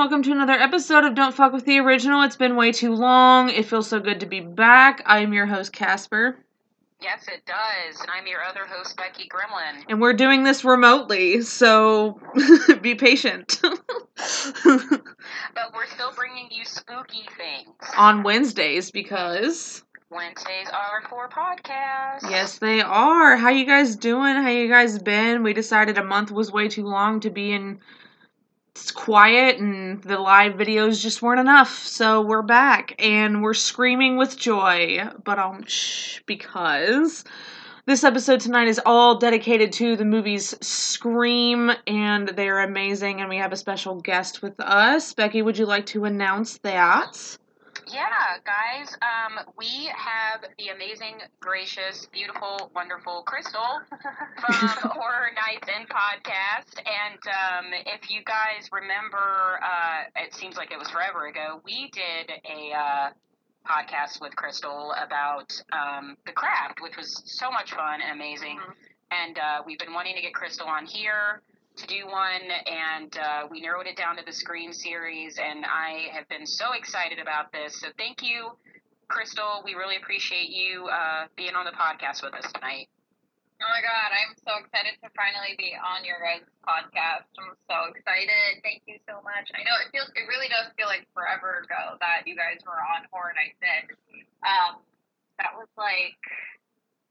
Welcome to another episode of Don't Fuck with the Original. It's been way too long. It feels so good to be back. I am your host, Casper. Yes, it does. And I'm your other host, Becky Gremlin. And we're doing this remotely, so be patient. but we're still bringing you spooky things. On Wednesdays because Wednesdays are for podcasts. Yes, they are. How you guys doing? How you guys been? We decided a month was way too long to be in it's quiet and the live videos just weren't enough. So we're back and we're screaming with joy. But um shh because this episode tonight is all dedicated to the movies Scream and they're amazing and we have a special guest with us. Becky, would you like to announce that? Yeah, guys, um, we have the amazing, gracious, beautiful, wonderful Crystal from Horror Nights and Podcast. And um, if you guys remember, uh, it seems like it was forever ago, we did a uh, podcast with Crystal about um, The Craft, which was so much fun and amazing. Mm-hmm. And uh, we've been wanting to get Crystal on here do one, and uh, we narrowed it down to the Scream series, and I have been so excited about this. So thank you, Crystal. We really appreciate you uh, being on the podcast with us tonight. Oh my god, I'm so excited to finally be on your guys' podcast. I'm so excited. Thank you so much. I know it feels it really does feel like forever ago that you guys were on Horror Nights In. Um that was like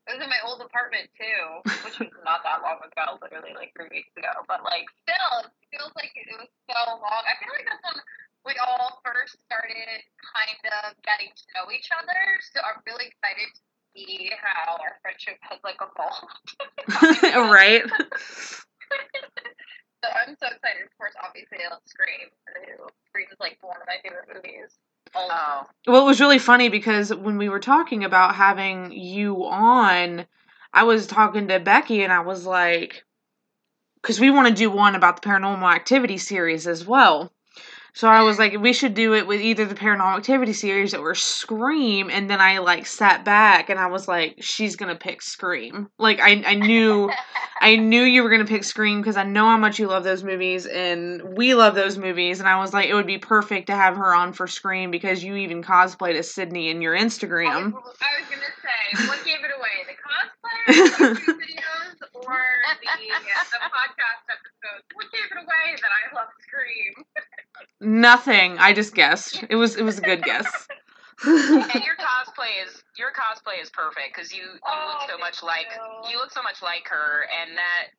it was in my old apartment too, which was not that long ago, literally like three weeks ago. But like still, it feels like it was so long. I feel like that's when we all first started kind of getting to know each other. So I'm really excited to see how our friendship has like evolved. right. so I'm so excited. Of course, obviously, I love Scream. Scream is like one of my favorite movies. Oh. Well, it was really funny because when we were talking about having you on, I was talking to Becky and I was like, because we want to do one about the paranormal activity series as well. So I was like, we should do it with either the Paranormal Activity series or Scream. And then I like sat back and I was like, she's gonna pick Scream. Like I, I knew, I knew you were gonna pick Scream because I know how much you love those movies and we love those movies. And I was like, it would be perfect to have her on for Scream because you even cosplayed as Sidney in your Instagram. I was, I was gonna say, what gave it away? The cosplay videos or the, the podcast episodes? What gave it away that I love Scream? Nothing. I just guessed. It was it was a good guess. and your cosplay is your cosplay is perfect because you, you oh, look so much like you. you look so much like her, and that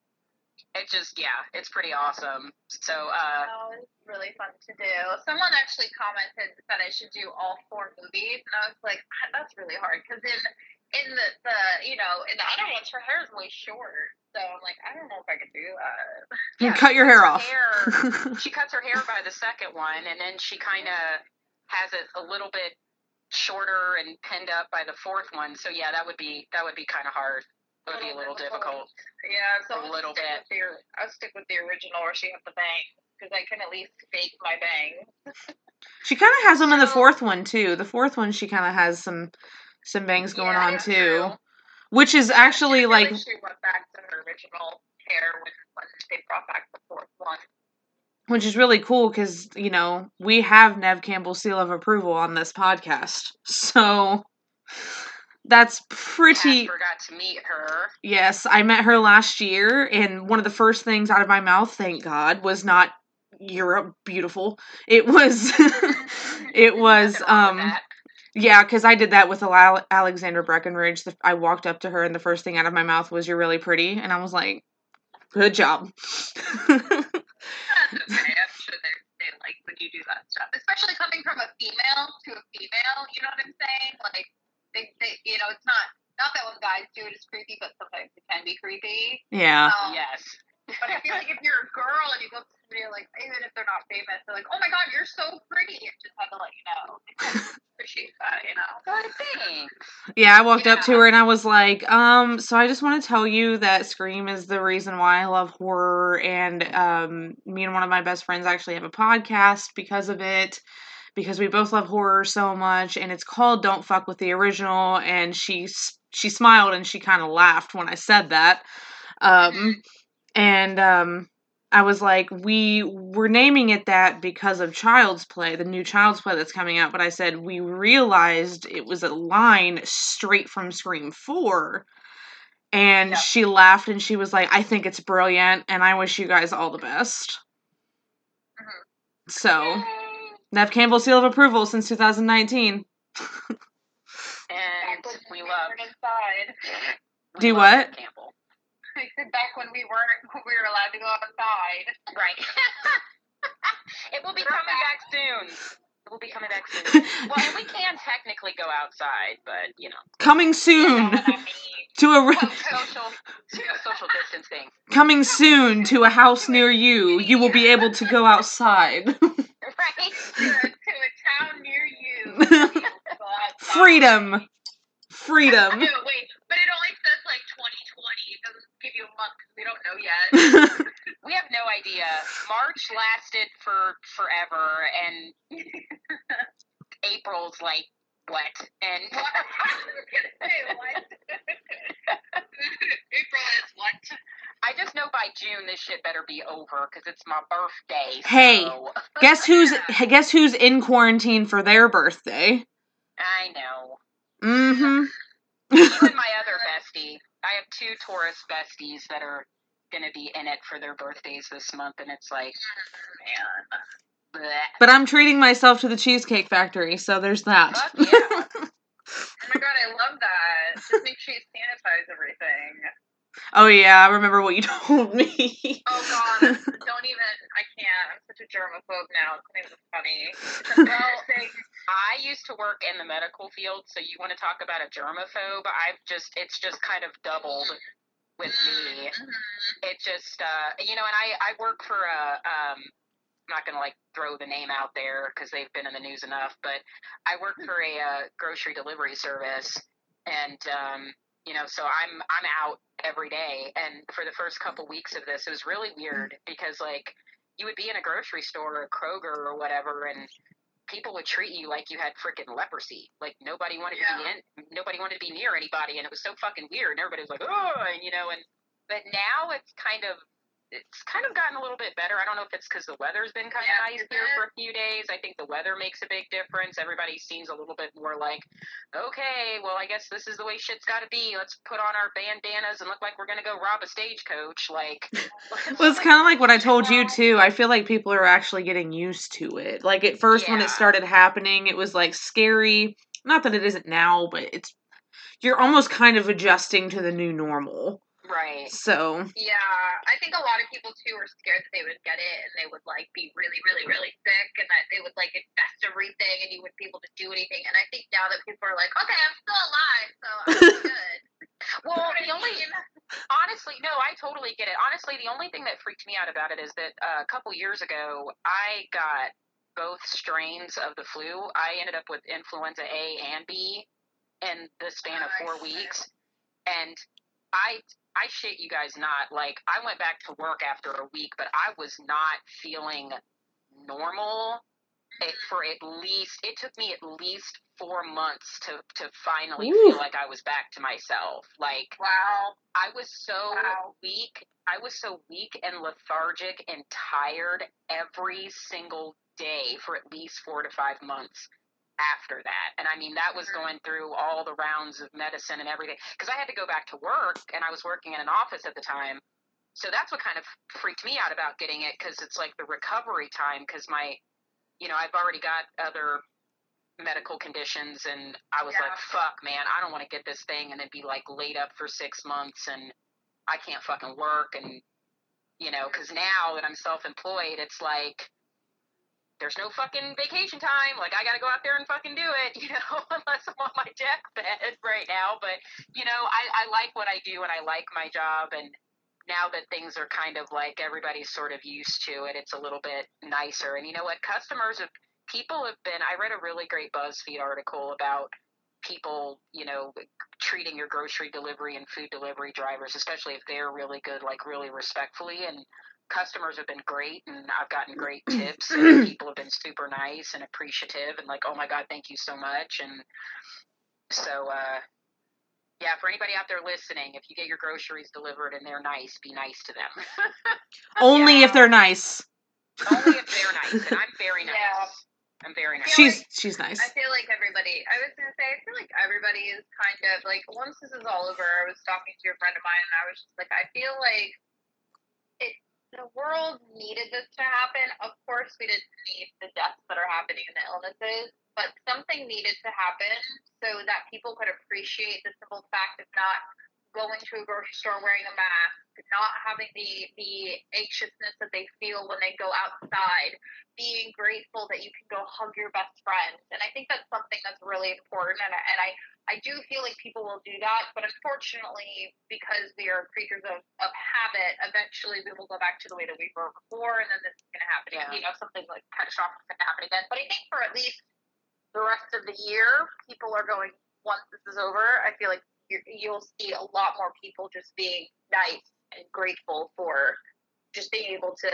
it just yeah, it's pretty awesome. So uh, oh, it's really fun to do. Someone actually commented that I should do all four movies, and I was like, that's really hard because in in the, the you know in the other ones her hair is way short. So i'm like i don't know if i could do that. Yeah, cut your hair off. hair, she cuts her hair by the second one and then she kind of has it a little bit shorter and pinned up by the fourth one. So yeah that would be that would be kind of hard. It would be a little difficult, difficult. yeah so a little bit. the, i'll stick with the original or she has the bangs because i can at least fake my bangs she kind of has them in the fourth one too. The fourth one she kind of has some some bangs going yeah, on too. True. Which is actually like she went back to her original hair when, when they brought back the fourth one. Which is really cool because, you know, we have Neve Campbell's seal of approval on this podcast. So that's pretty. I forgot to meet her. Yes, I met her last year, and one of the first things out of my mouth, thank God, was not "You're beautiful." It was, it was, um, yeah, because I did that with Alexandra Breckenridge. I walked up to her, and the first thing out of my mouth was, You're really pretty. And I was like, Good job. That's okay. I'm sure they like when you do that stuff, especially coming from a female to a female. You know what I'm saying? Like, they, they you know, it's not not that when guys do it, it is creepy, but sometimes it can be creepy. Yeah. Um, yes. But I feel like if you're a girl and you go up to somebody like, even if they're not famous, they're like, oh my god, you're so pretty. And just had to let you know. appreciate that, you know. Good thanks. Yeah, I walked yeah. up to her and I was like, um, so I just want to tell you that Scream is the reason why I love horror and um me and one of my best friends actually have a podcast because of it because we both love horror so much and it's called Don't Fuck with the Original and she she smiled and she kind of laughed when I said that. Um mm-hmm and um I was like, we were naming it that because of Child's Play, the new Child's Play that's coming out. But I said we realized it was a line straight from Scream 4. And Yep. she laughed and she was like, I think it's brilliant and I wish you guys all the best. Mhm. So, Yay. Neve Campbell seal of approval since 2019. And we we love inside. we Do love what? Neve Campbell. I said back when we weren't when we were allowed to go outside. Right. it will be coming back soon. It will be coming back soon. Well, we can technically go outside, but you know, coming You know soon what I mean. to a well, social social distancing. coming soon to a house near you. You will be able to go outside. Right. to, a, to a town near you. You'll go outside. Freedom. Freedom. No, wait, but it only says like 2020. It doesn't give you a month because we don't know yet. We have no idea. March lasted for forever, and April's like what? And What? I was gonna say what? April is what? I just know by June this shit better be over because it's my birthday. Hey. so- guess who's guess who's in quarantine for their birthday? I know. Mm-hmm. And my other bestie. I have two Taurus besties that are gonna be in it for their birthdays this month, and it's like, Man. bleh. But I'm treating myself to the Cheesecake Factory, so there's that. Fuck yeah. Oh my god, I love that. Just make sure you sanitize everything. Oh yeah, I remember what you told me. Oh god, don't even. I can't. I'm such a germaphobe now. It's not even funny. Embarrassing. I used to work in the medical field, so you want to talk about a germaphobe? I've just, it's just kind of doubled with me. Mhm. It just, uh, you know, and I, I work for a, um, I'm not gonna like throw the name out there because they've been in the news enough, but I work for a uh, grocery delivery service, and um, you know, so I'm I'm out every day, and for the first couple weeks of this, it was really weird because like you would be in a grocery store or Kroger or whatever, and people would treat you like you had freaking leprosy. Like nobody wanted to be in, nobody wanted to be near anybody, and it was so fucking weird. And everybody was like, oh, and you know, and but now it's kind of it's kind of gotten a little bit better. I don't know if it's because the weather's been kind of Yeah, nice here for a few days. I think the weather makes a big difference. Everybody seems a little bit more like, okay, well, I guess this is the way shit's got to be. Let's put on our bandanas and look like we're gonna go rob a stagecoach. Like, Well, it's kind of like what I told you too. I feel like people are actually getting used to it. Like at first, when it started happening, it was like scary. Not that it isn't now, but it's you're almost kind of adjusting to the new normal. Right. So Yeah, I think a lot of people too were scared that they would get it and they would like be really, really, really sick and that they would like infest everything and you wouldn't be able to do anything. And I think now that people are like, okay, I'm still alive, so I'm good. Well, the only honestly, no, I totally get it. Honestly, the only thing that freaked me out about it is that uh, a couple years ago, I got both strains of the flu. I ended up with influenza A and B in the span of four weeks, and I I shit you guys not. Like I went back to work after a week, but I was not feeling normal. It, mm-hmm. for at least it took me at least four months to to finally Ooh. feel like I was back to myself. Like Wow. I was so Wow. weak. I was so weak and lethargic and tired every single day for at least four to five months after that. And I mean, that was mm-hmm. going through all the rounds of medicine and everything because I had to go back to work and I was working in an office at the time. So that's what kind of freaked me out about getting it because it's like the recovery time because my, you know, I've already got other medical conditions and I was Yeah. like, fuck, man, I don't want to get this thing and then be like laid up for six months and I can't fucking work. And, you know, because now that I'm self employed, it's like, there's no fucking vacation time. Like, I got to go out there and fucking do it, you know, unless I'm on my deathbed right now. But, you know, I, I like what I do and I like my job. And now that things are kind of like everybody's sort of used to it, it's a little bit nicer. And you know what? Customers have, people have been, I read a really great BuzzFeed article about people, you know, treating your grocery delivery and food delivery drivers, especially if they're really good, like really respectfully. And customers have been great, and I've gotten great tips, and people have been super nice and appreciative, and like, oh my god, thank you so much. And so, uh, Yeah, for anybody out there listening, if you get your groceries delivered and they're nice, be nice to them. Only if they're nice. Only if they're nice, and I'm very nice. Yeah. I'm very nice. feel She's she's nice. I feel like everybody. I was gonna say, I feel like everybody is kind of like once this is all over. I was talking to a friend of mine, and I was just like, I feel like it. The world needed this to happen. Of course, we didn't need the deaths that are happening and the illnesses, but something needed to happen so that people could appreciate the simple fact of not going to a grocery store wearing a mask, not having the the anxiousness that they feel when they go outside, being grateful that you can go hug your best friend. And I think that's something that's really important. And I, and I, I do feel like people will do that. But unfortunately, because we are creatures of, of habit, eventually we will go back to the way that we were before. And then this is going to happen. Yeah. You know, something like catastrophic is going to happen again. But I think for at least the rest of the year, people are going, once this is over, I feel like you'll see a lot more people just being nice and grateful for just being able to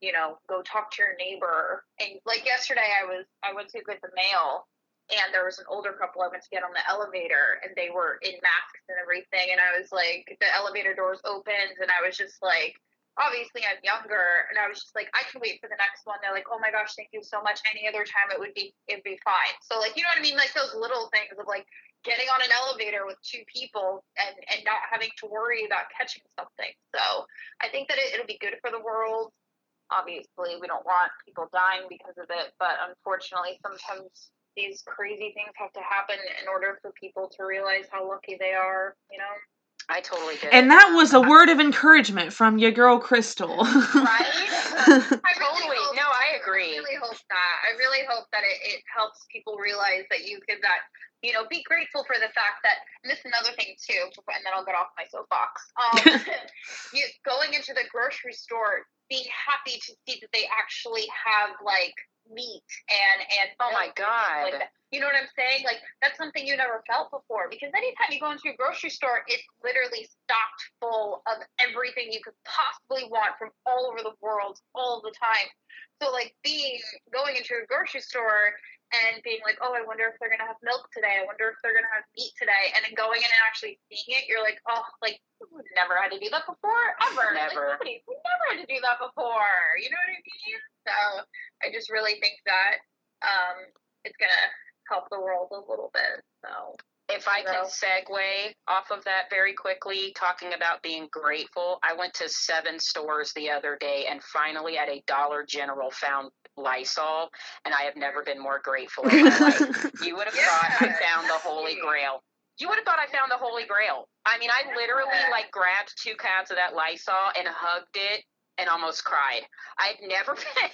you know, go talk to your neighbor. And like yesterday, I was I went to get the mail, and there was an older couple I went to get on the elevator, and they were in masks and everything. And I was like, the elevator doors opened, and I was just like, obviously I'm younger, and I was just like, I can wait for the next one. They're like, oh my gosh, thank you so much. Any other time it would be it'd be fine. So like, you know what I mean? Like those little things of like getting on an elevator with two people and and not having to worry about catching something. So I think that it, it'll be good for the world obviously we don't want people dying because of it but unfortunately sometimes these crazy things have to happen in order for people to realize how lucky they are you know I totally get And that was a word of encouragement from your girl Crystal. right I really Totally. hope- No, I agree. I really hope that. I really hope that it, it helps people realize that you could that you know be grateful for the fact that and this is another thing too, and then I'll get off my soapbox. Um, you going into the grocery store, being happy to see that they actually have like meat and and Oh my milk and things like God. that. You know what I'm saying? Like that's something you never felt before. Because anytime you go into a grocery store, it's literally stocked full of everything you could possibly want from all over the world all the time. So like being going into a grocery store and being like, oh, I wonder if they're gonna have milk today. I wonder if they're gonna have meat today. And then going in and actually seeing it, you're like, oh, like we've never had to do that before ever. Never. Like, nobody, we never had to do that before. You know what I mean? So I just really think that um, it's gonna help the world a little bit. So If I can segue off of that very quickly, talking about being grateful, I went to seven stores the other day and finally at a Dollar General found Lysol, and I have never been more grateful in my life. You would have thought I found the Holy Grail. You would have thought I found the Holy Grail. I mean, I literally like grabbed two cans of that Lysol and hugged it and almost cried. I'd never been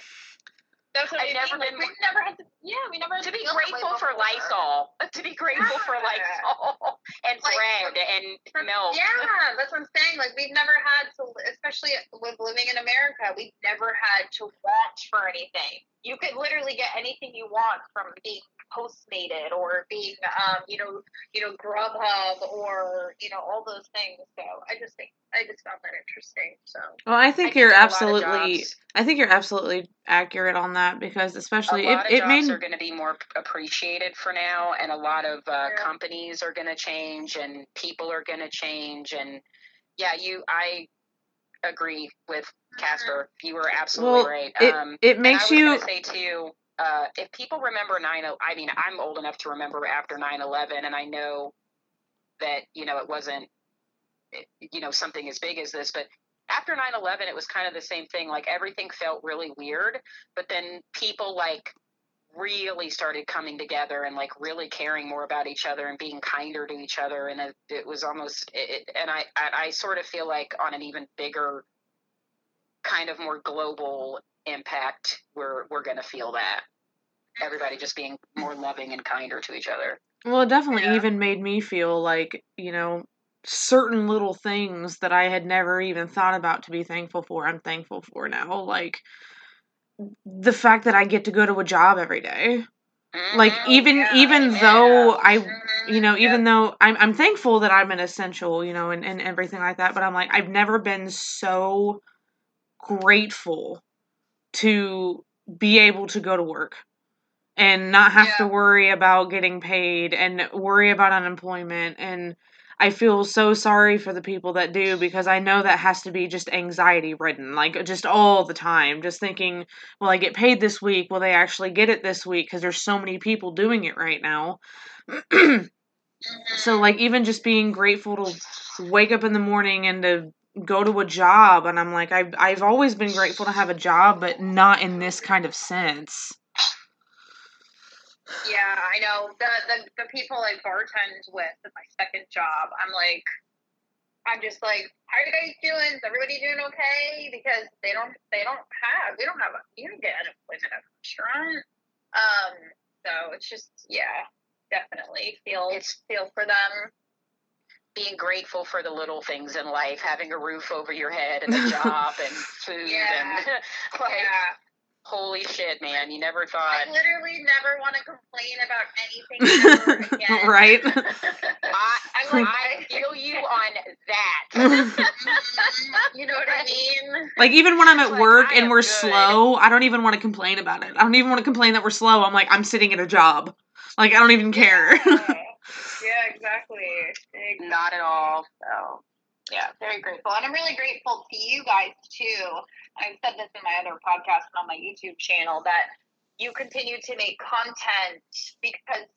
that's what I never mean. We've never had to. Yeah, we never had to be that way grateful for. Lysol. To be grateful for. Lysol and Like, bread and For- milk. Yeah, that's what I'm saying. Like we've never had to, especially with living in America, we've never had to want for anything. You could literally get anything you want from being Postmated or being, um, you know, you know, Grubhub or you know all those things. So I just think I just found that interesting. So Well, I I think think you're that a lot of absolutely. I think you're absolutely accurate on that because, especially, a lot it, of it jobs made are going to be more appreciated for now, and a lot of uh, Yeah. companies are going to change, and people are going to change, and yeah, you, I agree with Casper. You were absolutely Well, right. it um, it and makes I was you. say too, uh, if people remember 9 I mean, I'm old enough to remember after 9 11, and I know that, you know, it wasn't, you know, something as big as this, but after 9 11, it was kind of the same thing. Like everything felt really weird, but then people like really started coming together and like really caring more about each other and being kinder to each other. And it, it was almost, it, and I, I, I sort of feel like on an even bigger, kind of more global impact, we're, we're going to feel that. Everybody just being more loving and kinder to each other. Well, it definitely Yeah. even made me feel like, you know, certain little things that I had never even thought about to be thankful for, I'm thankful for now. Like the fact that I get to go to a job every day. Like Mhm. even yeah, even yeah. though I Mhm, you know, yeah. even though I'm I'm thankful that I'm an essential, you know, and, and everything like that, but I'm like I've never been so grateful to be able to go to work and not have to worry about getting paid and worry about unemployment and I feel so sorry for the people that do because I know that has to be just anxiety ridden, like just all the time, just thinking, will I get paid this week? Will they actually get it this week? Because there's so many people doing it right now. so, like, even just being grateful to wake up in the morning and to go to a job, and I'm like, I've, I've always been grateful to have a job, but not in this kind of sense. Yeah, I know. The, the the people I bartend with at my second job, I'm like I'm just like, How are you guys doing? Is everybody doing okay? Because they don't they don't have we don't have a you don't get unemployment at a restaurant. Um so it's just yeah, definitely feel it's feel for them. Being grateful for the little things in life, having a roof over your head and a job and food Yeah. and like yeah. holy shit, man, you never thought I literally never want to complain about anything ever again. right? I, I'm like, I feel you on that. Mhm, you know what I mean? Like even when I'm at Like, work I and we're good. slow, I don't even want to complain about it. I don't even want to complain that we're slow. I'm like, I'm sitting at a job. Like I don't even care. Yeah, yeah exactly. exactly. Not at all. So Yeah, very grateful. And I'm really grateful to you guys too. I've said this in my other podcast and on my YouTube channel that you continue to make content because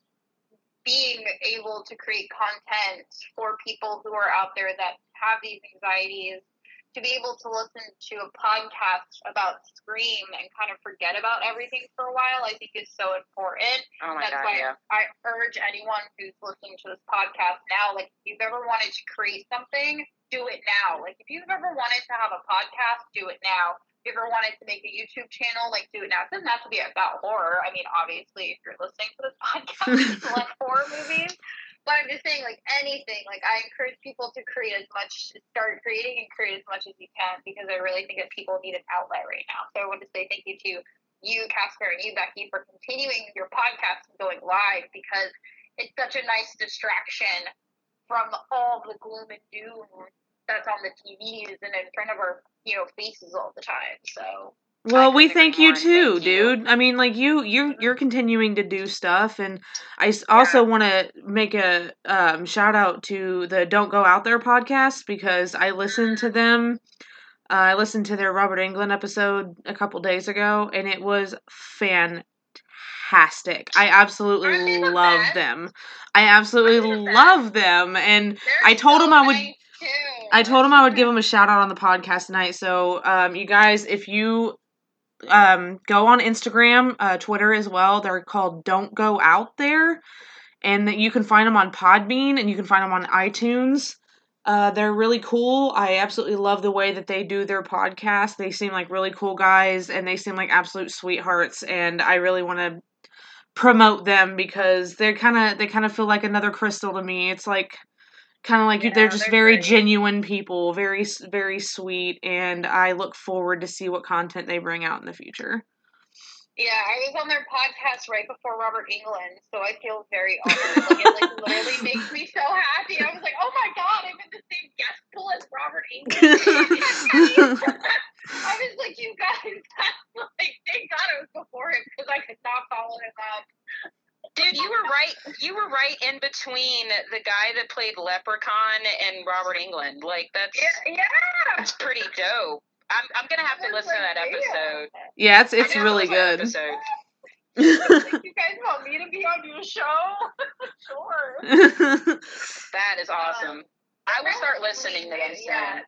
being able to create content for people who are out there that have these anxieties to be able to listen to a podcast about Scream and kind of forget about everything for a while, I think is so important. oh my That's god, why yeah. I urge anyone who's listening to this podcast now, like if you've ever wanted to create something, do it now. Like if you've ever wanted to have a podcast, do it now. If you ever wanted to make a YouTube channel, like do it now. It doesn't have to be about horror. I mean, obviously, if you're listening to this podcast, you like horror movies. But I'm just saying, like anything, like I encourage people to create as much, start creating and create as much as you can because I really think that people need an outlet right now. So I want to say thank you to you, Casper, and you, Becky, for continuing your podcast and going live because it's such a nice distraction from all the gloom and doom that's on the TVs and in front of our, you know, faces all the time. So Well, we thank you too, Thank you. dude. I mean, like you, you, you're continuing to do stuff, and I also want to make a um, shout out to the "Don't Go Out There" podcast because I listened to them. Uh, I listened to their Robert Englund episode a couple days ago, and it was fantastic. I absolutely love them. I absolutely love them, and I told so him I would- too. I told him I would give him a shout out on the podcast tonight. So, um, you guys, if you um, go on Instagram, uh, Twitter as well, they're called Don't Go Out There. And that you can find them on Podbean and you can find them on iTunes. Uh, they're really cool. I absolutely love the way that they do their podcast. They seem like really cool guys and they seem like absolute sweethearts. And I really want to promote them because they're kind of they kind of feel like another crystal to me. It's like kind of like Yeah, they're just they're very great. genuine people, very very sweet, and I look forward to see what content they bring out in the future. Yeah, I was on their podcast right before Robert Englund, so I feel very honored. Like, it like literally makes me so happy. I was like, oh my god, I'm in the same guest pool as Robert Englund. I was like, you guys, like, thank God it was before him because I could not follow him up. Dude, you were right. You were right in between the guy that played Leprechaun and Robert Englund. Like that's Yeah, yeah. that's pretty dope. I'm I'm gonna have to listen to that episode. yeah, it's it's gonna have to really listen to that good. You guys want me to be on your show? sure. That is um, awesome. I will start listening to them soon. Yeah.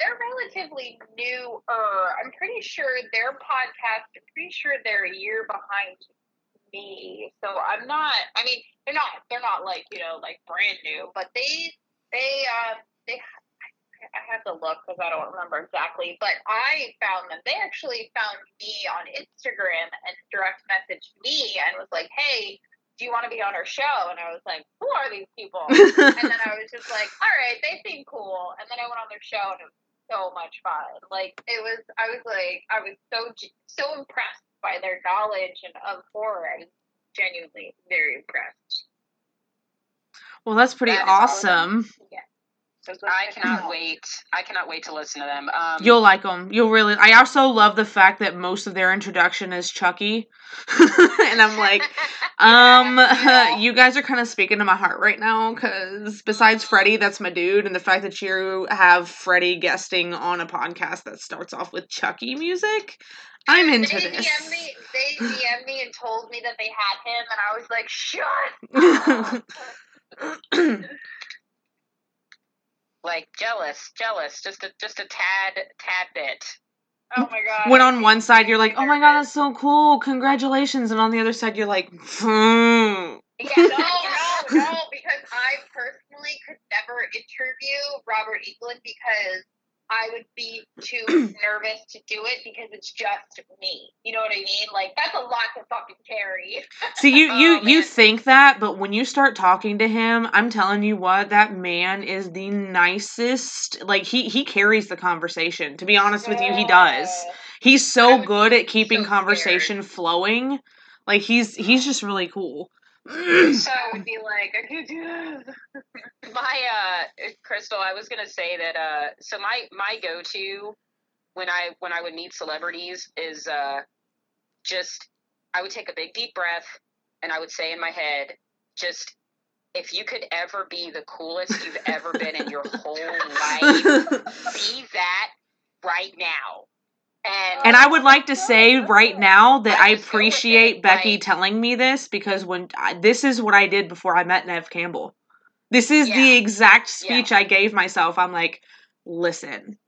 They're relatively newer. Uh, I'm pretty sure their podcast, I'm pretty sure they're a year behind me. So I'm not I mean, they're not they're not like, you know, like brand new, but they they um they I have to look because I don't remember exactly, but I found them. They actually found me on Instagram and direct messaged me and was like, "Hey, do you want to be on our show?" And I was like, "Who are these people?" and then I was just like, all right, they seem cool. And then I went on their show and it was so much fun. Like it was, I was like, I was so so impressed by their knowledge and of horror. I was genuinely very impressed. well, that's pretty That awesome. awesome. So I cannot out. wait. I cannot wait to listen to them. Um, You'll like them. You'll really. I also love the fact that most of their introduction is Chucky, and I'm like, um, Yeah. you guys are kind of speaking to my heart right now because besides Freddy, that's my dude, and the fact that you have Freddy guesting on a podcast that starts off with Chucky music, I'm into they this. DM'd me. They DM'd me and told me that they had him, and I was like, "Shut." Like jealous, jealous, just a just a tad, tad bit. Oh my god. when on one side you're like, oh my god, that's so cool, congratulations, and on the other side you're like, hmm. Yeah, no, no, no, because I personally could never interview Robert Englund because I would be too nervous to do it because it's just me. You know what I mean? Like that's a lot to fucking carry. See, you you Oh, you think that, but when you start talking to him, I'm telling you what, that man is the nicest. Like he he carries the conversation. To be honest with you, he does. He's so good at keeping so conversation flowing. Like he's he's just really cool. So I would be like, I can't do this. my uh, Crystal, I was gonna say that. Uh, so my my go to when I when I would meet celebrities is uh, just I would take a big deep breath and I would say in my head, just if you could ever be the coolest you've ever been in your whole life, be that right now. And And I would like to say right now that I I just go with appreciate Becky telling me this because when I, this is what I did before I met Neve Campbell. This is the Yeah. exact Yeah. speech I gave myself. I'm like, listen,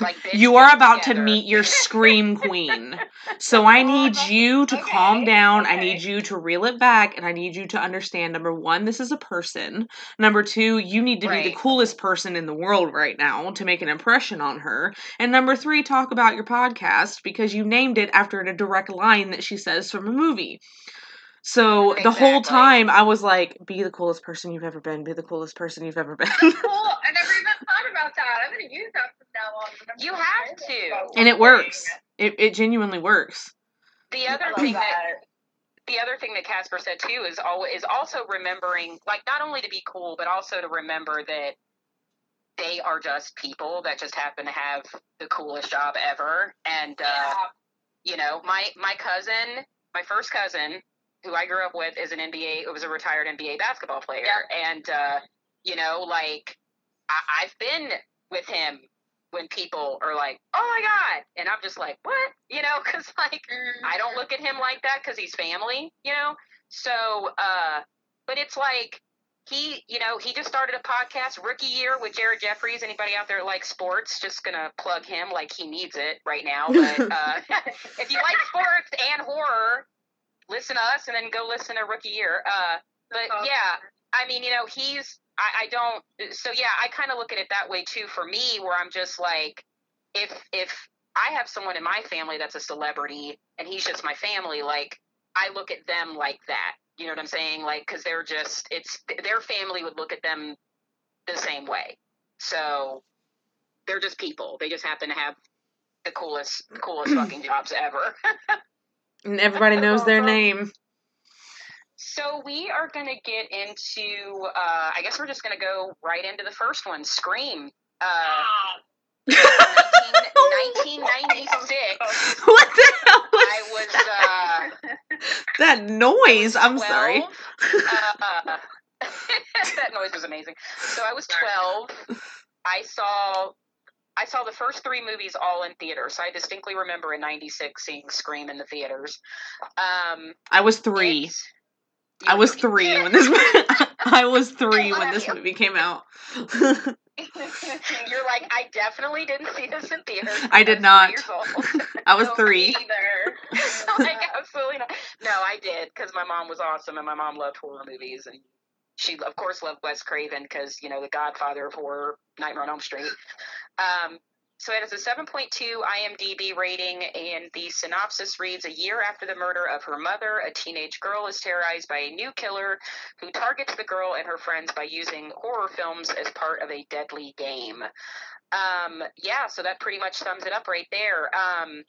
like bitch, you are about to meet your scream queen. So I need you to calm Okay, down. I need you to reel it back and I need you to understand number 1, this is a person. Number 2, you need to be the coolest person in the world right now to make an impression on her. And number 3, talk about your podcast because you named it after a direct line that she says from a movie. So the whole time I was like, be the coolest person you've ever been, be the coolest person you've ever been. Cool. I never even thought about that. I'm gonna use that from now on. You have to. and it works. It it genuinely works. The I other love thing that that. the other thing that Casper said too is always is also remembering like not only to be cool but also to remember that they are just people that just happen to have the coolest job ever and uh Yeah. you know my my cousin my first cousin who I grew up with is an NBA it was a retired NBA basketball player and uh you know like I, I've been with him when people are like oh my god and I'm just like what you know because like I don't look at him like that because he's family, you know. So, uh, but it's like he, you know, he just started a podcast, Rookie Year with Jared Jeffries. Anybody out there that likes sports? Just gonna plug him like he needs it right now. But uh, if you like sports and horror, listen to us and then go listen to Rookie Year. Uh, but That's yeah, I mean, you know, he's. I, I don't. So yeah, I kind of look at it that way too. For me, where I'm just like, if if I have someone in my family that's a celebrity and he's just my family, like I look at them like that. You know what I'm saying? Like, because they're just, it's their family would look at them the same way. So they're just people. They just happen to have the coolest, coolest fucking jobs ever. And everybody knows their name. So we are going to get into, uh, I guess we're just going to go right into the first one Scream. Uh, 19, 1996. What the hell was I was, uh, that noise? I'm sorry. Uh, that noise was amazing. So I was 12. I saw I saw the first three movies all in theaters. So I distinctly remember in '96 seeing Scream in the theaters. Um, I was three. I was three when this. I was three when this movie came out. You're like, I definitely didn't see this in theaters. I did not. three years old. I was No, three. Either. like absolutely not. No, I did because my mom was awesome and my mom loved horror movies and she of course loved Wes Craven because you know the Godfather of horror, Nightmare on Elm Street. Um, so it has a 7.2 IMDb rating, and the synopsis reads: A year after the murder of her mother, a teenage girl is terrorized by a new killer who targets the girl and her friends by using horror films as part of a deadly game. Um, yeah, so that pretty much sums it up right there. Um,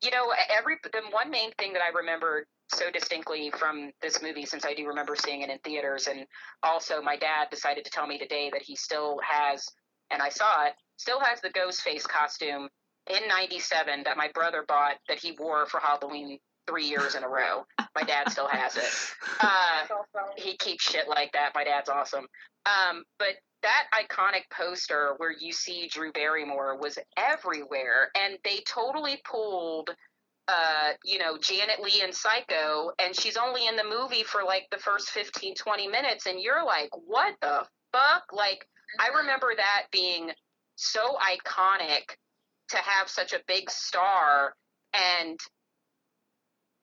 you know, every the one main thing that I remember so distinctly from this movie, since I do remember seeing it in theaters, and also my dad decided to tell me today that he still has and I saw it, still has the ghost face costume in 97 that my brother bought that he wore for Halloween three years in a row. My dad still has it. Uh, he keeps shit like that. My dad's awesome. Um, but that iconic poster where you see Drew Barrymore was everywhere, and they totally pulled. Uh, you know, Janet Leigh in Psycho, and she's only in the movie for like the first 15, 20 minutes, and you're like, what the fuck? Like, I Mm-hmm. remember that being so iconic to have such a big star and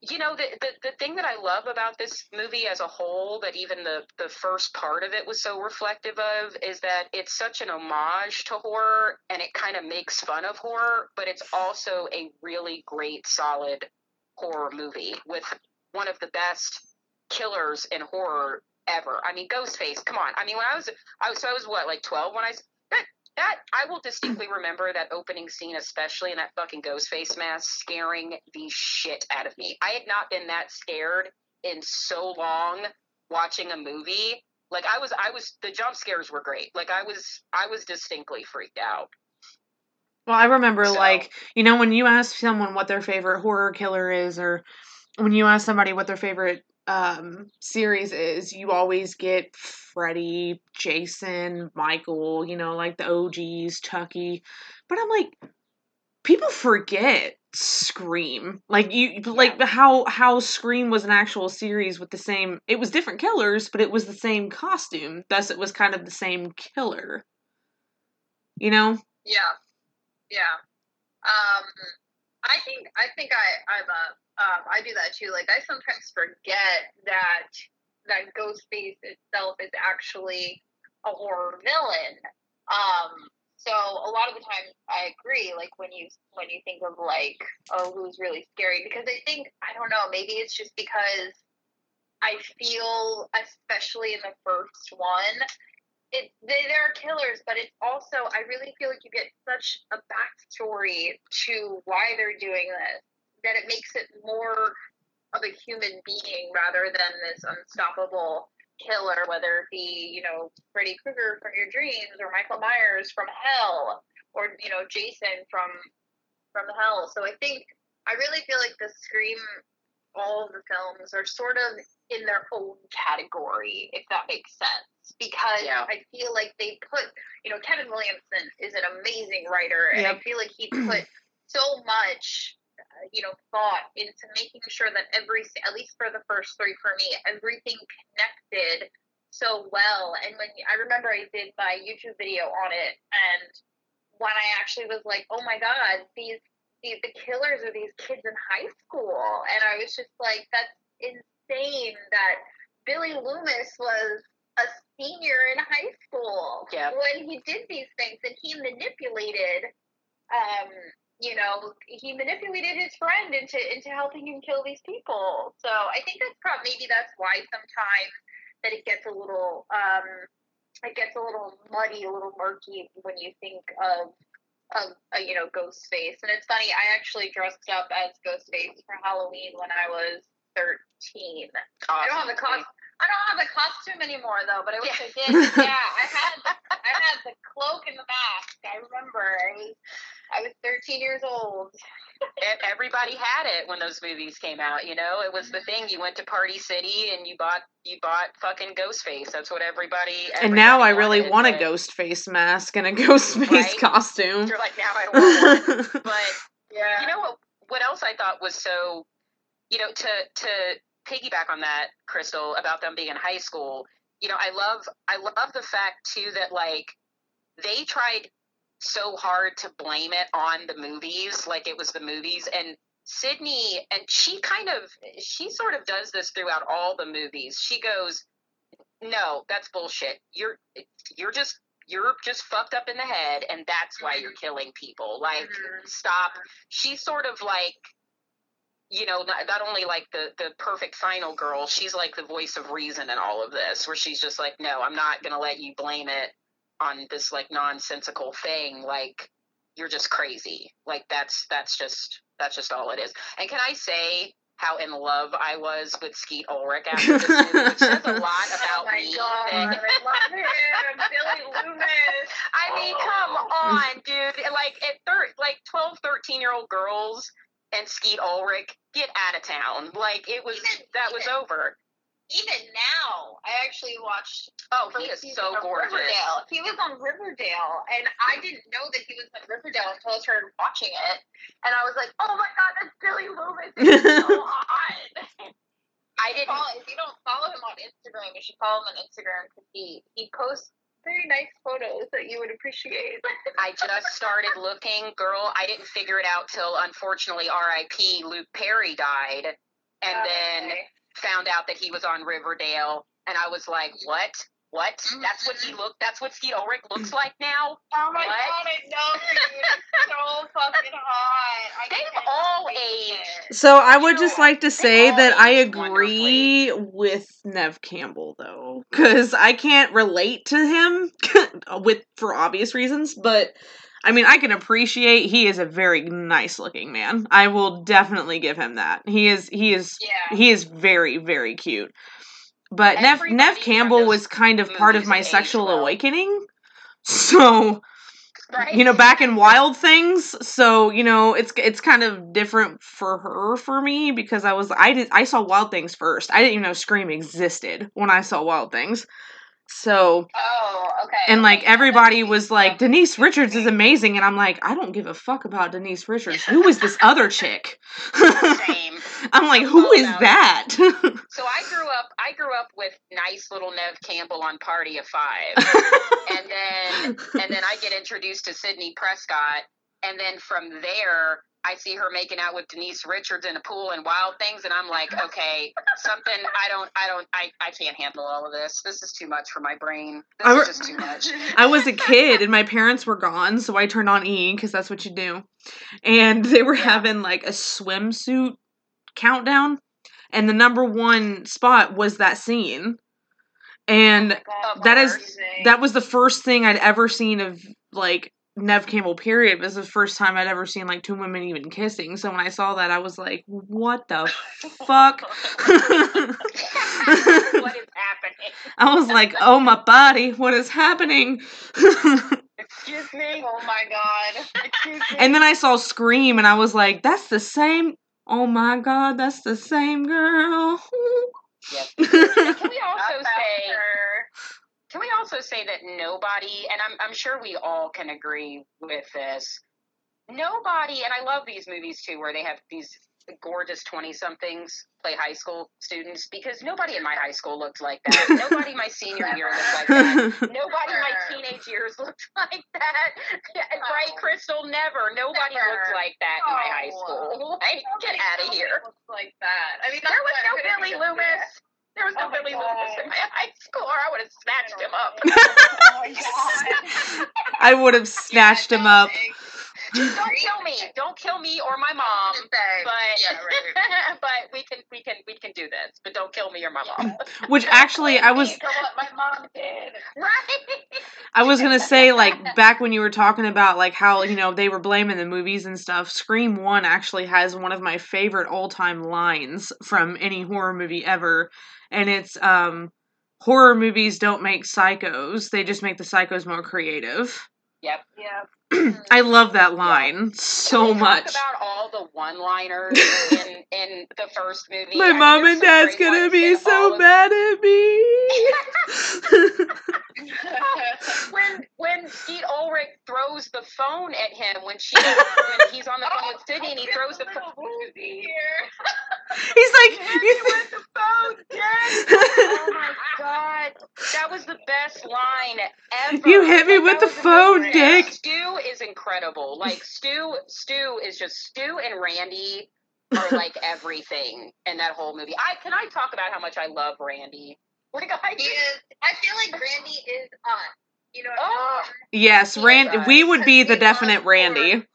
you know the, the the thing that I love about this movie as a whole that even the the first part of it was so reflective of is that it's such an homage to horror and it kind of makes fun of horror but it's also a really great solid horror movie with one of the best killers in horror ever. I mean Ghostface, come on. I mean when I was I was so I was what like 12 when I that I will distinctly remember that opening scene, especially in that fucking Ghostface mask, scaring the shit out of me. I had not been that scared in so long watching a movie. Like I was, I was. The jump scares were great. Like I was, I was distinctly freaked out. Well, I remember So- like, you know, when you ask someone what their favorite horror killer is or when you ask somebody what their favorite um series is, you always get Freddy, Jason, Michael, you know, like the OGs, Chucky. But I'm like people forget Scream. Like you like how how Scream was an actual series with the same it was different killers, but it was the same costume. Thus it was kind of the same killer. You know? Yeah, yeah. Um, I think I think I I'm a um, I do that too. Like I sometimes forget that that Ghostface itself is actually a horror villain. Um, so a lot of the times I agree. Like when you when you think of like oh who's really scary because I think I don't know maybe it's just because I feel especially in the first one it they, they're killers, but it's also I really feel like you get such a backstory to why they're doing this that it makes it more of a human being rather than this unstoppable killer, whether it be you know Freddy Krueger from your dreams or Michael Myers from hell or you know Jason from from hell. So I think I really feel like the Scream all of the films are sort of in their own category, if that makes sense. Because Yeah. I feel like they put, you know, Kevin Williamson is an amazing writer, and I feel like he put so much, uh, you know, thought into making sure that every, at least for the first three for me, everything connected so well. And when I remember I did my YouTube video on it, and when I actually was like, oh my god, these the, the killers are these kids in high school. And I was just like, that's insane that Billy Loomis was a senior in high school Yeah. when he did these things and he manipulated um you know he manipulated his friend into into helping him kill these people so i think that's probably maybe that's why sometimes that it gets a little um it gets a little muddy a little murky when you think of of uh, you know Ghostface, and it's funny. I actually dressed up as Ghostface for Halloween when I was thirteen. I don't have a costume. I don't have a costume anymore though, but I wish I did. Yeah, I had I had the cloak and the mask. I remember. I I was thirteen years old. E- Everybody had it when those movies came out. You know, it was the thing. You went to Party City and you bought you bought fucking Ghostface. That's what everybody. and now I really want a but ghost face mask and a ghost face Right? costume. You're like now I don't want one. But Yeah. you know what? What else I thought was so, you know, to to piggyback on that, Crystal, about them being in high school. You know, I love I love the fact too that like they tried so hard to blame it on the movies, like it was the movies, and Sidney and she kind of she sort of does this throughout all the movies. She goes, "No, that's bullshit. You're you're just." You're just fucked up in the head, and that's why you're killing people. Like, Mhm. stop she's sort of like you know not, not only like the the perfect final girl she's like the voice of reason in all of this where she's just like no i'm not going to let you blame it on this like nonsensical thing like you're just crazy like that's that's just that's just all it is and can i say how in love I was with Skeet Ulrich after this movie, which says a lot Oh about my me. god, I love him, Billy Loomis. I mean, come on, dude. Like at thir- like 12, 13 year old girls and Skeet Ulrich get out of town. Like it was Even- that was over. Even now, I actually watched Oh, he is so gorgeous. Riverdale. He was on Riverdale, and I didn't know that he was on Riverdale until I started watching it. And I was like, "Oh my god, that's Billy Loomis! He's so hot." I didn't follow, if you don't follow him on Instagram, you should follow him on Instagram because he he posts very nice photos that you would appreciate. I just started looking, girl. I didn't figure it out till unfortunately R.I.P. Luke Perry died, and oh, then Okay. Found out that he was on Riverdale, and I was like, what? What? That's what he mm-hmm. looked. That's what Skeet Ulrich looks mm. like now. Oh my What? god, I know, dude. It's so fucking hot. I They've all wait. So. I would just like to say that I agree with Neve Campbell though, because I can't relate to him with for obvious reasons. But I mean, I can appreciate he is a very nice looking man. I will definitely give him that. He is he is Yeah. he is very very cute. But Neve Neve Campbell was kind of part of my sexual well. awakening. So Right? you know back in wild things so you know it's it's kind of different for her for me because i was i did i saw wild things first i didn't even know scream existed when i saw wild things so Oh, okay. and like everybody was like denise richards is amazing and i'm like i don't give a fuck about denise richards who is this other chick Same. i'm like who all is about that So I grew up. I grew up with nice little Neve Campbell on Party of Five, and then and then I get introduced to Sidney Prescott, and then from there I see her making out with Denise Richards in a pool and Wild Things, and I'm like, okay, something I don't, I don't, I, I can't handle all of this. This is too much for my brain. This I is just too much. I was a kid and my parents were gone, so I turned on E because that's what you do. And they were Yeah. having like a swimsuit countdown, and the number one spot was that scene. And oh Of that is- that was the first thing I'd ever seen of like Neve Campbell. Period. It was the first time I'd ever seen like two women even kissing. So when I saw that, I was like, "What the fuck?" what is happening? I was like, "Oh my body, what is happening?" Excuse me. Oh my god. Excuse me. And then I saw Scream and I was like, that's the same. Oh my god, that's the same girl. Yes. Can we also say? faster. Can we also say that nobody, and I'm, I'm sure we all can agree with this, nobody, and I love these movies too, where they have these gorgeous 20 somethings play high school students, because nobody in my high school looked like that. nobody my senior year looked like that. Nobody my teenage years looked like that. Yeah, Right, Crystal? Never. Nobody Never. looked like that in my high school. Like, get out of here. Looks like that. I mean, There was no Billy thinks, Loomis. There was no Oh Billy Loomis in my high school, or I would have snatched him up. Oh. I would have snatched him up. Just don't kill me. Don't kill me or my mom. But yeah, right. but we can we can we can do this. But don't kill me or my mom. Which actually, I was what my mom did. right. I was gonna say like back when you were talking about like how you know they were blaming the movies and stuff. Scream One actually has one of my favorite all time lines from any horror movie ever, and it's um horror movies don't make psychos; they just make the psychos more creative. Yep. Yeah. I love that line so Can we much. Talk about all the one-liners in in the first movie. My I mom there's and dad's gonna be so of- mad at me. when when Skeet Ulrich throws the phone at him when she when he's on the phone with Sidney and he throws the phone. here. He's like, you with the phone, Jen. Oh my god, that was the best line ever. You hit me with the phone. Dick. Is incredible. Like Stu, Stu is just Stu and Randy are like everything in that whole movie. I can I talk about how much I love Randy. Like I He just, is. I feel like Randy is on. You know what Oh. I mean? Oh. yes, Yeah, Rand. We would be the definite love Randy.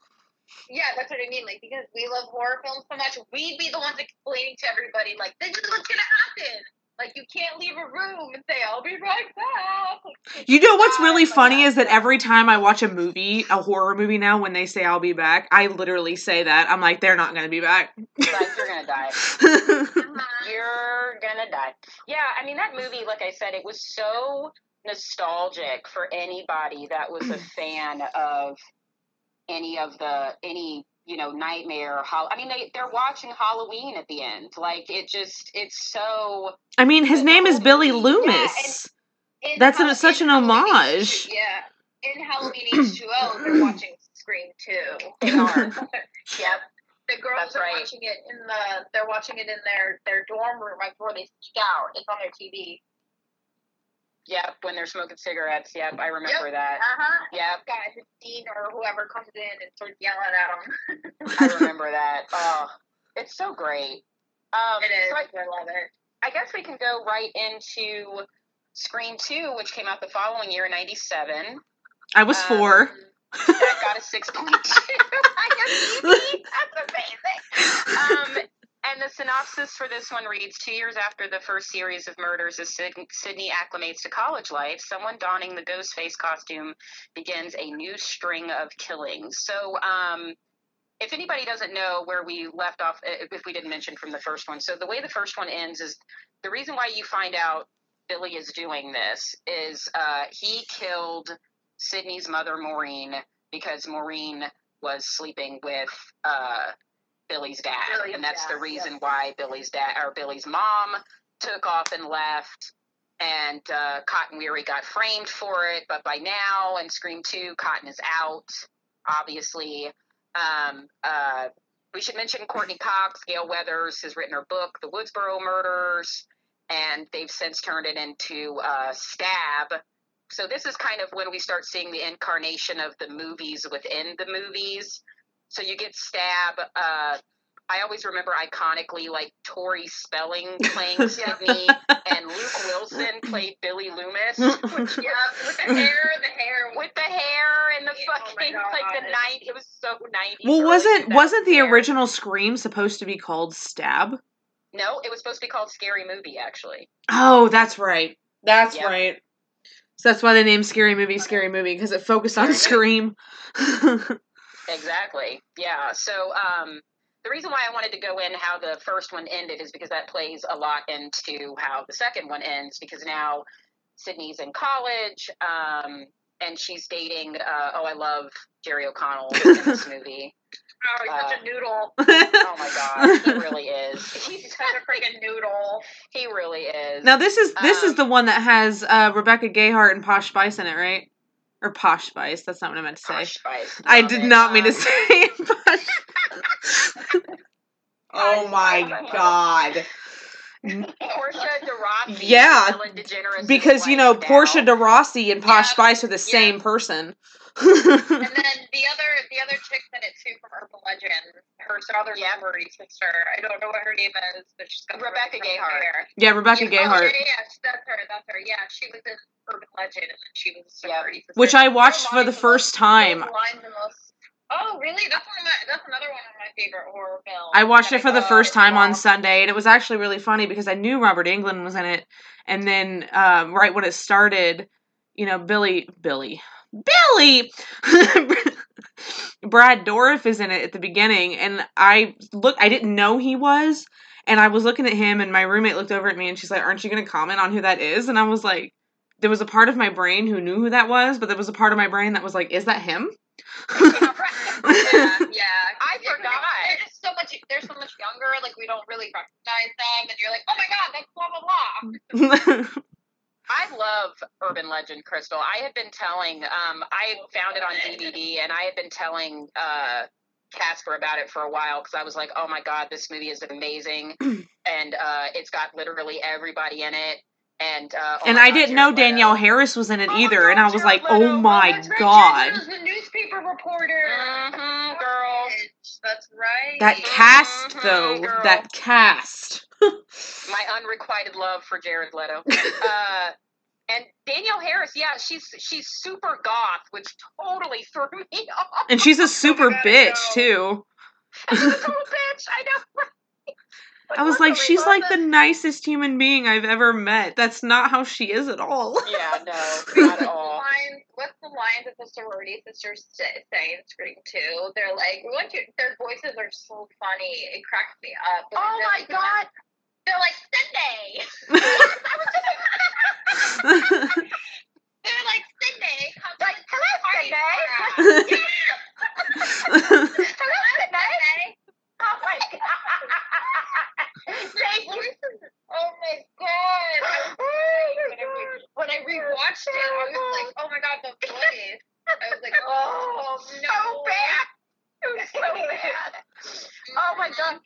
Yeah, that's what I mean. Like because we love horror films so much, we'd be the ones explaining to everybody like this is what's gonna happen. Like you can't leave a room and say, I'll be right back. You know what's really funny is that every time I watch a movie, a horror movie now, when they say I'll be back, I literally say that. I'm like, they're not gonna be back. Like you're gonna die. You're gonna die. Yeah, I mean that movie, like I said, it was so nostalgic for anybody that was a fan of any of the any you know nightmare. Hol- I mean, they they're watching Halloween at the end. Like it just it's so. I mean, his name is Billy. Loomis. Yeah, In That's Hall- an- such an Halloween homage. H2 yeah. In Halloween H2O, they're watching Scream 2. They are. Yep. The girls That's are right. watching it in the they're watching it in their their dorm room right before they sneak out. It's on their TV. Yep. When they're smoking cigarettes. Yep. I remember that. Uh huh. Yep. Guy, his dean or whoever comes in and starts yelling at them. I remember that. Oh, it's so great. Um, it is. so I, I love it. I guess we can go right into Scream 2, which came out the following year, 97. I was Um, four. That got a 6.2 on That's amazing. Um, and the synopsis for this one reads Two years after the first series of murders as Sid- Sidney acclimates to college life, someone donning the ghost face costume begins a new string of killings. So, um, if anybody doesn't know where we left off, uh, if we didn't mention from the first one, so the way the first one ends is the reason why you find out Billy is doing this is uh, he killed Sidney's mother, Maureen, because Maureen was sleeping with uh, Billy's dad, Billy's and that's dad, the reason why Billy's dad or Billy's mom took off and left. And uh, Cotton Weary got framed for it, but by now, in Scream Two, Cotton is out. Obviously, um, uh, we should mention Courteney Cox. Gale Weathers has written her book, The Woodsboro Murders, and they've since turned it into uh, Stab. So this is kind of when we start seeing the incarnation of the movies within the movies. So you get Stab. Uh, I always remember iconically like Tori Spelling playing Sidney, and Luke Wilson played Billy Loomis. Which, yeah, with the hair, the hair. with the hair and the Yeah, oh my fucking like the night. It was so ninety. Well, wasn't wasn't the original Scream supposed to be called Stab? No, it was supposed to be called Scary Movie. Actually, Oh, that's right. That's Yep. right. So that's why they named Scary Movie Scary Movie because it focused on Scream. exactly. Yeah. So, um, the reason why I wanted to go in how the first one ended is because that plays a lot into how the second one ends. Because now Sidney's in college, um, and she's dating. Uh, oh, I love Jerry O'Connell in this movie. Oh, he's such Uh, a noodle. Oh my god, he really is. He's such a freaking noodle. He really is. now this is this is Um, the one that has uh, Rebecca Gayheart and Posh Spice in it, right? Or Posh Spice. That's not what I meant to say. Posh Spice. I did it. not mean to Um, say Posh. oh my god. Portia de Rossi. Yeah, Ellen DeGeneres' Because you know wife now. Portia de Rossi and Posh Yeah, Spice are the yeah. same person. And then the other the other chick's in it too from Urban Legend. Her other Yep. sorority sister. I don't know what her name is, but she's got Rebecca really Gayheart. hair. yeah, Rebecca yeah, Oh, Gayheart, yeah, yeah, yeah, that's her. That's her. Yeah, she was in Urban Legend, and then she was a Yep. sister. which I watched for the lines first time. those lines most- Oh, really? That's one of my. That's another one of my favorite horror films. I watched it for the first It's time on. Sunday, and it was actually really funny because I knew Robert Englund was in it, and then um, right when it started, you know, Billy, Billy, Billy, Brad Dourif is in it at the beginning, and I look, I didn't know he was, and I was looking at him, and my roommate looked over at me, and she's like, "Aren't you going to comment on who that is?" And I was like. There was a part of my brain who knew who that was, but there was a part of my brain that was like, "Is that him?" yeah, yeah. I forgot. They're just so much. They're so much younger. Like we don't really recognize them, and you're like, oh my god, that's blah blah blah. I love Urban Legend, Crystal. I have been telling, um, I found it on DVD, and I have been telling uh, Casper about it for a while because I was like, oh my god, this movie is amazing, and uh, it's got literally everybody in it. And uh, oh and I God, didn't know Jared Leto. Danielle Harris was in it Oh either, God, and I was Jared like, Leto. "Oh Oh, my That's right, god!" Jen was the newspaper reporter. Mhm, girl. That's right. That cast, Mhm, though, girl. that cast. my unrequited love for Jared Leto. uh, and Danielle Harris, yeah, she's she's super goth, which totally threw me off. And she's a super God, bitch know. too. She's a total bitch. I know. I was like, she's like the nicest human being I've ever met. That's not how she is at all. Yeah, no, What's not at the all. lines? What's the lines that the sorority sisters say, say in Scream Two? They're like, we want you. Their voices are so funny. It cracks me up. Oh my like, god! They're like Sidney. They're like Sidney. Come Like, hello, the party Sidney. for us." Yeah. Hello, Sidney. Oh my Thank you. Oh my god. I was like, oh when, I when I rewatched it, I was like, oh my god, the voice. I was like, oh no. So bad. It was so bad. Oh my mm-hmm. god.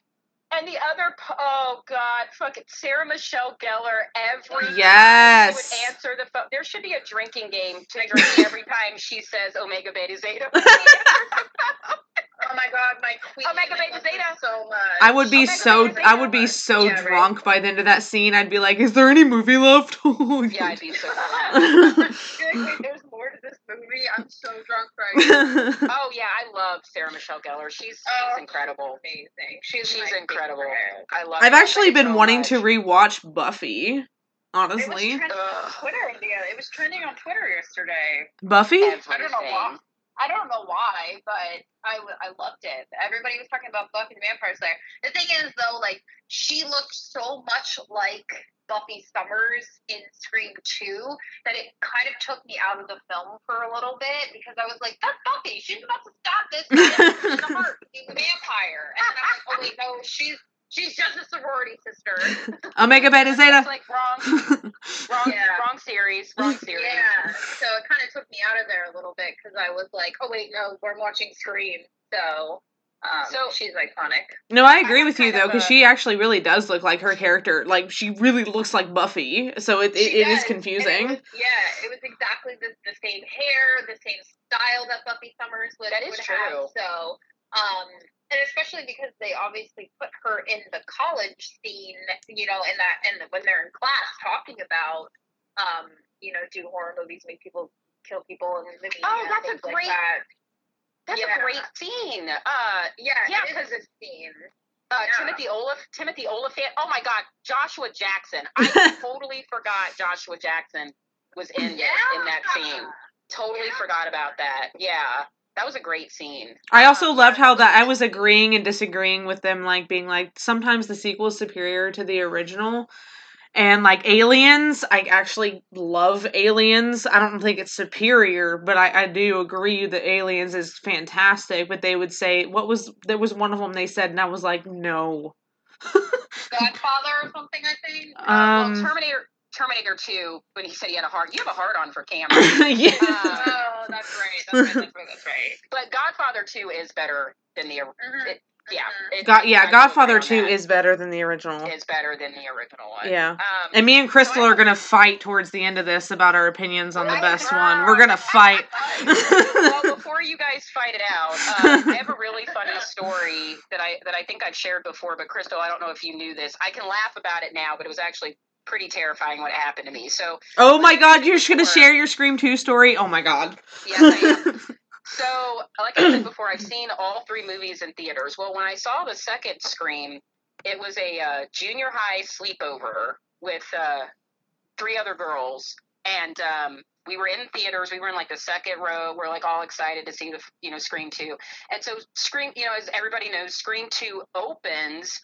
And the other, oh god, fucking Sarah Michelle Gellar. Every Yes. time would answer the phone. There should be a drinking game to drink every time she says Omega Beta Zeta. Oh my god, my queen. Oh, Omega I Beta Zeta. So much. I would be oh, Omega so Beta I would be so Yeah, right. drunk by the end of that scene. I'd be like, "Is there any movie left?" Oh yeah, I'd be so. You're like, there's more to this movie. I'm so drunk right now. Oh yeah, I love Sarah Michelle Gellar. She's she's Oh. incredible. Amazing. She's, She's incredible. favorite. I love. I've her actually been so wanting much. to rewatch Buffy. It Honestly, was trending on Twitter, India. It was trending on Twitter yesterday. Buffy. I don't know why. I don't know why, but I, I loved it. Everybody was talking about Buffy the Vampire Slayer. The thing is, though, like she looked so much like Buffy Summers in Scream Two that it kind of took me out of the film for a little bit because I was like, "That's Buffy. She's about to stop this man in the heart, being a vampire." And I'm like, "Oh wait, no, she's she's just a sorority sister." Omega Beta It's Zeta. like wrong, wrong, Yeah. wrong series, wrong series. Yeah, so it kind of took me out of there a little bit because I was like, oh wait, no, we're watching Scream, so um, So- she's iconic. No, I agree have with you though, because a- she actually really does look like her character. Like she really looks like Buffy, so it, it, it is confusing. it was- yeah, it was exactly the, the same hair, the same style that Buffy Summers would, That is would true. have. So, um, and especially because they obviously put her in the college scene, you know, in that, and when they're in class talking about, um, you know, do horror movies make people kill people and the media Oh, that's a things like great- that. That's Yeah. a great scene. Uh, Yeah, Yeah, it is a scene. uh, Yeah. Timothy Olaf, Timothy Oliphant. Oh my God, Joshua Jackson. I totally forgot Joshua Jackson was in this, in that scene. Totally Yeah. forgot about that. Yeah, that was a great scene. I also Um, loved how that I was agreeing and disagreeing with them, like being like sometimes the sequel is superior to the original, and like Aliens, I actually love Aliens. I don't think it's superior, but I I do agree that Aliens is fantastic. But they would say what was there was one of them they said, and I was like no. Godfather or something, I think. Uh, Um, well, Terminator, Terminator Two. When he said he had a heart, you have a heart on for Cameron. yeah. Uh, oh, that's right. That's right. That's right. That's right. but Godfather Two is better than the. Mhm. It, yeah, Mhm. it- God, I yeah, Godfather Two that. is better than the original. is better than the original one. Yeah. Um, And me and Crystal I are gonna fight towards the end of this about our opinions on the best girl. one. We're gonna fight. well, before you guys fight it out, uh, I have a really funny story that I that I think I've shared before. But Crystal, I don't know if you knew this. I can laugh about it now, but it was actually pretty terrifying what happened to me. So oh my god, you're just gonna Before- share your Scream 2 story? Oh my god. yes, I am. So, like I said before, I've seen all three movies in theaters. Well, when I saw the second Scream, it was a uh, junior high sleepover with uh, three other girls, and um, we were in theaters. We were in like the second row. We're like all excited to see the you know Scream two, and so Scream, you know, as everybody knows, Scream two opens.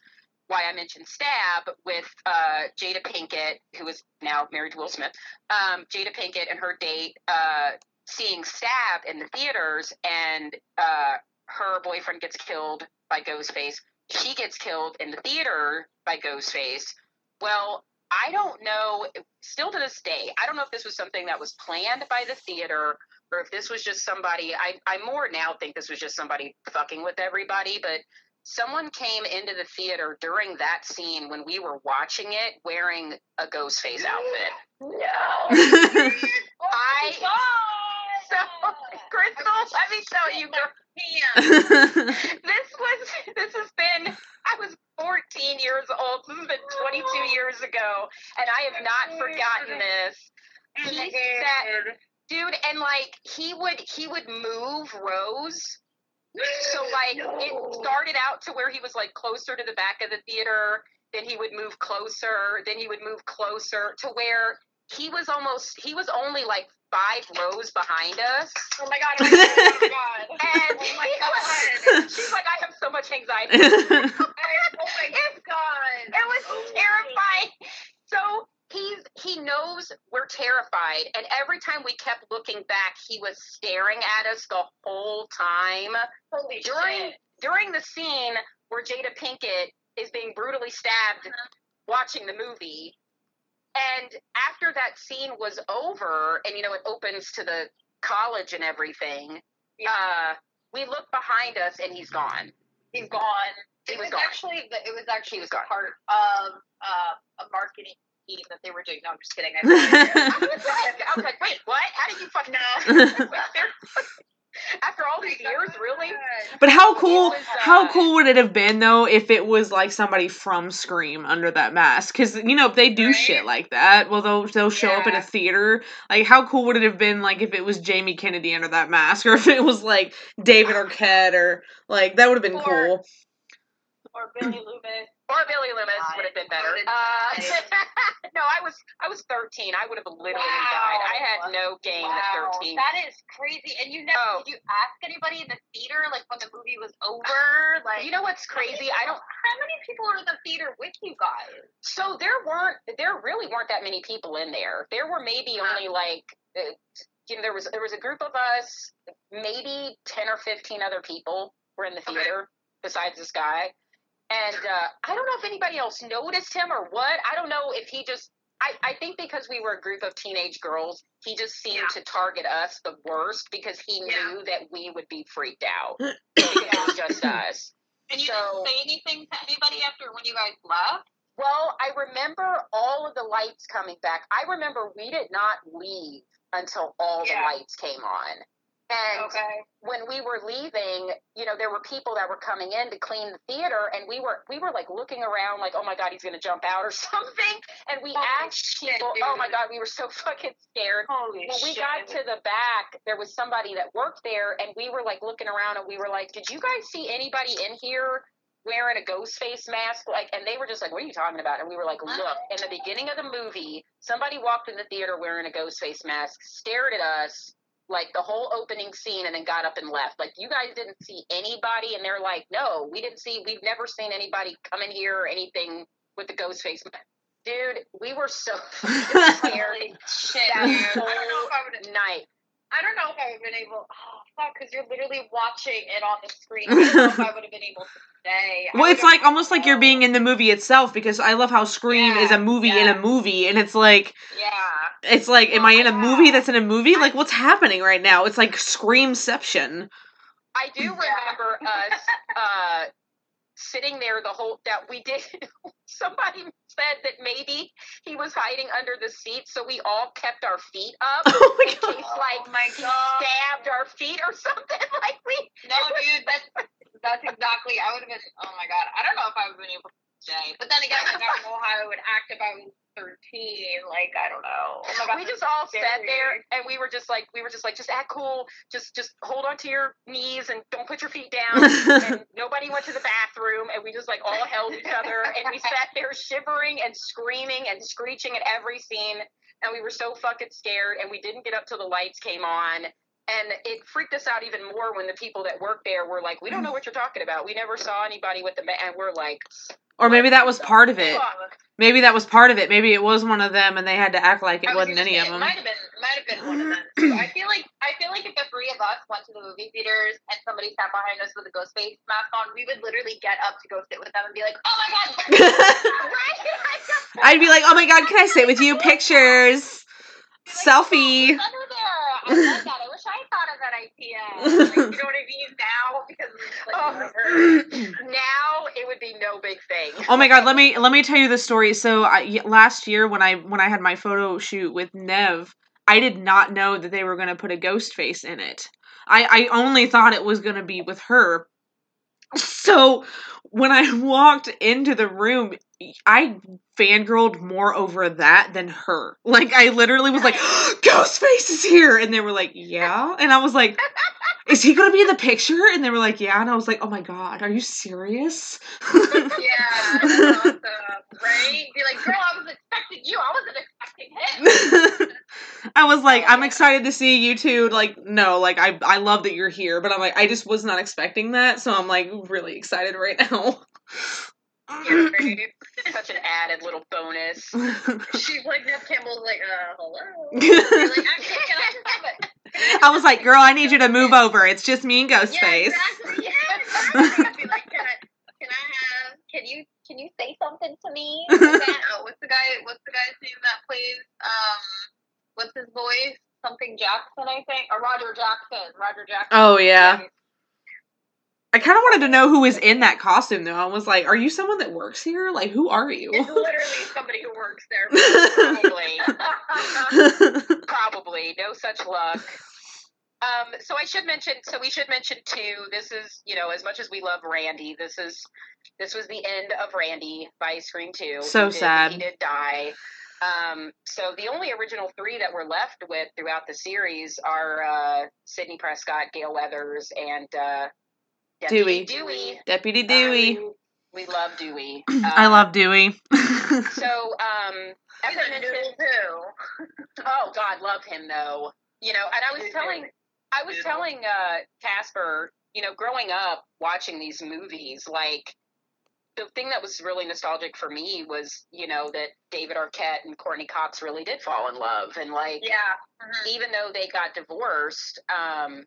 Why I mentioned Stab with uh, Jada Pinkett, who is now married to Will Smith. Um, Jada Pinkett and her date uh, seeing Stab in the theaters, and uh, her boyfriend gets killed by Ghostface. She gets killed in the theater by Ghostface. Well, I don't know, still to this day, I don't know if this was something that was planned by the theater or if this was just somebody, I, I more now think this was just somebody fucking with everybody, but someone came into the theater during that scene when we were watching it wearing a Ghostface outfit. No. I, so, Crystal, let me tell you, girl, this was this has been I was 14 years old. This has been 22 years ago, and I have not forgotten this. He said, dude, and like he would he would move rows. So like it started out to where he was like closer to the back of the theater. then he would move closer, then he would move closer to where he was almost he was only like five rows behind us. Oh my god! Oh, oh my god! And oh my he god! was- she's like, I have so much anxiety. oh my god! It was terrifying. So he's he knows we're terrified, and every time we kept looking back, he was staring at us the whole time. Holy During shit! during the scene where Jada Pinkett is being brutally stabbed Uh-huh. watching the movie, and after that scene was over, and you know it opens to the college and everything, Yeah. uh, we look behind us and he's gone. He's gone. It was was gone. actually it was actually He was gone. part of uh, a marketing that they were doing. No, I'm just kidding. I have no idea. I was like, I was like, wait, what? How did you fucking know? After all these years, really? But how cool? was, How uh, cool would it have been though if it was like somebody from Scream under that mask? Because you know if they do Right? shit like that, well they'll they'll show up in a theater. Like how cool would it have been like if it was Jamie Kennedy under that mask, or if it was like David Arquette, or like that would have been Or- cool. Or Billy Loomis. Or Billy Loomis I would have been better. Uh, no, I was I was 13. I would have literally Wow. died. I had no game wow, at 13. that is crazy. And you never Oh. did you ask anybody in the theater like when the movie was over? Like you know what's crazy? I don't. How many people were in the theater with you guys? So there weren't there really weren't that many people in there. There were maybe Huh. only like uh, you know there was there was a group of us, maybe 10 or 15 other people were in the Okay. theater besides this guy. And uh, I don't know if anybody else noticed him or what. I don't know if he just I, I think because we were a group of teenage girls, he just seemed Yeah. to target us the worst because he Yeah. knew that we would be freaked out. because it was just us. And you So- didn't say anything to anybody after when you guys left? Well, I remember all of the lights coming back. I remember we did not leave until all Yeah. the lights came on. And Okay. when we were leaving, you know, there were people that were coming in to clean the theater and we were we were like looking around like, "Oh my god, he's going to jump out or something." And we Holy asked shit, people, "Oh my god, we were so fucking scared." Holy When we shit. got to the back, there was somebody that worked there, and we were like looking around, and we were like, "Did you guys see anybody in here wearing a ghost face mask?" Like, and they were just like, "What are you talking about?" And we were like, "Look, in the beginning of the movie, somebody walked in the theater wearing a ghost face mask, stared at us." Like the whole opening scene, and then got up and left. Like you guys didn't see anybody, and they're like, "No, we didn't see. We've never seen anybody come in here or anything with the ghost face mask." Dude, we were so scared Holy shit, that dude. I don't know if I would have night. I don't know if I would have been able. Oh fuck, because you're literally watching it on the screen. I don't know if I would have been able to stay. I Well, it's would've- like almost like you're being in the movie itself because I love how Scream is a Yeah, movie in a movie, and it's like Yeah. It's like, am I in a movie that's in a movie? Like, what's happening right now? It's like Screamception. I do remember us uh, sitting there the whole that we did. Somebody said that maybe he was hiding under the seat, so we all kept our feet up Oh my god! case, like, oh my he god. stabbed our feet or something. Like we. No, dude, that's that's exactly. I would have been. Oh my god, I don't know if I would have been able to stay. But then again, like, I don't know how I would act if I was thirteen. Like I don't know. Oh my god, we just all sat there and we were just like we were just like just act cool just just hold on to your knees and don't put your feet down and nobody went to the bathroom and we just like all held each other and we sat there shivering and screaming and screeching at every scene and we were so fucking scared and we didn't get up till the lights came on and it freaked us out even more when the people that worked there were like we don't know what you're talking about we never saw anybody with the ma-. and we're like Or maybe that was part of it. Maybe that was part of it. Maybe it was one of them, and they had to act like it I was wasn't any say, of them. Might have been, might have been one of them. I feel like, I feel like if the three of us went to the movie theaters and somebody sat behind us with a ghost face mask on, we would literally get up to go sit with them and be like, "Oh my god!" I'd be like, oh my god, can I sit with you? Pictures, selfie. "Oh. I love that. I wish I thought of that idea. Like, you know what I mean? Now because like, Oh. now it would be no big thing. Oh my god, let me let me tell you the story. So I, last year when I when I had my photo shoot with Neve, I did not know that they were going to put a ghost face in it. I I only thought it was going to be with her. So when I walked into the room, I fangirled more over that than her. Like I literally was like, "Ghostface is here," and they were like, "Yeah," and I was like, is he gonna be in the picture? And they were like, yeah. And I was like, oh my god, are you serious? Yeah, awesome, right? Be like, girl, I was expecting you. I wasn't expecting him. I was like, I'm excited to see you two. Like, no, like I I love that you're here, but I'm like, I just was not expecting that, so I'm like really excited right now. Yeah, right. Such an added little bonus. She's like, Neve Campbell's like, uh, hello. Like, I just have a- I was like, girl, I need you to move over. It's just me and Yeah, Ghostface. exactly. Yeah, exactly. Like, can I, can I have? Can you can you say something to me? Oh, what's the guy? What's the guy's name that plays? Um, what's his voice? Something Jackson, I think, or Roger Jackson. Roger Jackson. Oh yeah. I kind of wanted to know who was in that costume though. I was like, are you someone that works here? Like, who are you? It's literally somebody who works there. Probably. Probably. No such luck. Um, so I should mention. So we should mention too. This is, you know, as much as we love Randy, this is this was the end of Randy by Scream Two. So He did- sad. He did die. Um, so the only original three that we're left with throughout the series are uh, Sidney Prescott, Gale Weathers, and uh, Deputy Dewey. Dewey. Deputy Dewey. Um, we love Dewey. I Um, love Dewey. So, um, as He's I a mentioned, too. Oh God, love him though. You know, and I was telling, I was telling uh, Casper, you know, growing up watching these movies, like the thing that was really nostalgic for me was, you know, that David Arquette and Courteney Cox really did fall in love, and like, Yeah. Mhm. even though they got divorced, um,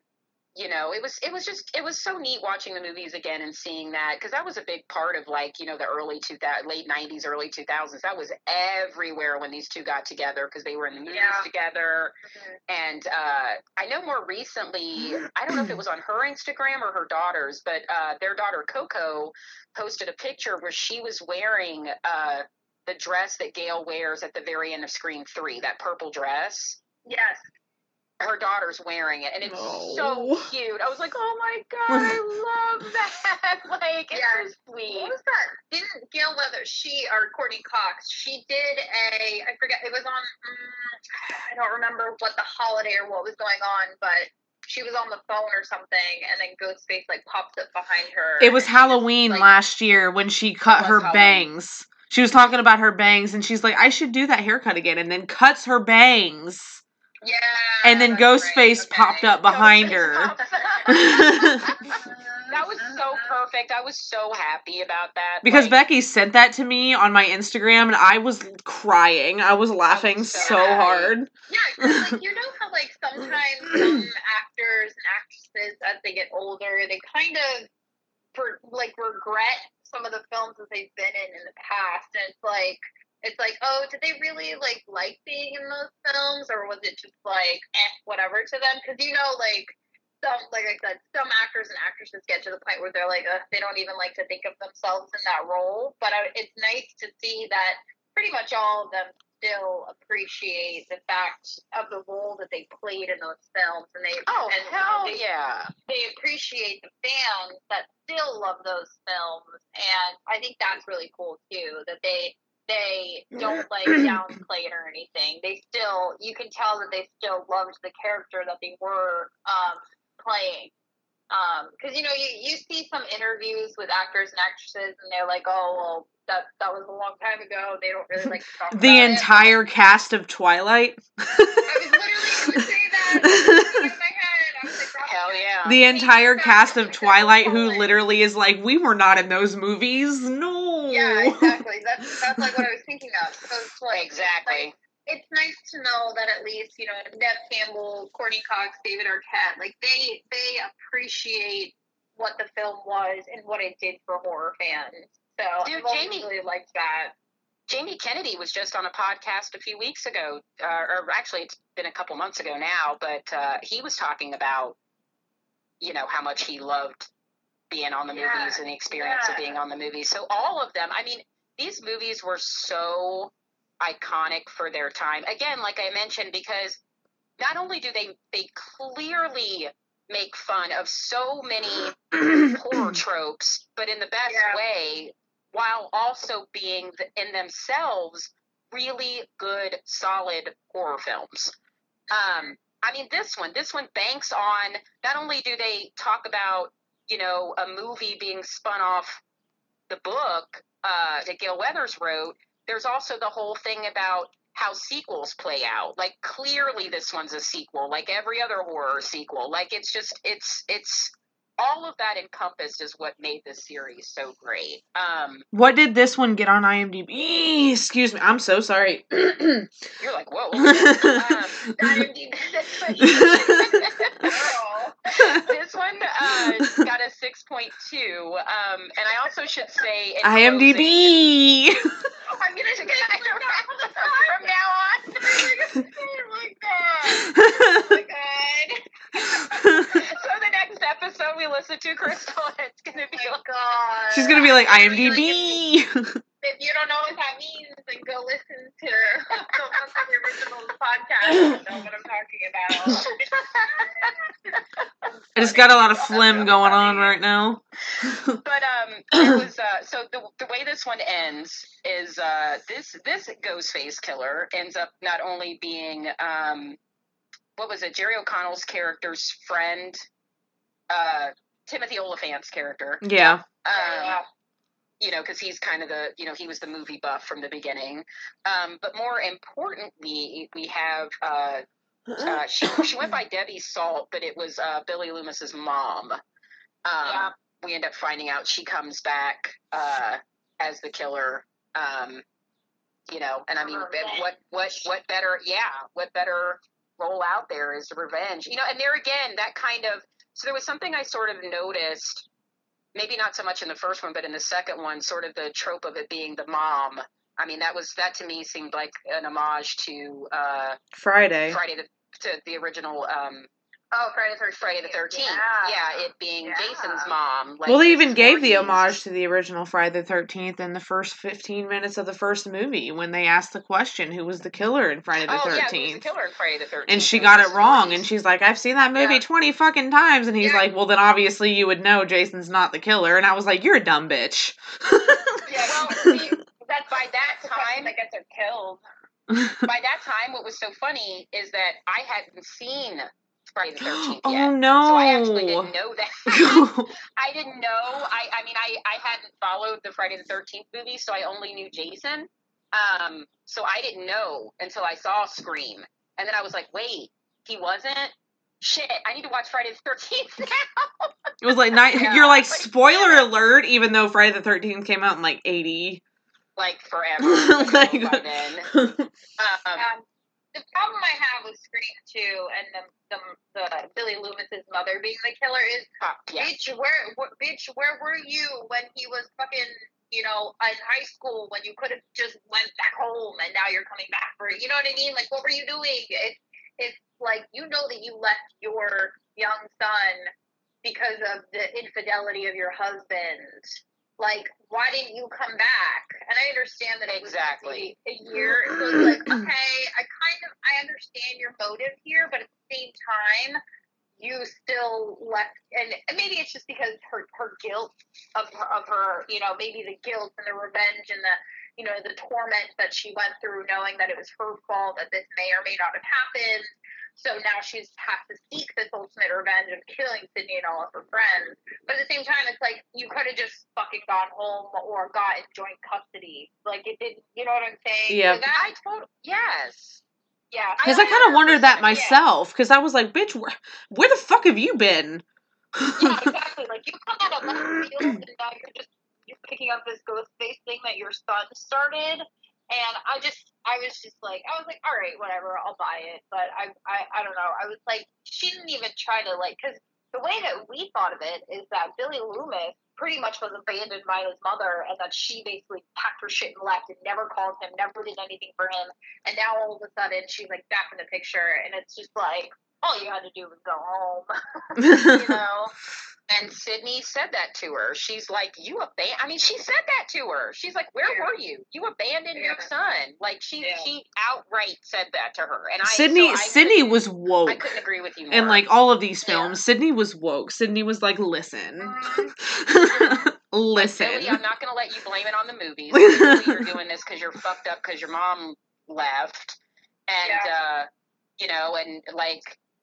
you know, it was it was just it was so neat watching the movies again and seeing that because that was a big part of like you know the early two thousand late nineties early two thousands that was everywhere when these two got together because they were in the movies Yeah. together Mhm. and uh, I know more recently I don't know if it was on her Instagram or her daughter's but uh, their daughter Coco posted a picture where she was wearing uh, the dress that Gale wears at the very end of Scream Three that purple dress Yes. Her daughter's wearing it and it's No. so cute. I was like, oh my god, I love that. like it's Yeah. so sweet. What was that? Didn't Gale Weathers, she or Courteney Cox, she did a, I forget, it was on, mm, I don't remember what the holiday or what was going on, but she was on the phone or something, and then Ghostface like pops up behind her. It was and she just, Halloween like, last year when she cut her Halloween. bangs. She was talking about her bangs and she's like, I should do that haircut again, and then cuts her bangs. Yeah. And then Ghostface right, popped up behind Ghostface her. that was so perfect. I was so happy about that. Because like, Becky sent that to me on my Instagram and I was crying. I was laughing so so hard. Yeah, like you know how like sometimes some actors and actresses as they get older, they kind of for like regret some of the films that they've been in in the past, and it's like it's like oh, did they really like like being in those films, or was it just like eh, whatever to them? Because you know like. Some, like I said, some actors and actresses get to the point where they're like, uh, they don't even like to think of themselves in that role. But I, it's nice to see that pretty much all of them still appreciate the fact of the role that they played in those films, and they Oh and hell they, yeah! they appreciate the fans that still love those films, and I think that's really cool too. That they they don't like downplay it or anything. They still you can tell that they still loved the character that they were um, playing. Because you know you, you see some interviews with actors and actresses, and they're like, "Oh, well, that that was a long time ago. They don't really like to talk about The it." entire cast of Twilight. I was literally going that. It was in my head. I was like, Hell yeah! the entire cast of Twilight who literally is like, we were not in those movies. No. Yeah, exactly. That's that's like what I was thinking of. So it's like exactly. It's nice to know that at least you know Neve Campbell, Courteney Cox, David Arquette, like they they appreciate what the film was and what it did for horror fans. So Dude, I've Jamie- really liked that. Jamie Kennedy was just on a podcast a few weeks ago, uh, or actually it's been a couple months ago now, but uh, he was talking about, you know, how much he loved being on the Yeah, movies and the experience of being on the movies. So all of them, I mean, these movies were so iconic for their time. Again, like I mentioned, because not only do they they clearly make fun of so many horror tropes, but in the best Yeah. way, while also being in themselves really good, solid horror films. Um, I mean, this one, this one banks on not only do they talk about, you know, a movie being spun off the book uh, that Gale Weathers wrote, there's also the whole thing about how sequels play out. Like clearly this one's a sequel, like every other horror sequel. Like it's just it's it's all of that encompassed is what made this series so great. Um What did this one get on IMDb? Excuse me. I'm so sorry. you're like, whoa. um, IMDb, that's what you- Girl. this one uh, got a 6.2. Um, and I also should say in closing- IMDb. I'm gonna get it from now on. oh my god. Oh my god. so the next episode we listen to Crystal, it's gonna be Oh like, god. She's gonna be like Really, IMDb. If you don't know what that means, then go listen to the original podcast. You know what I'm talking about. I just got a lot of phlegm going on right now. but um, it was uh, so the the way this one ends is uh this this Ghostface killer ends up not only being um, what was it Jerry O'Connell's character's friend, uh, Timothy Oliphant's character. Yeah. Um, you know, because he's kind of the, you know, he was the movie buff from the beginning. Um, but more importantly, we have, uh, uh, she, she went by Debbie Salt, but it was uh, Billy Loomis's mom. Um, Yeah. We end up finding out she comes back uh, as the killer. Um, you know, and I mean, Revenge. what, what, what better? Yeah, what better role out there is revenge? You know, and there again, that kind of. So there was something I sort of noticed maybe not so much in the first one, but in the second one, sort of the trope of it being the mom. I mean, that was that to me seemed like an homage to uh, Friday. Friday the to the original um, Oh, Friday the 13th. Friday the Thirteenth. Yeah. it being Yeah. Jason's mom. Like well, they even gave the homage to the original Friday the Thirteenth in the first fifteen minutes of the first movie when they asked the question, "Who was the killer in Friday the Oh yeah, the Thirteenth? killer in Friday the Thirteenth? and she got it wrong, and she's like, "I've seen that movie Yeah. twenty fucking times," and he's Yeah. like, "Well, then obviously you would know Jason's not the killer," and I was like, "You're a dumb bitch." Yeah, Well, well, see, that's by that time. that gets her killed. by that time, what was so funny is that I hadn't seen Friday the Thirteenth oh yet. no! So I actually didn't know that. I didn't know. I, I mean, I, I hadn't followed the Friday the Thirteenth movie, so I only knew Jason. Um, so I didn't know until I saw Scream, and then I was like, wait, he wasn't. Shit, I need to watch Friday the Thirteenth now. It was like night. Yeah, You're like spoiler yeah. alert, even though Friday the Thirteenth came out in like eighty. like forever. Like-. Um, Um, the problem I have with Scream 2 and the, the, the Billy Loomis's mother being the killer is, uh, yeah. bitch, where, where, bitch, where were you when he was fucking, you know, in high school when you could have just went back home and now you're coming back for it? You know what I mean? Like, what were you doing? It, it's like, you know that you left your young son because of the infidelity of your husband. Like, why didn't you come back? And I understand that it was Exactly. a year. So it's like, mm-hmm. okay, I kind of I understand your motive here, but at the same time, you still left, and and maybe it's just because her her guilt of her, of her, you know, maybe the guilt and the revenge and the you know the torment that she went through, knowing that it was her fault that this may or may not have happened. So now she's has to seek this ultimate revenge of killing Sidney and all of her friends. But at the same time, it's like you could have just fucking gone home or got in joint custody. Like it didn't. You know what I'm saying? Yeah. So that, I told yes. yeah. Because I kind of wondered that myself. Because I was like, "Bitch, where, where the fuck have you been?" Yeah, exactly. Like you come out of left field and now you're just you're picking up this ghost face thing that your son started. And I just, I was just like, I was like, all right, whatever, I'll buy it. But I, I, I don't know. I was like, she didn't even try to like, because the way that we thought of it is that Billy Loomis pretty much was abandoned by his mother, and that she basically packed her shit and left and never called him, never did anything for him. And now all of a sudden she's like back in the picture, and it's just like all you had to do was go home, you know. And Sidney said that to her. She's like, "You abandoned." I mean, she said that to her. She's like, "Where Yeah. were you? You abandoned your son." Like she Yeah. she outright said that to her. And I Sidney, so I Sidney couldn't- was I woke. couldn't agree with you more. In like all of these Yeah. films, Sidney was woke. Sidney was like, "Listen, Mhm. listen." Billy, I'm not going to let you blame it on the movies. You're doing this because you're fucked up because your mom left, and Yeah. uh, you know, and like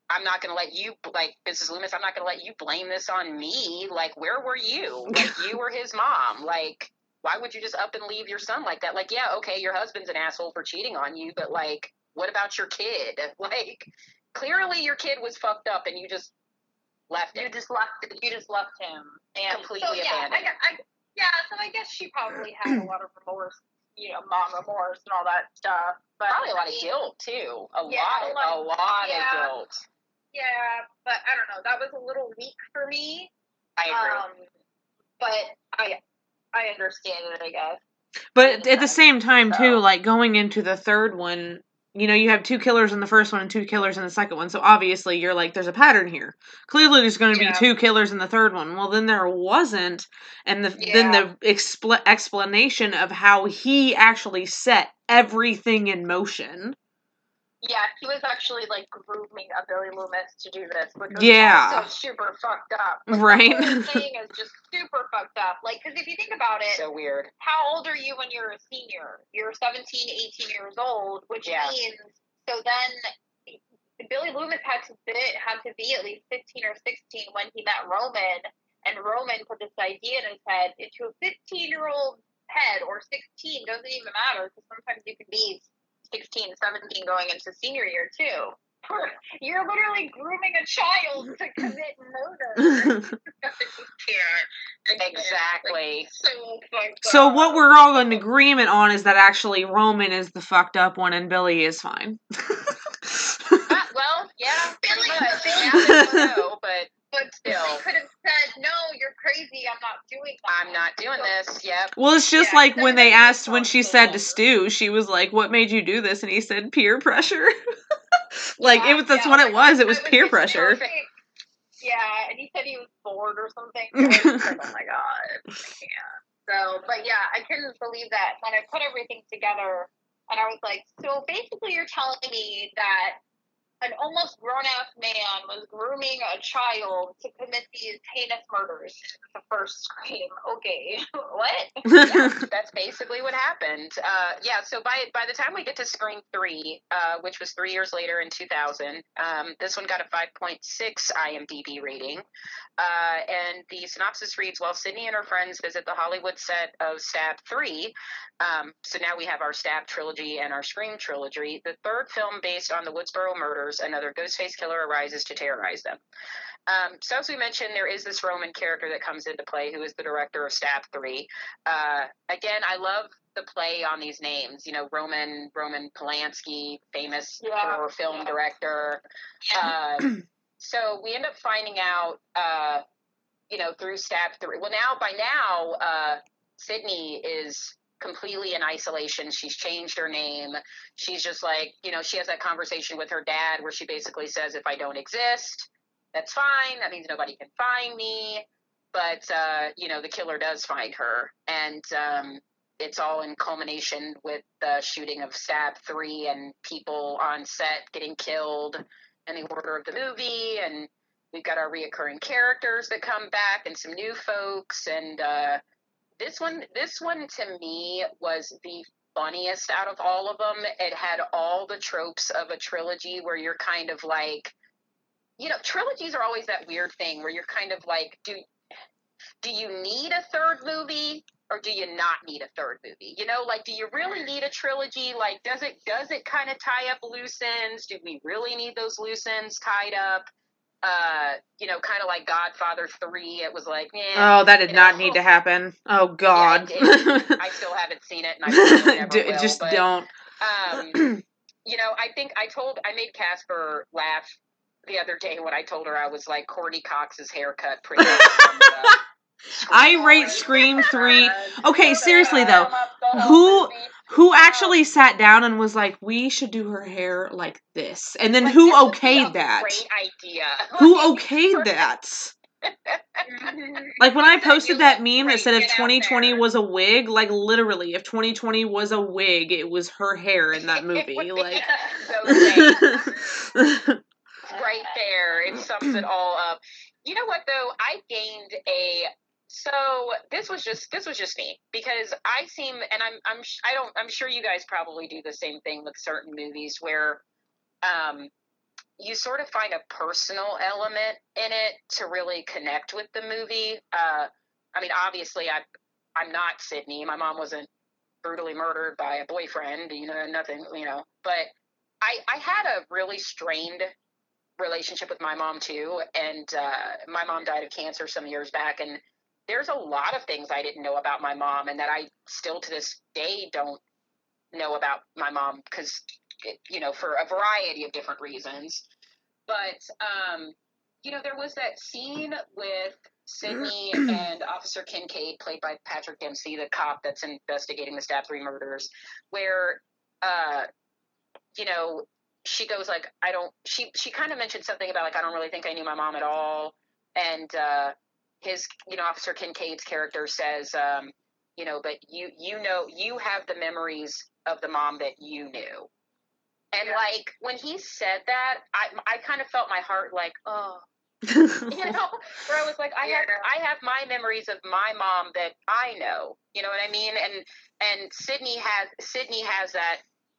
I'm not going to let you, like, Mrs. Loomis, I'm not going to let you blame this on me. Like, where were you? Like, you were his mom. Like, why would you just up and leave your son like that? Like, yeah, okay, your husband's an asshole for cheating on you, but, like, what about your kid? Like, clearly your kid was fucked up and you just left You just left. You just left him. And Completely so, yeah, abandoned. gue- I, yeah. So I guess she probably had a lot of remorse, you know, mom remorse and all that stuff. But Probably a lot I of guilt, too. A Yeah, lot, a lot a lot yeah. of guilt. Yeah, but I don't know. That was a little weak for me. I agree. Um, but I, I understand it. I guess. But at the same time, too, so. like going into the third one, you know, you have two killers in the first one and two killers in the second one. So obviously, you're like, there's a pattern here. Clearly, there's going to Yeah. be two killers in the third one. Well, then there wasn't, and the then the expl- explanation of how he actually set everything in motion. Yeah, he was actually like grooming a Billy Loomis to do this, which was Yeah. also super fucked up. Like, Right. The thing is just super fucked up. Like, because if you think about it, So weird. how old are you when you're a senior? You're 17, 18 years old, which Yeah. means so then Billy Loomis had to be had to be at least 15 or 16 when he met Roman, and Roman put this idea in his head into a 15 year old head or 16 doesn't even matter because sometimes you can be 16, 17 going into senior year too. You're literally grooming a child to commit murder. Exactly. so fucked so what we're all in agreement on is that actually Roman is the fucked up one and Billy is fine. Ah, well, yeah, pretty Billy- much. Now they know, but But Still. they could have said, "No, you're crazy. I'm not doing that." I'm not doing this. Yep. Well, it's just Yeah, like when they asked when she said to Stu, she was like, "What made you do this?" And he said, "Peer pressure." like it was. That's Yeah, what like, it was. It was that peer pressure. perfect. Yeah, and he said he was bored or something. So I was like, oh my god, I can't. So, but yeah, I couldn't believe that when I put everything together, and I was like, so basically, you're telling me that an almost grown ass man was grooming a child to commit these heinous murders. The first scream. Okay, what? yeah, that's basically what happened. Uh, yeah, so by by the time we get to Scream Three, uh, which was three years later in 2000, um, this one got a 5.6 IMDb rating, uh, and the synopsis reads: While Sidney and her friends visit the Hollywood set of Stab Three, um, so now we have our Stab trilogy and our Scream trilogy. The third film, based on the Woodsboro murders, another Ghostface killer arises to terrorize them. Um, so as we mentioned, there is this Roman character that comes into play, who is the director of Stab Three. Uh, again, I love the play on these names. You know, Roman Roman Polanski, famous Yeah, horror film director. Uh, so we end up finding out, uh, you know, through Stab Three. Well, now by now, uh, Sidney is completely in isolation. She's changed her name. She's just like, you know, she has that conversation with her dad where she basically says, if I don't exist, that's fine. That means nobody can find me. But, uh, you know, the killer does find her. And um, it's all in culmination with the shooting of Stab 3 and people on set getting killed and the order of the movie. And we've got our reoccurring characters that come back and some new folks. And uh, this one, this one to me was the funniest out of all of them. It had all the tropes of a trilogy where you're kind of like, you know, trilogies are always that weird thing where you're kind of like, do do you need a third movie or do you not need a third movie? You know, like do you really need a trilogy? Like does it does it kind of tie up loose ends? Do we really need those loose ends tied up? Uh, you know, kind of like Godfather 3, it was like, yeah, oh, that did not know. need to happen. Oh God. it- I still haven't seen it and I never D- will, just but, don't. um, you know, I think I told I made Casper laugh the other day when I told her I was like Courteney Cox's haircut pretty much. I rate Scream three. Okay, seriously though, who- Who actually sat down and was like, "We should do her hair like this," and then Like, who okayed that? Great idea. Who okayed that? Like when I posted that meme that said if 2020 was a wig, like literally, if 2020 was a wig, it was her hair in that movie. Like, right there. It sums it all up. You know what though? I gained a so this was just this was just me because I seem and I'm I'm I don't I'm sure you guys probably do the same thing with certain movies where um you sort of find a personal element in it to really connect with the movie. Uh, I mean, obviously, I I'm not Sidney. My mom wasn't brutally murdered by a boyfriend. You know, nothing. You know, but I I had a really strained relationship with my mom too, and uh, my mom died of cancer some years back, and there's a lot of things I didn't know about my mom, and that I still to this day don't know about my mom because you know for a variety of different reasons. But um, you know, there was that scene with Sidney and Officer Kincaid, played by Patrick Dempsey, the cop that's investigating the Stab Three murders, where uh, you know she goes like, I don't. She she kind of mentioned something about like I don't really think I knew my mom at all, and uh, his you know Officer Kincaid's character says, um, you know, but you you know you have the memories of the mom that you knew. And Yeah. like when he said that, I I kind of felt my heart like, oh, you know, where I was like, I have I have my memories of my mom that I know. You know what I mean? And and Sidney has Sidney has that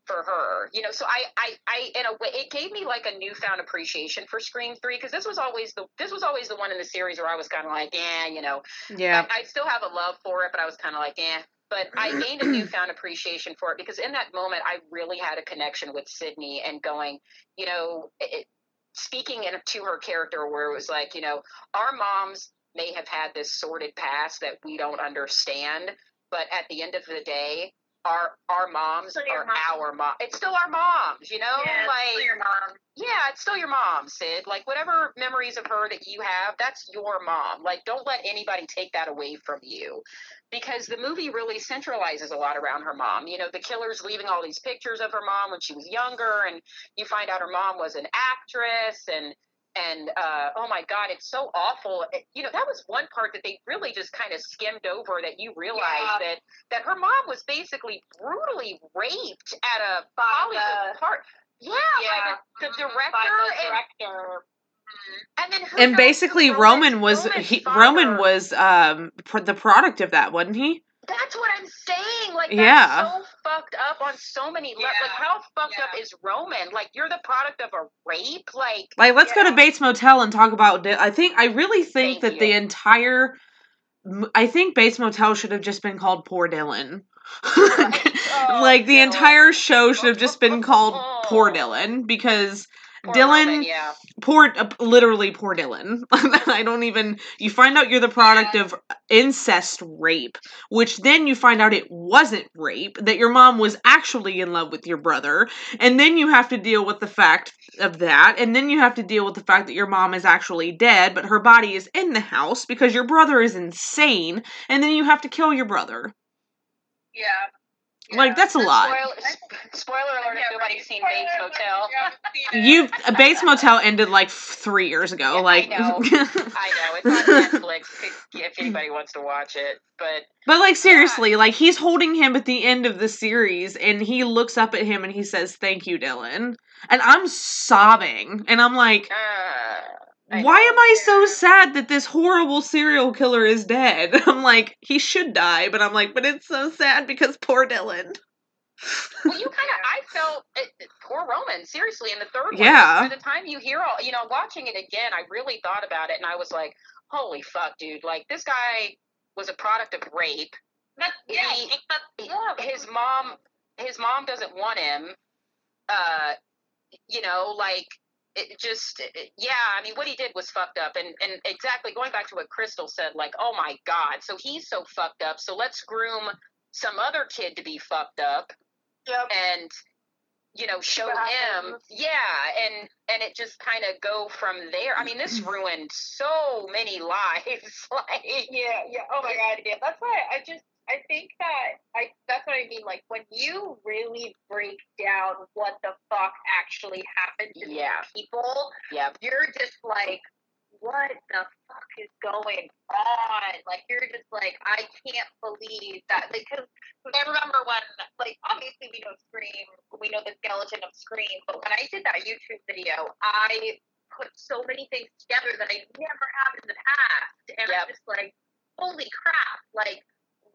for her. You know, so I I I in a way it gave me like a newfound appreciation for Scream Three because this was always the this was always the one in the series where I was kind of like, yeah, you know, yeah. I, I still have a love for it, but I was kind of like, eh. But I gained a newfound appreciation for it because in that moment, I really had a connection with Sidney and going, you know, it, speaking in, to her character where it was like, you know, our moms may have had this sordid past that we don't understand, but at the end of the day, our our moms Still are mom. our mom. It's still our moms, you know, yeah, it's like still your mom. yeah, it's still your mom, Sid. Like whatever memories of her that you have, that's your mom. Like don't let anybody take that away from you. Because the movie really centralizes a lot around her mom. You know, the killer's leaving all these pictures of her mom when she was younger and you find out her mom was an actress and and uh, oh my god, it's so awful. It- you know, that was one part that they really just kind of skimmed over. That you realize Yeah. that that her mom was basically brutally raped at a By Hollywood the- part. Yeah, Yeah. by the, the Mhm. director, By the and, director. and then who and basically who Roman was Roman's he, father- Roman was um pr- the product of that, wasn't he? That's what I'm saying. Like that's Yeah. so fucked up on so many levels. Yeah. Like how fucked up is Roman? Like you're the product of a rape. Like Like, let's go Yeah. to Bates Motel and talk about. Di- I think I really think Thank that the entire. I think Bates Motel should have just been called Poor Dylan. Oh, like the Dylan. entire show should have just been called Poor oh. Dylan because poor Dylan, Roman, yeah. poor, uh, literally poor Dylan. I don't even. You find out you're the product Yeah. of incest rape, which then you find out it wasn't rape. That your mom was actually in love with your brother, and then you have to deal with the fact of that, and then you have to deal with the fact that your mom is actually dead, but her body is in the house because your brother is insane, and then you have to kill your brother. Yeah. Like that's a lot. Spoiler, spoiler alert if Yeah, nobody's right. seen Bates Motel. You haven't seen it. You've Bates Motel ended like three years ago. Yeah, I like, know. I know it's on Netflix if, if anybody wants to watch it. But but like seriously, like he's holding him at the end of the series, and he looks up at him and he says, "Thank you, Dylan," and I'm sobbing, and I'm like, uh, I "Why am I so sad that this horrible serial killer is dead?" I'm like, he should die, but I'm like, but it's so sad because poor Dylan. well, you kind of, I felt it, it- poor Roman. Seriously, in the third one, Yeah. by the time you hear all, you know, watching it again, I really thought about it, and I was like, holy fuck, dude! Like this guy was a product of rape. That's, yeah, He- think yeah. his mom his mom doesn't want him uh you know like it just it- yeah i mean what he did was fucked up and and exactly going back to what crystal said like oh my god so he's so fucked up so let's groom some other kid to be fucked up Yep. and you know show him yeah and and it just kind of go from there i mean this ruined so many lives like Yeah, yeah. Oh my god, yeah. That's why I just I think that I that's what I mean. Like when you really break down what the fuck actually happened to Yeah. people, yeah you're just like, what the fuck is going on? Like you're just like, I can't believe that because I remember when like obviously we know Scream, we know the skeleton of Scream, but when I did that YouTube video, I put so many things together that I never have in the past. And Yep. I'm just like, holy crap, like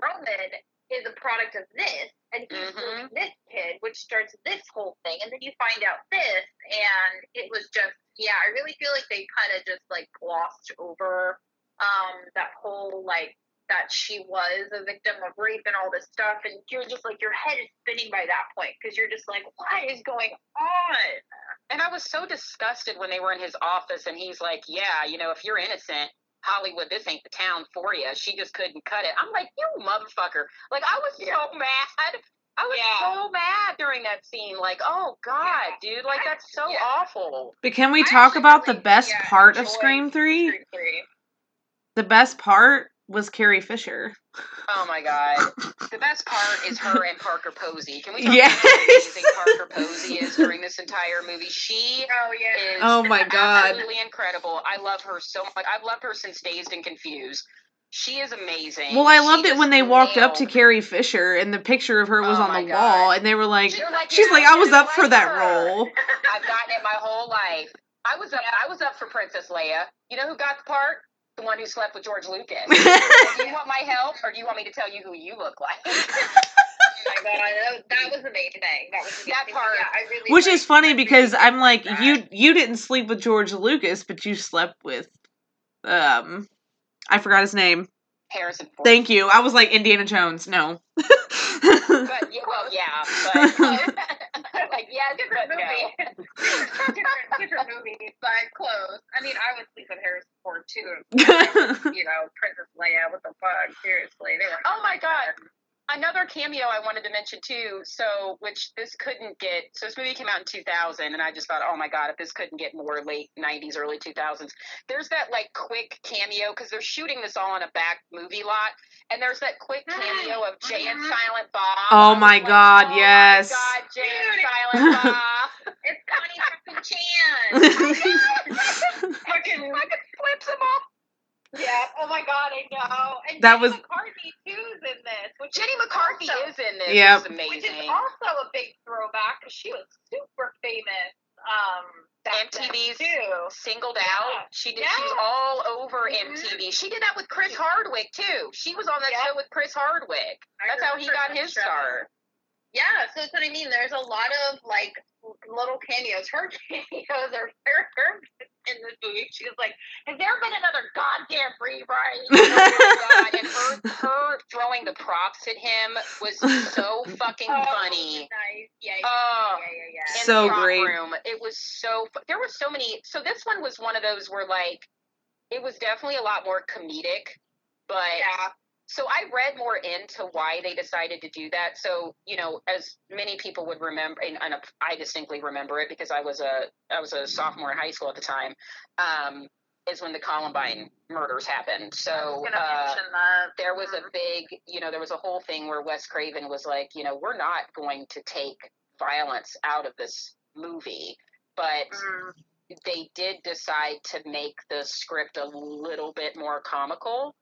Roman is a product of this, and he's Mhm. this kid, which starts this whole thing, and then you find out this, and it was just, yeah, I really feel like they kind of just like glossed over um that whole like that she was a victim of rape and all this stuff, and you're just like your head is spinning by that point because you're just like, what is going on? And I was so disgusted when they were in his office and he's like, Yeah, you know, if you're innocent, Hollywood, this ain't the town for you. She just couldn't cut it. I'm like, You motherfucker. Like, I was Yeah. so mad. I was Yeah. so mad during that scene. Like, oh, God, dude. Like, I- that's so yeah. awful. But can we I talk actually about the best yeah, part of Scream 3? Scream Three. The best part was Carrie Fisher. Oh, my God. The best part is her and Parker Posey. Can we talk Yes. about how amazing Parker Posey is during this entire movie? She Oh yeah. is Oh my God. absolutely incredible. I love her so much. I've loved her since Dazed and Confused. She is amazing. Well, I She loved it when they walked up to Carrie Fisher and the picture of her was Oh on the God. wall, and they were like, She's like, she's like, I was just up for like that role. I've gotten it my whole life. I was up. I was up for Princess Leia. You know who got the part? The one who slept with George Lucas. do you want my help, or do you want me to tell you who you look like? Oh my god, that, that was amazing. That was amazing. That part. Yeah, I really Which is funny because I'm like, that. you you didn't sleep with George Lucas, but you slept with, um, I forgot his name. Harrison Ford. Thank you. I was like Indiana Jones. No. But yeah, well, yeah, but like, yeah, different But no. movie. different, different movie, but close. I mean, I would sleep with Harrison Ford too. You know, Princess Leia. What the fuck? Seriously, they were. Oh my God. Another cameo I wanted to mention too. So, which this couldn't get. So this movie came out in 2000, and I just thought, oh my god, if this couldn't get more late 90s, early 2000s. There's that like quick cameo because they're shooting this all on a back movie lot, and there's that quick cameo of Jay and. Silent Bob. Oh my like, God, oh yes. My god, Jay and Silent Bob. It's Connie fucking Chan. fucking. Fucking flips him off. Yeah. Oh my god, I know. And That Jenny was- McCarthy too's in this, which Jenny McCarthy also, is in this. Yep. It's which is also a big throwback because she was super famous. Um, back then, MTV's too. singled Yeah. out. She did. She's all over. MTV. She did that with Chris Hardwick too. She was on that Yeah. show with Chris Hardwick. That's how he got his show. start. Yeah, so that's what I mean. There's a lot of like little cameos. Her cameos are her, her in this movie. She was like, "Has there been another goddamn rewrite?" Oh my god! And her, her throwing the props at him was so fucking Oh, funny. Nice. Yeah. Yeah. Oh. yeah. Yeah. Yeah. So the great. room. It was so. fu- There were so many. So this one was one of those where like, it was definitely a lot more comedic, but yeah. So I read more into why they decided to do that. So you know, as many people would remember, and, and I distinctly remember it because I was a I was a sophomore in high school at the time. Um, is when the Columbine murders happened. So uh, there was a Mhm. big, you know, there was a whole thing where Wes Craven was like, you know, we're not going to take violence out of this movie, but Mm. they did decide to make the script a little bit more comical.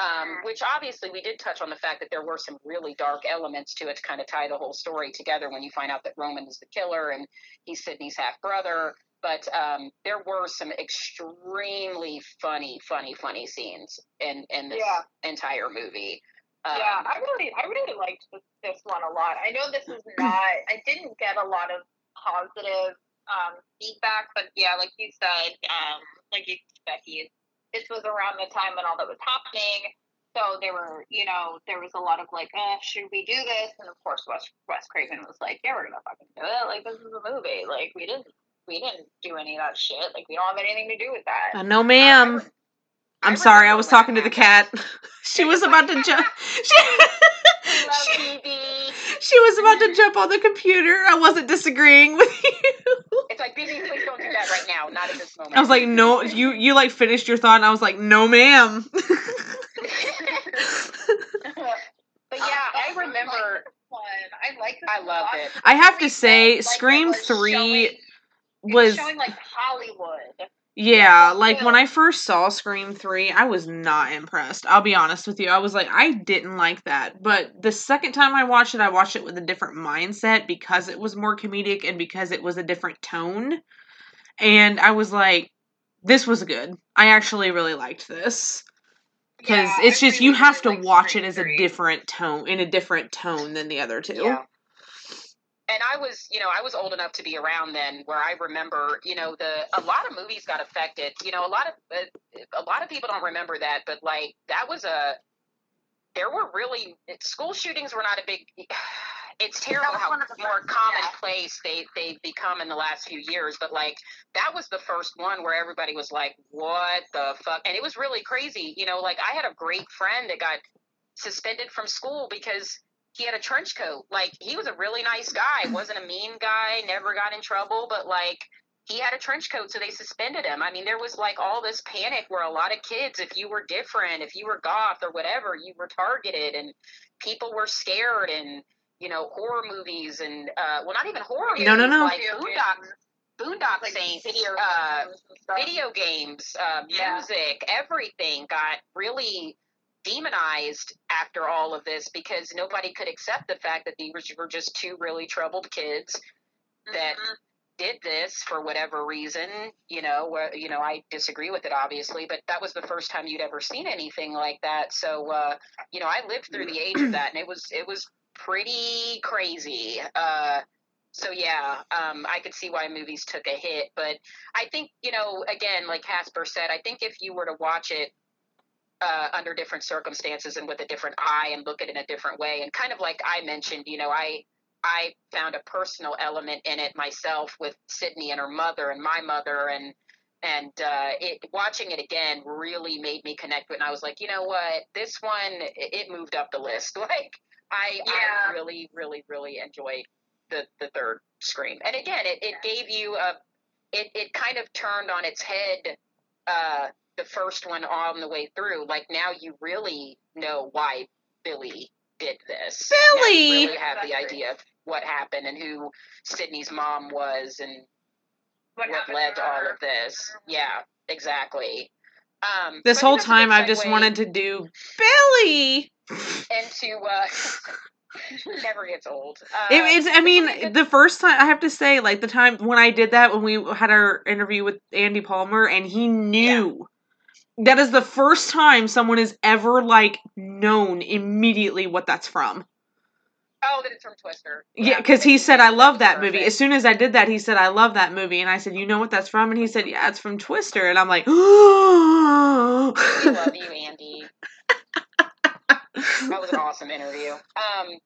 Um, which obviously we did touch on the fact that there were some really dark elements to it to kind of tie the whole story together when you find out that Roman is the killer and he's Sidney's half brother. But um, there were some extremely funny, funny, funny scenes in in this Yeah. entire movie. Um, yeah, I really, I really liked this, this one a lot. I know this is not, I didn't get a lot of positive um, feedback, but yeah, like you said, um, like you said, Becky, this was around the time when all that was happening. So there were, you know, there was a lot of like, uh, should we do this? And of course, Wes Wes Craven was like, yeah, we're gonna fucking do it. Like this is a movie. Like we didn't, we didn't do any of that shit. Like we don't have anything to do with that. Uh, no, ma'am. I'm I sorry, I was talking to the cat. she was about to jump. She, she, she was about to jump on the computer. I wasn't disagreeing with you. It's like, please don't do that right now. Not at this moment. I was like, no, you you like finished your thought, and I was like, no, ma'am. But yeah, I remember- one. I like I loved it. I have to say, felt like it Scream Three was showing like Hollywood. Yeah, Yeah, like when. I first saw Scream Three, I was not impressed. I'll be honest with you. I was like, I didn't like that. But the second time I watched it, I watched it with a different mindset because it was more comedic and because it was a different tone. And I was like, this was good. I actually really liked this. because Yeah, it's I just you have to like watch it as a different tone in a different tone than the other two. Yeah. And I was, you know, I was old enough to be around then, where I remember, you know, the a lot of movies got affected. You know, a lot of uh, a lot of people don't remember that, but like that was a there were really school shootings were not a big. It's terrible how one of the more first, yeah. commonplace they they've become in the last few years, but like that was the first one where everybody was like, "What the fuck?" And it was really crazy. You know, like I had a great friend that got suspended from school because he had a trench coat. Like he was a really nice guy, wasn't a mean guy, never got in trouble, but like he had a trench coat, so they suspended him. I mean, there was like all this panic where a lot of kids, if you were different, if you were goth or whatever, you were targeted, and people were scared, and you know, horror movies and uh, well, not even horror movies, No, no, no. like Video Boondock, Boondock like Saints, video uh, games video games, uh, Yeah. music, everything got really demonized after all of this because nobody could accept the fact that these were just two really troubled kids that Mhm. did this for whatever reason. You know, where you know I disagree with it obviously, but that was the first time you'd ever seen anything like that. So uh, you know, I lived through the age of that, and it was it was pretty crazy. Uh, so yeah, um, I could see why movies took a hit, but I think you know, again, like Casper said, I think if you were to watch it uh, under different circumstances and with a different eye and look at it in a different way, and kind of like I mentioned, you know, I I found a personal element in it myself with Sidney and her mother and my mother and and uh, it watching it again really made me connect with it. And I was like, you know what, this one it, moved up the list. Like I I really really really enjoyed the the third Scream, and again, it it gave you a it it kind of turned on its head. Uh, the first one on the way through, like now you really know why Billy did this. Now you Billy! really have the idea of what happened and who Sidney's mom was and what, happened led to all of this. Yeah, exactly. Um, This whole that's a good time I've just wanted to do Billy. into uh, never gets old. Uh, It, it's. I mean, the first time I have to say, like the time when I did that when we had our interview with Andy Palmer, and he knew. That is the first time someone has ever like known immediately what that's from. oh, that it's from Twister. Yeah, because he said, "I love that movie." As soon as I did that, he said, "I love that movie," and I said, "You know what that's from?" And he said, "Yeah, it's from Twister." And I'm like, "Oh." We love you, Andy. That was an awesome interview. Um,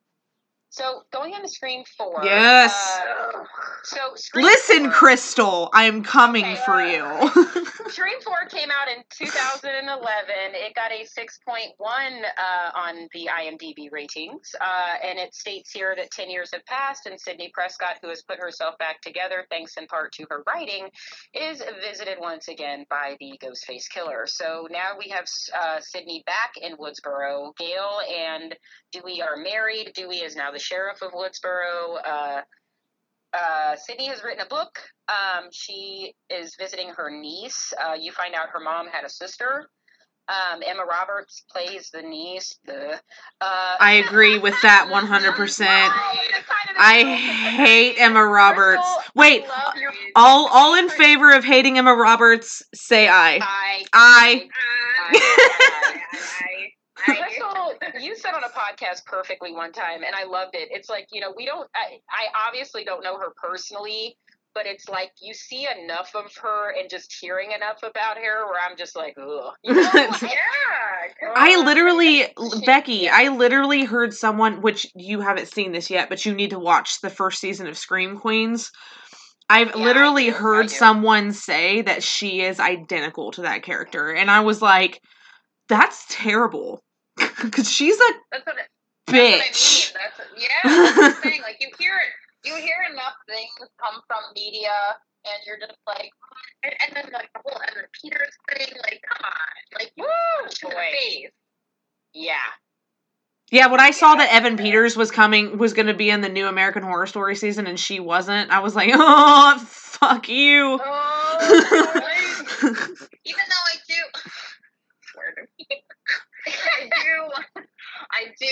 so going on into Scream Four. Yes. Uh, so Scream Listen, 4 Crystal, I am coming Okay, for uh, you. Scream 4 came out in 2011. It got a 6.1 uh, on the IMDb ratings. Uh, and it states here that 10 years have passed, and Sidney Prescott, who has put herself back together thanks in part to her writing, is visited once again by the Ghostface Killer. So now we have uh, Sidney back in Woodsboro. Gale and Dewey are married. Dewey is now the sheriff of Woodsboro. Uh, uh, Sidney has written a book. Um, she is visiting her niece. Uh, you find out her mom had a sister. Um, Emma Roberts plays the niece. The uh, I agree with that 100%. I hate Emma Roberts. Wait, I all all in favor of hating Emma Roberts, say aye. I. Aye. Crystal, you said on a podcast perfectly one time, and I loved it. It's like you know we don't. I, I obviously don't know her personally, but it's like you see enough of her and just hearing enough about her, where I'm just like, ugh. You know? Yeah. I literally, Becky, I literally heard someone, which you haven't seen this yet, but you need to watch the first season of Scream Queens. I've Yeah, literally do, heard someone say that she is identical to that character, and I was like, that's terrible. Because she's a That's what, it, bitch. that's what I mean. That's yeah. That's what I'm. Like you hear it, you hear enough things come from media, and you're just like, and, and then like the whole Evan Peters thing. Like, come on, like you Woo, punch in the boy. face. Yeah. Yeah, when I saw that Evan Peters was coming, was going to be in the new American Horror Story season, and she wasn't, I was like, oh, fuck you. Oh, even though I do swear to me. I do I do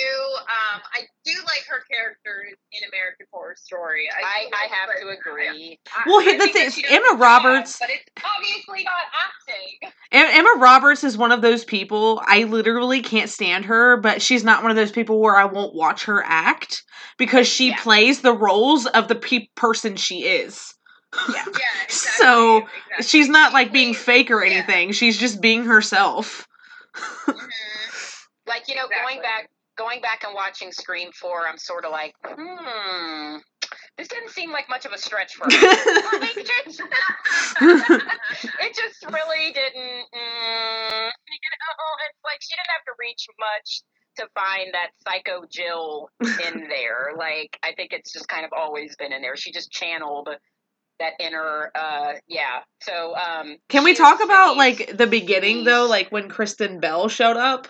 um I do like her characters in American Horror Story. I, do I like have to agree. I- Well, I the think thing that is, she does Emma a good job, Roberts- but it's obviously not acting. Emma Roberts is one of those people I literally can't stand her, but she's not one of those people where I won't watch her act because she Yeah. plays the roles of the pe- person she is. Yeah. Yeah, exactly, So, exactly. She's not like being fake or yeah. anything. She's just being herself. Like you know, Exactly. going back, going back and watching Scream Four, I'm sort of like, hmm, this didn't seem like much of a stretch for me. like, it, just, it just really didn't. Mm, you know, it's like she didn't have to reach much to find that psycho Jill in there. Like, I think it's just kind of always been in there. She just channeled that inner, uh, yeah. So, um, Can we talk about like the beginning though, like when Kristen Bell showed up?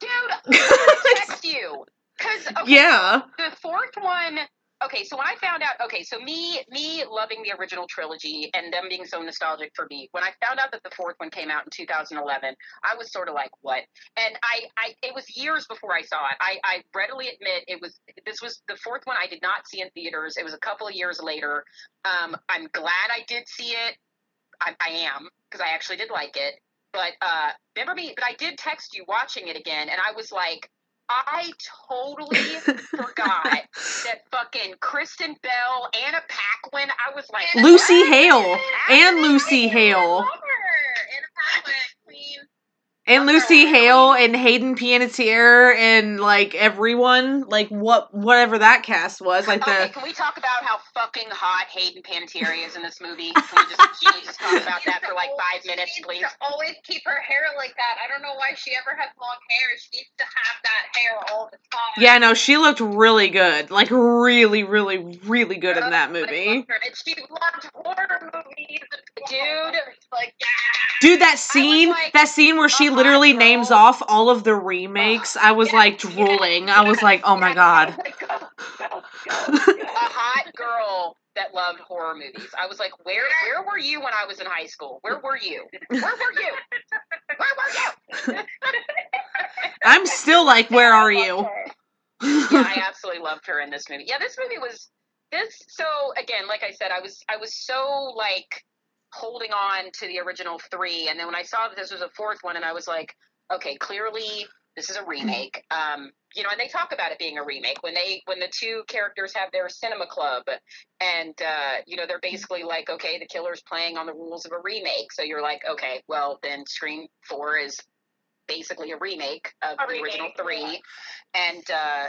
Dude? Text you. Because okay, Yeah. the fourth one okay so when i found out okay so me me loving the original trilogy and them being so nostalgic for me when i found out that the fourth one came out in 2011 i was sort of like what? And i i it was years before i saw it. I i readily admit it was this was the fourth one i did not see in theaters. It was a couple of years later. Um i'm glad i did see it. I, I am because i actually did like it but uh remember me but i did text you watching it again and i was like I totally forgot that fucking Kristen Bell, Anna Paquin. I was like, Lucy? Hale and Lucy Hale love her. Anna Paquin, Queen. And Lucy Hale and Hayden Panettiere and like everyone, like what whatever that cast was, like Okay, the can we talk about how fucking hot Hayden Panettiere is in this movie? Can we just, can we just talk about that for like five She minutes, needs please? To always keep her hair like that. I don't know why she ever has long hair. She needs to have that hair all the time. yeah, no, she looked really good, like really, really, really good in that movie. love her. And she loved horror movies. Dude. like yeah. Dude, that scene, like, that scene where she a hot literally girl. names off all of the remakes, I was like drooling. I was like, oh my god. I was like, go, go, go. a hot girl that loved horror movies. I was like, where where were you when I was in high school? Where were you? Where were you? Where were you? I'm still like, where are you? yeah, I absolutely loved her in this movie. Yeah, this movie was this so again, like I said, I was I was so like holding on to the original three, and then when I saw that this was a fourth one, and I was like, okay, clearly this is a remake. Um, you know, and they talk about it being a remake when they when the two characters have their cinema club, and uh, you know they're basically like, okay, the killer's playing on the rules of a remake, so you're like, okay, well then Scream Four is basically a remake of A the remake, original three, yeah. and uh,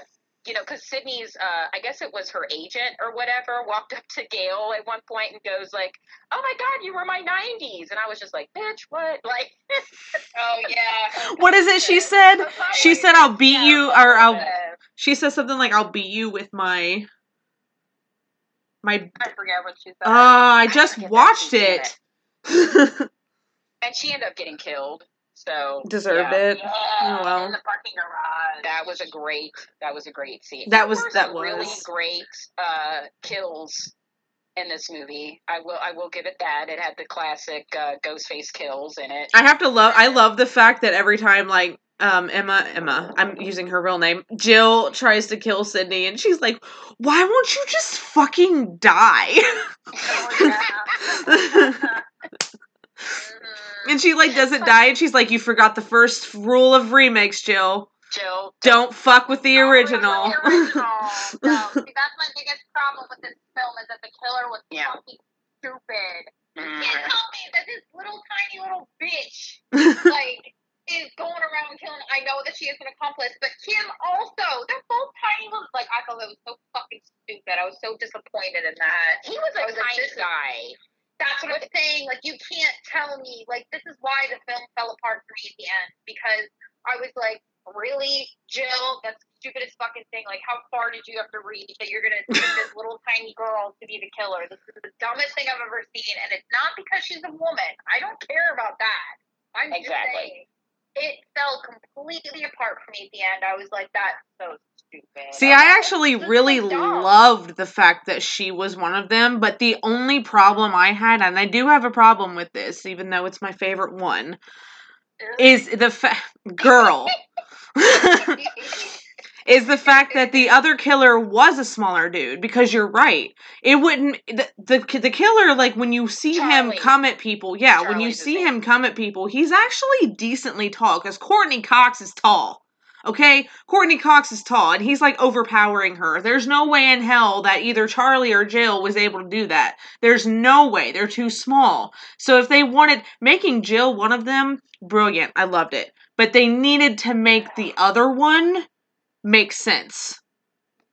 you know, because Sidney's, uh, I guess it was her agent or whatever, walked up to Gale at one point and goes like, "Oh my God, you were my '90s," and I was just like, "Bitch, what?" Like, Oh yeah. What is it she said? Oh, She said, I'll beat you, or I'll. She said something like, I'll beat you with my. My. I forget what she said. Uh, I just forget that watched scene, it. and she ended up getting killed. So Deserved yeah, it. yeah, Oh, well. in the parking garage. That was a great. That was a great scene. That was- that was really great uh, kills in this movie. I will. I will give it that. It had the classic uh, Ghostface kills in it. I have to love. I love the fact that every time, like, um, Emma, Emma, I'm using her real name. Jill tries to kill Sidney, and she's like, "Why won't you just fucking die?" Oh, yeah. Mm-hmm. and she like doesn't die, and she's like, "You forgot the first rule of remakes, Jill. Jill, Don't fuck with the original." the original. No, see, that's my biggest problem with this film is that the killer was Yeah. fucking stupid. You mm-hmm. can't tell me that this little tiny little bitch like is going around killing. I know that she is an accomplice, but Kim also. They're both tiny little. Like I thought that was so fucking stupid. I was so disappointed in that. he was a I was like, tiny this is- guy. That's what I'm saying. Like you can't tell me. Like this is why the film fell apart for me at the end because I was like, really, Jill? That's the stupidest fucking thing. Like how far did you have to reach that you're gonna take this little tiny girl to be the killer? This is the dumbest thing I've ever seen, and it's not because she's a woman. I don't care about that. I'm just saying. It fell completely apart for me at the end. I was like, that's so stupid. See, I'm I actually really loved the fact that she was one of them, but the only problem I had, and I do have a problem with this, even though it's my favorite one, is the fa- girl. is the fact that the other killer was a smaller dude because you're right. It wouldn't the the, the killer like when you see Charlie. him come at people, yeah, when you see him come at people, he's actually decently tall cuz Courteney Cox is tall. Okay? Courteney Cox is tall and he's like overpowering her. There's no way in hell that either Charlie or Jill was able to do that. There's no way. They're too small. So if they wanted making Jill one of them, brilliant. I loved it. But they needed to make the other one make sense.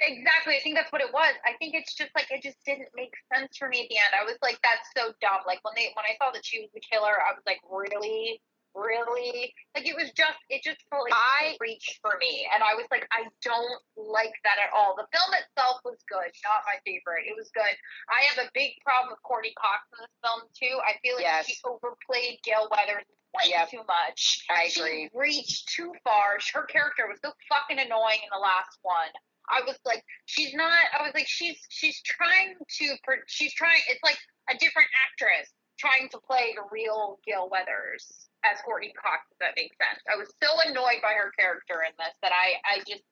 Exactly. I think that's what it was. I think it's just like it just didn't make sense for me at the end. I was like, that's so dumb. Like when they when I saw that she was the killer, I was like, really, really? Like it was just it just felt like I- reached for me, and I was like, I don't like that at all. The film itself was good, not my favorite. It was good. I have a big problem with Courteney Cox in this film too. I feel like Yes. she overplayed Gale Weathers way Yep. too much. I She agree. reached too far. Her character was so fucking annoying in the last one. I was like, she's not. I was like, she's she's trying to. She's trying. It's like a different actress trying to play the real Gale Weathers as Courteney Cox. If that makes sense. I was so annoyed by her character in this that I I just.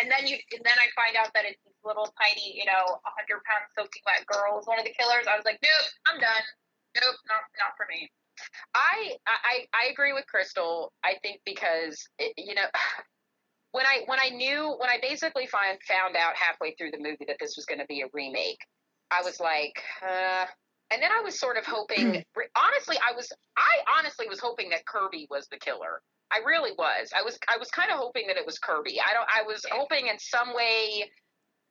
And then you, and then I find out that it's this little tiny, you know, hundred pound soaking wet girl is one of the killers. I was like, nope, I'm done. Nope, not not for me. I I I agree with Crystal. I think because it, you know when I when I knew when I basically find found out halfway through the movie that this was going to be a remake, I was like, uh, and then I was sort of hoping. Mm. honestly, I was I honestly was hoping that Kirby was the killer. I really was. I was I was kind of hoping that it was Kirby. I don't. I was hoping in some way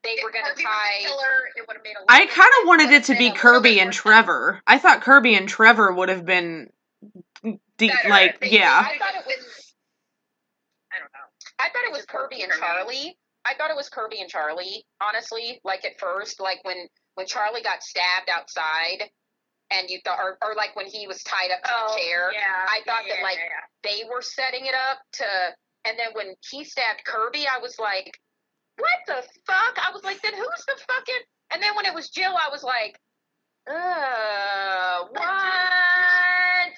they were going to Kirby was the tie. killer, it would have made a I kind of wanted it to be made a little Kirby and more sense. Trevor. I thought Kirby and Trevor would have been deep, Better. like They- yeah. I thought it was. I don't know. I thought it was Kirby and. Charlie. I thought it was Kirby and Charlie, honestly. Like at first, like when when Charlie got stabbed outside, and you thought, or, or like when he was tied up to the chair, Oh, yeah. I thought yeah, that, like, yeah, they were setting it up to. And then when he stabbed Kirby, I was like, "What the fuck?" I was like, "Then who's the fucking?" And then when it was Jill, I was like, "Uh, what?"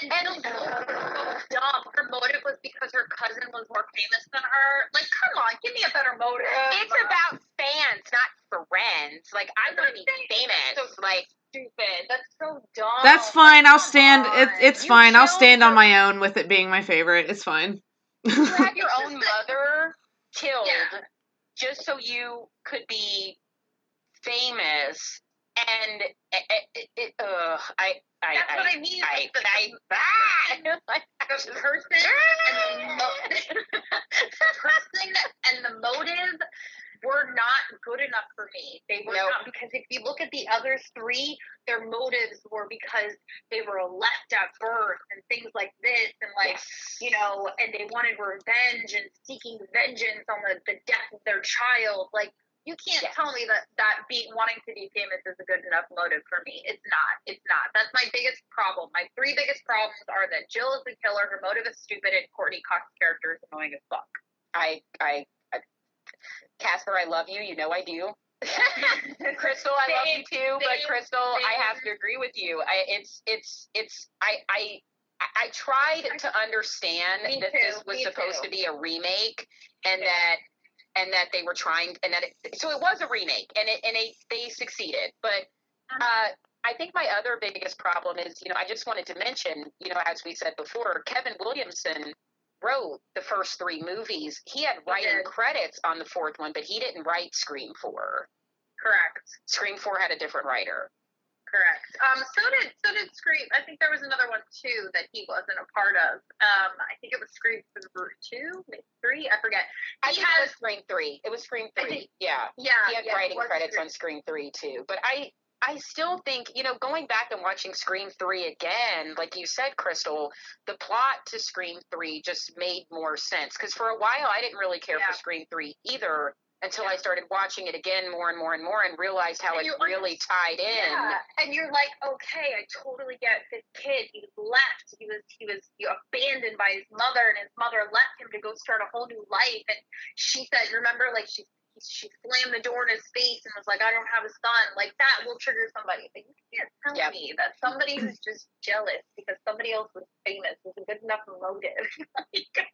And Jill was so dumb. Her motive was because her cousin was more famous than her. Like, come on, give me a better motive. It's about friends. Like I want to be famous. So Like stupid. That's so dumb. That's fine. I'll stand. It, it's You fine. I'll killed stand on my own with it being my favorite. It's fine. you had your own mother killed Yeah. just so you could be famous, and it, it, it, uh, I, I, That's I, what I mean. I, the, I, ah! the person and the, mo- the person and the motive were not good enough for me. They were Nope. not because if you look at the other three, their motives were because they were left at birth and things like this, and like you know, and they wanted revenge and seeking vengeance on the, the death of their child. Like you can't Yes. tell me that that being wanting to be famous is a good enough motive for me. It's not. It's not. That's my biggest problem. My three biggest problems are that Jill is the killer, her motive is stupid, and Courteney Cox's character is annoying as fuck. I, I, I, Casper, I love you. You know I do. Crystal, I love you too, but same, Crystal, I have to agree with you. I, it's, it's, it's. I, I, I tried to understand Me that too, this was supposed too. to be a remake, and that, and that they were trying, and that it, so it was a remake, and it, and it, they succeeded. But uh, I think my other biggest problem is, you know, I just wanted to mention, you know, as we said before, Kevin Williamson wrote the first three movies. He had writing credits on the fourth one, but he didn't write Scream 4. Correct. Scream 4 had a different writer. Correct. Um, so did so did Scream. I think there was another one too that he wasn't a part of. Um, I think it was Scream two, maybe three. I forget. I He think it was Scream 3. It was Scream 3. think- yeah. yeah, He had yeah, it writing credits Scream. on Scream 3 too. But I I still think, you know, going back and watching Scream 3 again, like you said, Crystal, the plot to Scream 3 just made more sense. Because for a while, I didn't really care Yeah. for Scream 3 either until I started watching it again more and more and more and realized how And it really tied in. Yeah, and you're like, okay, I totally get this kid. He was left. He was he was you know, abandoned by his mother, and his mother left him to go start a whole new life. And she said, remember, like she she slammed the door in his face and was like, "I don't have a son." Like that will trigger somebody. But you can't tell Yep. me that somebody who's just jealous because somebody else was famous is a good enough motive. Like,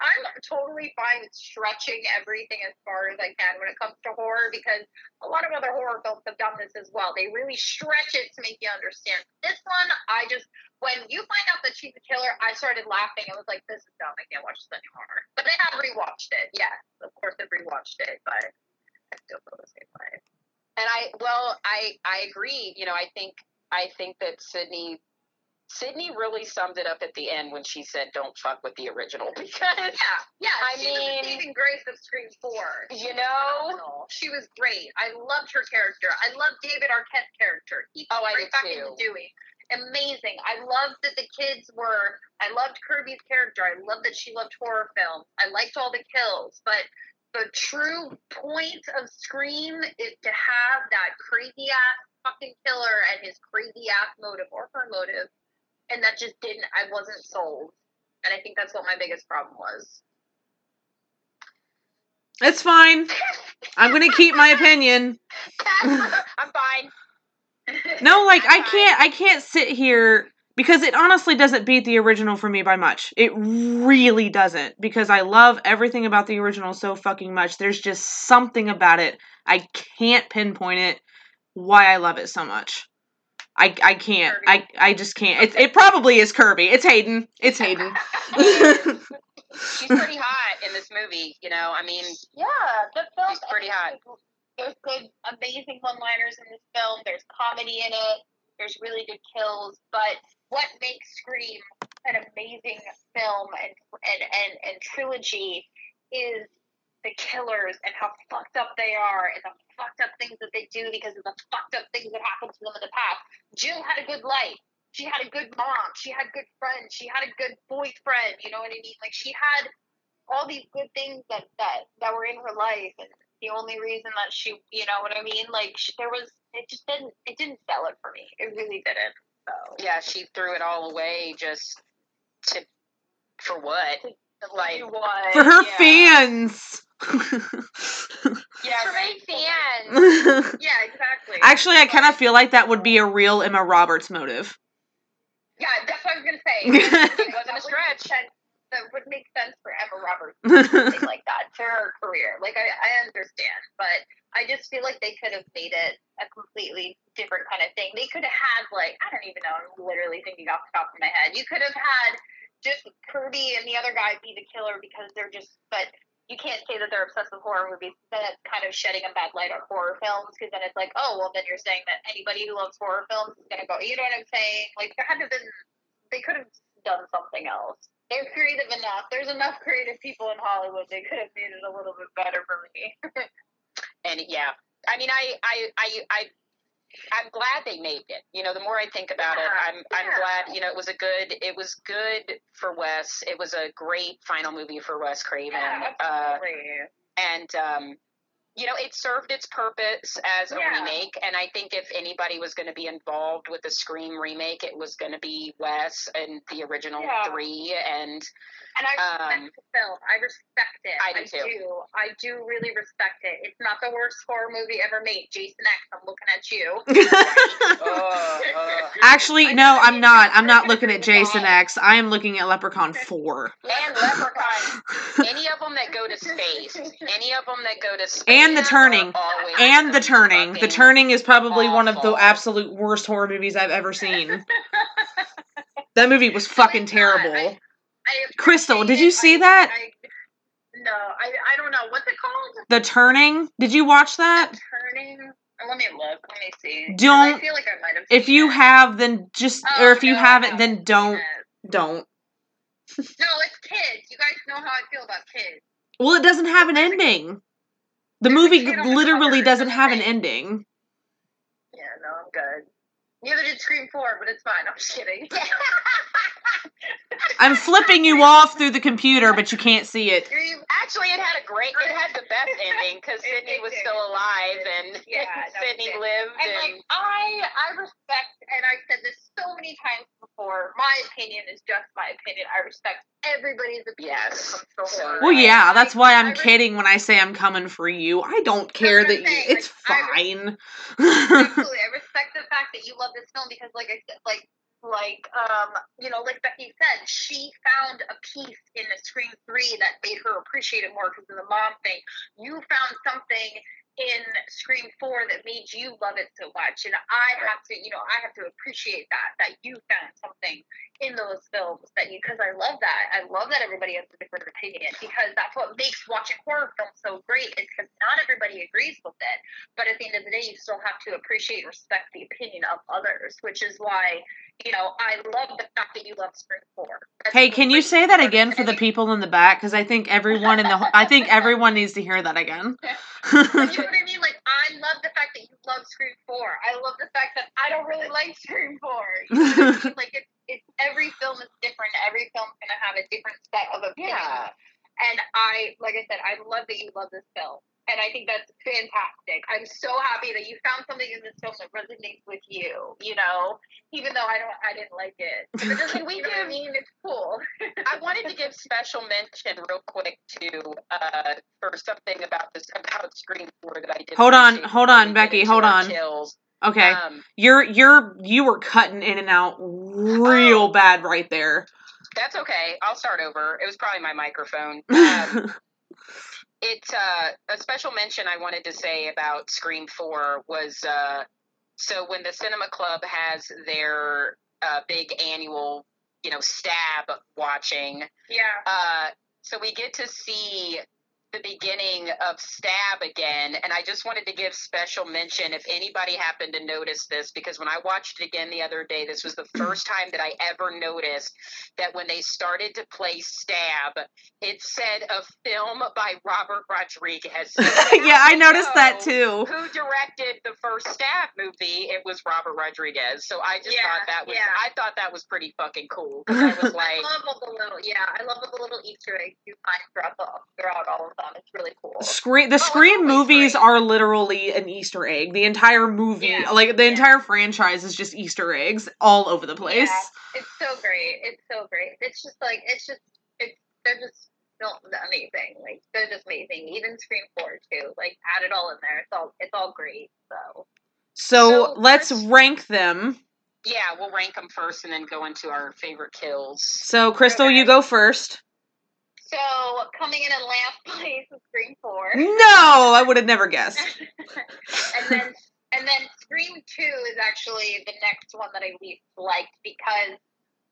I I'm totally fine with stretching everything as far as I can when it comes to horror because a lot of other horror films have done this as well. They really stretch it to make you understand. This one, I just when you find out that she's a killer, I started laughing. I was like, "This is dumb. I can't watch this anymore." But I have rewatched it. Yes, of course, I've rewatched it, but I still feel the same way. And I well, I I agree. You know, I think I think that Sidney Sidney really summed it up at the end when she said, "Don't fuck with the original," because Yeah, yeah. I she was the mean- saving grace of Scream Four. you know. She was great. I loved her character. I loved David Arquette's character. He Oh, I did back too. into doing. Amazing. I loved that the kids were. I loved Kirby's character. I loved that she loved horror films. I liked all the kills, but the true point of Scream is to have that crazy ass fucking killer and his crazy ass motive or her motive, and that just didn't. I wasn't sold, and I think that's what my biggest problem was. It's fine. I'm gonna keep my opinion. I'm fine. No, like I can't I can't sit here because it honestly doesn't beat the original for me by much. It really doesn't because I love everything about the original so fucking much. There's just something about it. I can't pinpoint it why I love it so much. I I can't. I I just can't. It it probably is Kirby. It's Hayden. It's Hayden. She's pretty hot in this movie. You know, I mean, Yeah, the film. She's pretty hot. There's good, amazing one-liners in this film. There's comedy in it. There's really good kills. But what makes Scream an amazing film and and and, and trilogy is the killers and how fucked up they are and the fucked up things that they do because of the fucked up things that happened to them in the past. Jill had a good life. She had a good mom. She had good friends. She had a good boyfriend. You know what I mean? Like she had all these good things that that that were in her life and the only reason that she you know what i mean like she, there was it just didn't it didn't sell it for me it really didn't yeah, she threw it all away just to for what? Like, what? For her yeah. fans. yeah, for right. my fans yeah exactly Actually, I kind of feel like that would be a real Emma Roberts motive. yeah that's what i was gonna say It wasn't a stretch. That would make sense for emma roberts something like that for her career. Like I, I understand, but I just feel like they could have made it a completely different kind of thing. They could have had like I don't even know. I'm literally thinking off the top of my head. You could have had just Kirby and the other guy be the killer because they're just. But you can't say that they're obsessed with horror movies. Then it's kind of shedding a bad light on horror films because then it's like, oh well, then you're saying that anybody who loves horror films is gonna go. You know what I'm saying? Like there had to have been. They could have done something else. They're creative enough. There's enough creative people in Hollywood. They could have made it a little bit better for me. and yeah, I mean, I, I, I, I, I'm glad they made it. You know, the more I think about it, I'm, I'm glad. You know, it was a good, it was good for Wes. It was a great final movie for Wes Craven. yeah, uh, absolutely. and um, you know, it served its purpose as a Yeah. remake. And I think if anybody was going to be involved with the Scream remake, it was going to be Wes and the original Yeah. three. And and I respect um, the film. I respect it. I do too. do. I do really respect it. It's not the worst horror movie ever made. Jason X, I'm looking at you. uh, uh, Actually, no, I'm not. I'm not looking at Jason X. I am looking at Leprechaun 4. and Leprechaun. any of them that go to space, any of them that go to space, And And the Turning. And The Turning. The Turning is probably one of the absolute worst horror movies I've ever seen. That movie was fucking terrible. I Crystal, did you see I- that? I, no, I, I don't know. What's it called? The Turning? Did you watch that? Turning. Oh, Let me look. Let me see. Don't- I feel like I might have. If you it. have, then just, Oh, or if you no, I haven't, then don't, don't. No, it's kids. You guys know how I feel about kids. Well, it doesn't have an ending. The movie literally doesn't have an ending. Yeah, no, I'm good. Neither did Scream 4, but it's fine. I'm just kidding. I'm flipping you off through the computer, but you can't see it. Actually, it had a great, it had the best ending because Sidney was still alive and Yeah, Sidney did. lived and and like I, I respect, and I said this so many times before. my opinion is just my opinion. I respect everybody's opinion. Yes. When it comes to So- horror. Well, yeah, that's why I I'm res- kidding when I say I'm coming for you. I don't care that you, it's like, I fine. Absolutely, I respect the fact that you love this film because, like I said, like like um you know, like Becky said, she found a piece in the Scream Three that made her appreciate it more because of the mom thing. You found something in Scream Four that made you love it so much, and I have to, you know, I have to appreciate that that you found something in those films that you because I love that. I love that everybody has a different opinion because that's what makes watching horror films so great. Is because not everybody agrees with it, but at the end of the day, you still have to appreciate and respect the opinion of others, which is why you know I love the fact that you love Scream Four. That's Hey, can you say that again for the people in the back? Because I think everyone in the I think everyone needs to hear that again. But you know what I mean? Like, I love the fact that you love Scream 4. I love the fact that I don't really like Scream 4. You know what I mean? Like, it's, it's every film is different. Every film's going to have a different set of opinions. Yeah. And I, like I said, I love that you love this film. And I think that's fantastic. I'm so happy that you found something in this film that resonates with you, you know, even though I don't, I didn't like it. But it doesn't, we you know what I mean? It's cool. I wanted to give special mention real quick to uh for something about this about Scream Four that I did. Hold on, hold on, Becky, hold on. Kills. okay, Um, you're you're you were cutting in and out real Oh. bad right there. That's okay. I'll start over. It was probably my microphone. Um, it's uh, a special mention I wanted to say about Scream Four was uh, so when the Cinema Club has their uh, big annual, you know, stab watching. Yeah. Uh, so we get to see the beginning of Stab again, and I just wanted to give special mention if anybody happened to notice this, because when I watched it again the other day, this was the first time that I ever noticed that when they started to play Stab, it said a film by Robert Rodriguez. yeah, I noticed that too. Who directed the first Stab movie? It was Robert Rodriguez. So I just Yeah, thought that was yeah. I thought that was pretty fucking cool. I was like, I love all the little, yeah, I love all the little Easter eggs you find throughout the throughout all of them. It's really cool. Oh, Scream the it's Scream always movies great. are literally an Easter egg. The entire movie, Yeah, like the yeah. entire franchise is just Easter eggs all over the place. Yeah, it's so great. It's so great. It's just like it's just it's they're just no, amazing. Like they're just amazing. Even Scream Four too. Like add it all in there. It's all it's all great. So So, So, let's Chris- rank them. yeah, we'll rank them first and then go into our favorite kills. So, Crystal, Okay. you go first. So coming in in last place is Scream Four. No, I would have never guessed. and then and then Scream Two is actually the next one that I least liked because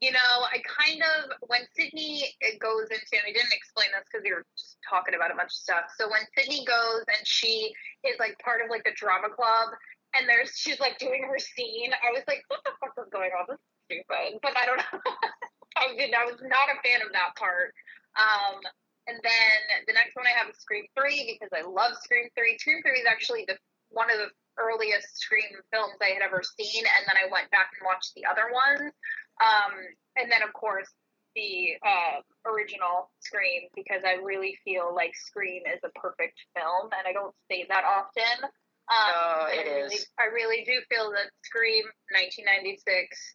you know I kind of when Sidney uh, goes into and I didn't explain this because we were just talking about a bunch of stuff. So when Sidney goes and she is like part of like the drama club and there's she's like doing her scene, I was like, what the fuck is going on? This is stupid, but I don't know. I did. I was not a fan of that part. Um, and then the next one I have is Scream Three because I love Scream Three. Scream Three is actually the one of the earliest Scream films I had ever seen, and then I went back and watched the other ones. Um, and then of course the uh, original Scream because I really feel like Scream is a perfect film, and I don't say that often. Um, Oh, it I really, is. I really do feel that Scream 1996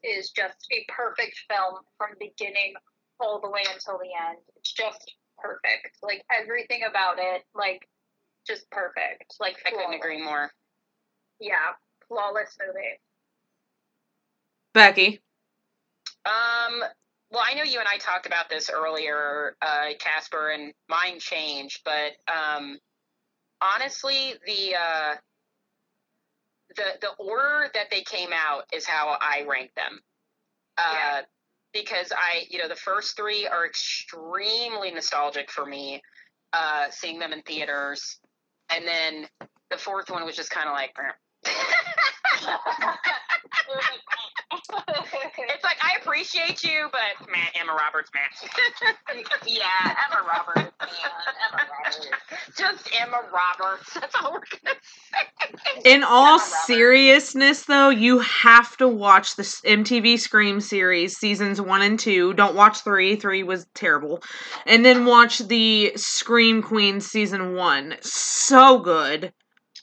is just a perfect film from beginning all the way until the end. It's just perfect. Like everything about it, like just perfect. Like I couldn't agree more. Yeah, flawless movie. Becky. Um, well, I know you and I talked about this earlier, uh, Casper, and mine changed, but um, honestly, the uh, the the order that they came out is how I rank them. Uh, Yeah. Because I, you know, the first three are extremely nostalgic for me, uh, seeing them in theaters, and then the fourth one was just kind of like. It's like I appreciate you, but man, Emma Roberts, man. yeah, Emma Roberts, man, Emma Roberts. Just Emma Roberts. That's all we're gonna say. In all seriousness, though, you have to watch the MTV Scream series, seasons one and two. Don't watch three. Three was terrible. And then watch the Scream Queen season one. So good.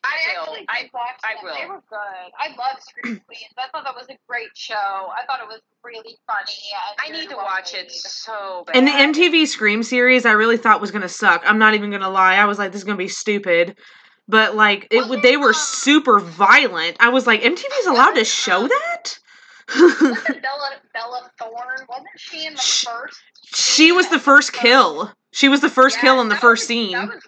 I will. actually I- did watch I them. will. They were good. I love Scream Queens. I thought that was a great show. I thought it was really funny. I need to very well watch it made. so bad. And the MTV Scream series, I really thought was gonna suck. I'm not even gonna lie. I was like, this is gonna be stupid. But like, it would. They were Um, super violent. I was like, MTV's allowed to show that. Wasn't Bella Bella Thorne? Wasn't she in the Sh- first? she was the first kill. She was the first kill in the first was- scene. That was,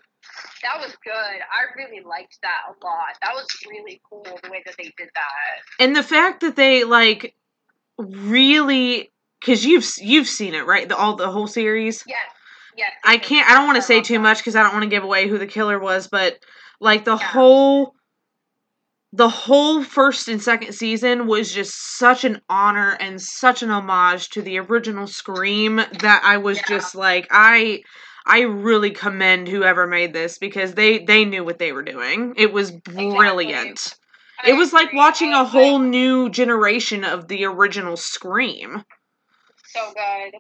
that was good. I really liked that a lot. That was really cool the way that they did that. and the fact that they like really because you've you've seen it right the all the whole series Yes. Yes. i can't i don't want to say too much because i don't want to give away who the killer was but like the Yeah. whole the whole first and second season was just such an honor and such an homage to the original scream that i was Yeah. just like i i really commend whoever made this because they they knew what they were doing it was brilliant I it was like watching a whole new generation of the original Scream. so good.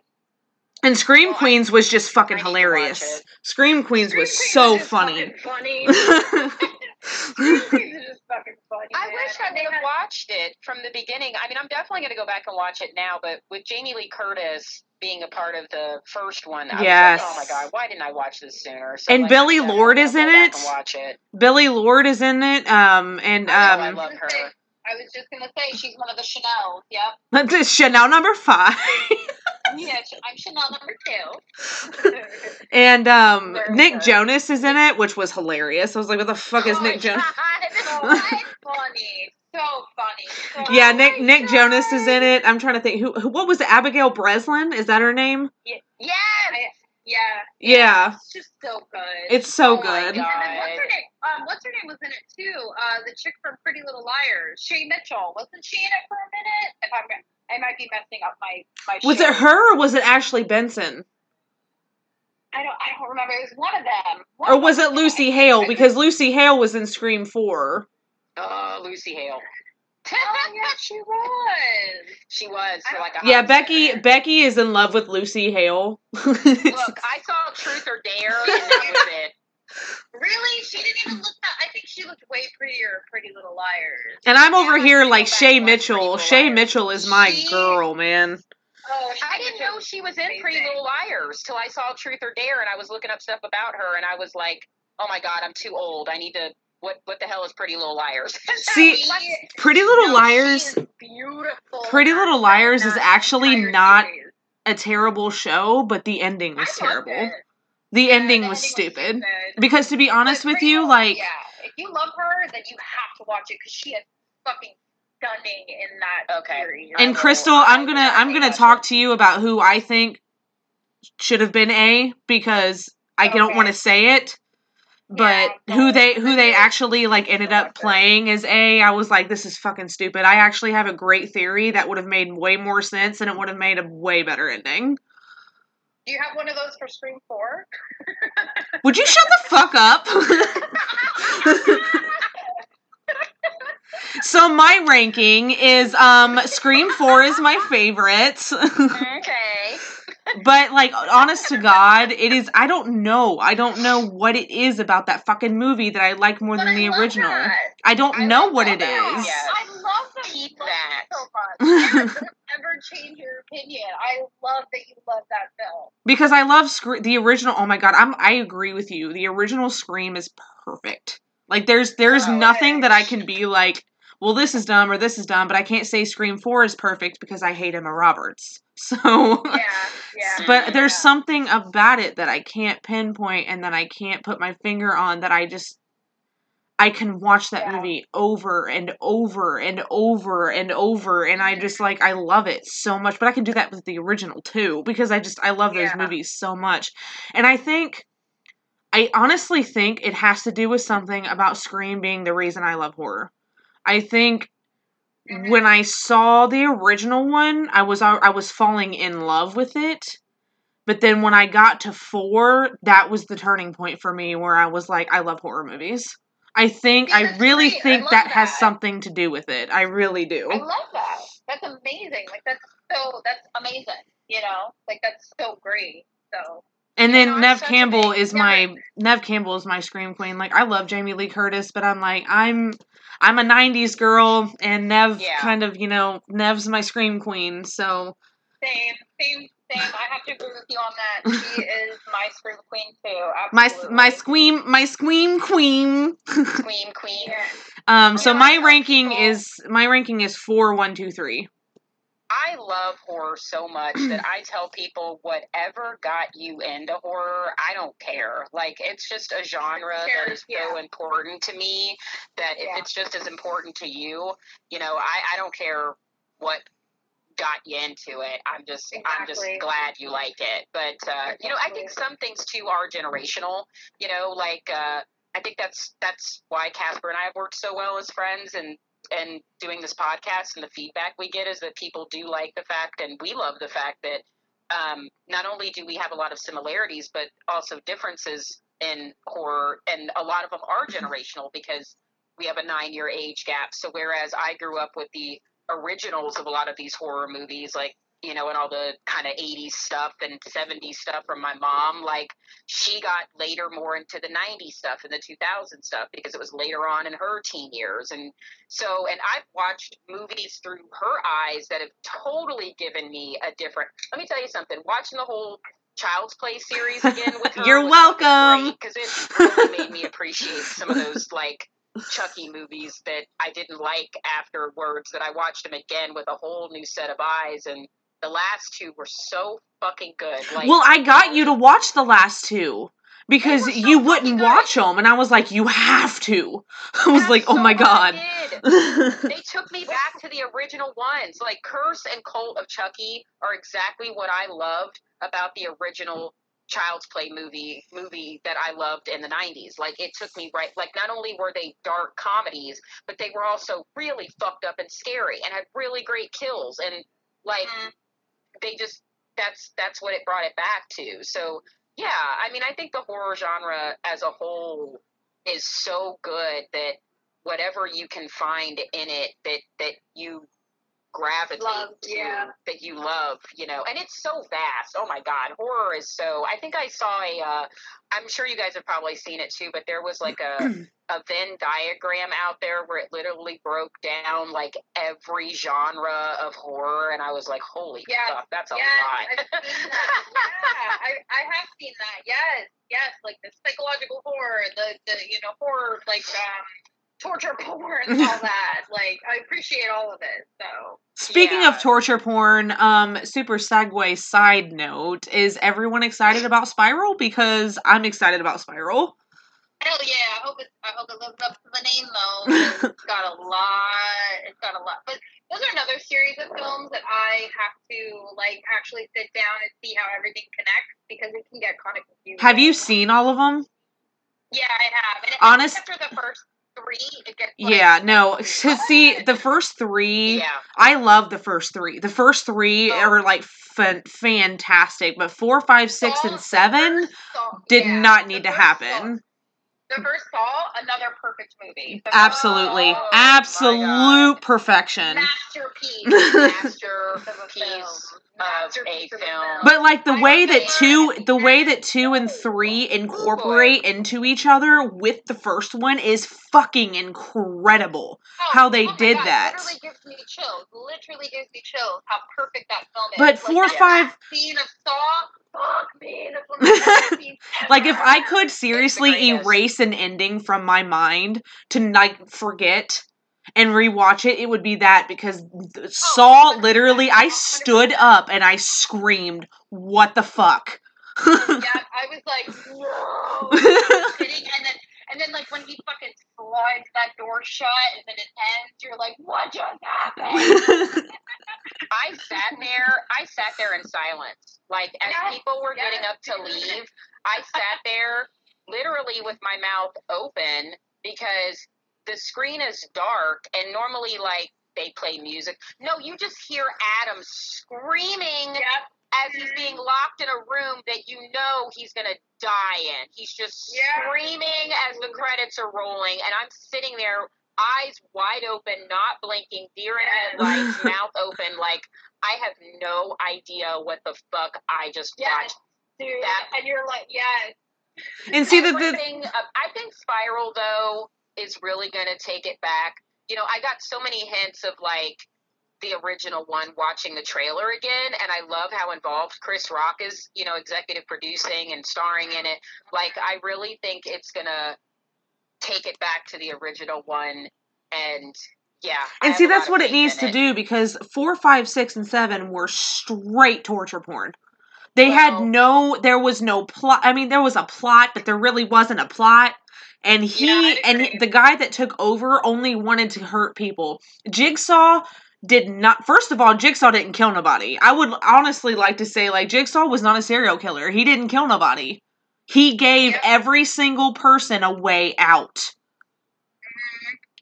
And Scream Well, Queens was just fucking I need to hilarious. Scream Queens Scream was Queens so funny. funny. Scream Queens is just fucking funny. I man. wish I would have had- watched it from the beginning. I mean, I'm definitely going to go back and watch it now, but with Jamie Lee Curtis being a part of the first one, I Yes. was like, oh my god, why didn't I watch this sooner? So, And like, Billie Lourd is in it. watch it. Billie Lourd is in it. Um and I know, I um love her. I was just gonna say she's one of the Chanel. Yep. that's Chanel number five. Yeah, I'm Chanel number two. and um Very Nick good. Jonas is in it, which was hilarious. I was like, what the fuck is Oh Nick Jonas? God, so funny. So funny. So Yeah, Nick my Nick Jonas is in it. I'm trying to think who, who what was it? Abigail Breslin? Is that her name? Yes. Yeah. Yeah. It's just so good. It's so Oh my good. God. And then what's her name? Um, what's her name was in it too? Uh, the chick from Pretty Little Liars, Shay Mitchell. Wasn't she in it for a minute? If I'm, I might be messing up my my. Was show. it her or was it Ashley Benson? I don't. I don't remember. It was one of them. One Or was it Lucy. Hale? Because Lucy Hale was in Scream 4. Oh, Lucy Hale. Oh yeah, she was. She was for like a Yeah, Becky. Becky is in love with Lucy Hale. Look, I saw Truth or Dare, and that was it. Really? She didn't even look that. I think she looked way prettier Pretty Little Liars. and I'm over I'm here like Shay and watch Pretty Mitchell. Shay Mitchell is my She- girl, man. Oh, I didn't know she was in Pretty Little Liars till I saw Truth or Dare, and I was looking up stuff about her, and I was like, "Oh my god, I'm too old. I need to. What what the hell is Pretty Little Liars?" See, Pretty Little No, Liars, is beautiful. Pretty Little Liars that is actually not series. a terrible show, but the ending was I terrible. it. The Yeah, ending the was ending stupid. stupid. Because to be honest But with you, Little- like yeah, if you love her, then you have to watch it because she is fucking stunning in that Okay. series. And Crystal, I I'm gonna I'm gonna talk to you about who I think should have been A because I don't want to say it. But Yeah, who they who they actually like ended up playing as A, I was like, this is fucking stupid. I actually have a great theory that would have made way more sense and it would have made a way better ending. Do you have one of those for Scream Four? Would you shut the fuck up? so my ranking is um Scream 4 is my favorite. Okay. But like honest to god, it is I don't know. I don't know what it is about that fucking movie that I like more But than I the original. that. I don't I know what it that. is. Yes. I love that Keep that. so much. Never change your opinion. I love that you love that film. because I love Scre- the original. Oh my god, I'm I agree with you. The original Scream is perfect. Like there's there's Oh, nothing that I can be like, well this is dumb or this is dumb, but I can't say Scream 4 is perfect because I hate Emma Roberts. So Yeah, yeah. but there's something about it that I can't pinpoint and that I can't put my finger on that I just I can watch that Yeah. movie over and over and over and over and I just like I love it so much but I can do that with the original too because I just I love those Yeah. movies so much and I think I honestly think it has to do with something about Scream being the reason I love horror I think Mhm. when I saw the original one, I was I was falling in love with it. But then when I got to 4, that was the turning point for me where I was like I love horror movies. I think I really great. Think love that, has something to do with it. I really do. I love that. That's amazing. Like that's so that's amazing. You know, like that's so great. So And then no, I'm Neve Campbell is my Neve Campbell is my scream queen. Like I love Jamie Lee Curtis, but I'm like I'm I'm a '90s girl, and Neve Yeah. kind of you know Neve's my scream queen. So Same, same, same. I have to agree with you on that. She is my scream queen too. my Absolutely. my scream my scream queen. Queen, queen. Um, so my ranking people- is my ranking is four one two three. I love horror so much that I tell people whatever got you into horror, I don't care. Like it's just a genre that is so important to me that if Yeah. it's just as important to you, you know, I, I don't care what got you into it. I'm just I'm just glad you like it. But uh, you know, I think some things too are generational. You know, like uh, I think that's that's why Casper and I have worked so well as friends and and doing this podcast and the feedback we get is that people do like the fact and we love the fact that um, not only do we have a lot of similarities but also differences in horror and a lot of them are generational because we have a nine year age gap. So whereas i grew up with the originals of a lot of these horror movies like you know and all the kind of 80s stuff and 70s stuff from my mom like she got later more into the 90s stuff and the 2000 stuff because it was later on in her teen years and so, and I've watched movies through her eyes that have totally given me a different. Let me tell you something. Watching the whole Child's Play series again with her. You're welcome. Because it really made me appreciate some of those like Chucky movies that I didn't like afterwards. That I watched them again with a whole new set of eyes, and the last two were so fucking good. Like, well, I got you to watch the last two because so you wouldn't good. watch them, and I was like, you have to. I was that's like, oh so my god. They took me back to the original ones. Like Curse and Cult of Chucky are exactly what I loved about the original Child's Play movie movie that I loved in the 90s. Like it took me right like not only were they dark comedies, but they were also really fucked up and scary and had really great kills and like Mhm. They just that's that's what it brought it back to. So yeah, I mean, I think the horror genre as a whole is so good that whatever you can find in it that that you gravitate Love, to, yeah. that you love, you know, and it's so vast. Oh my God, horror is so. I think I saw a. Uh, I'm sure you guys have probably seen it too, but there was like a a Venn diagram out there where it literally broke down like every genre of horror, and I was like, holy Yeah. fuck, that's a lot. I've seen that. Yeah, I, I have seen that. Yes, yes, like the psychological horror, the the you know horror like um torture porn and all that. Like I appreciate all of it. So Speaking Yeah. of torture porn, um, super segue side note, is everyone excited about Spiral? Because I'm excited about Spiral. hell yeah, I hope it I hope it lives up to the name though. It's got a lot. It's got a lot. But those are another series of films that I have to like actually sit down and see how everything connects because it can get kind of confusing. Have you seen all of them? Yeah, I have. And Honest- after the first three, it gets like, Yeah, no. To see the first three, yeah, I love the first three. The first three Oh. are like fan- fantastic, but four, five, six, Saw- and seven Saw- did yeah, not need to happen. Saw- the first Saw, another perfect movie. The Absolutely, Oh, absolute perfection. masterpiece. masterpiece of a Masterpiece of a film. But like the I way that two, the way that two and three incorporate into each other with the first one is fucking incredible. Oh, how they oh did God, that. Literally gives me chills. Literally gives me chills. How perfect that film is. But four, that five, scene of Saw. Fuck me. That's one of my favorite scenes like if I could seriously erase an ending from my mind to like forget and rewatch it, it would be that because th- oh. Saw literally, I stood up and I screamed, "What the fuck!" yeah, I was like, no. I'm kidding. And then, and then, like when he fucking slides that door shut, and then it ends, you're like, what just happened? I sat there. I sat there in silence. Like as Yes, people were getting up to leave, I sat there literally with my mouth open because the screen is dark and normally like they play music. No, you just hear Adam screaming Yep. as he's being locked in a room that you know he's gonna die in. He's just Yeah. screaming as the credits are rolling, and I'm sitting there, eyes wide open, not blinking, deer in Yes. headlights, mouth open, like I have no idea what the fuck I just Yes. watched. dude. That- and you're like, yes. And see the, the uh, I think Spiral though is really going to take it back. You know, I got so many hints of like the original one watching the trailer again, and I love how involved Chris Rock is. You know, executive producing and starring in it. Like, I really think it's going to take it back to the original one, and yeah. And see that's what it needs to do because four, five, six, and seven were straight torture porn. They had no, there was no plot. I mean, there was a plot, but there really wasn't a plot. And he Yeah, and the guy that took over only wanted to hurt people. Jigsaw did not. First of all, Jigsaw didn't kill nobody. I would honestly like to say like Jigsaw was not a serial killer. He didn't kill nobody. He gave Yep. every single person a way out.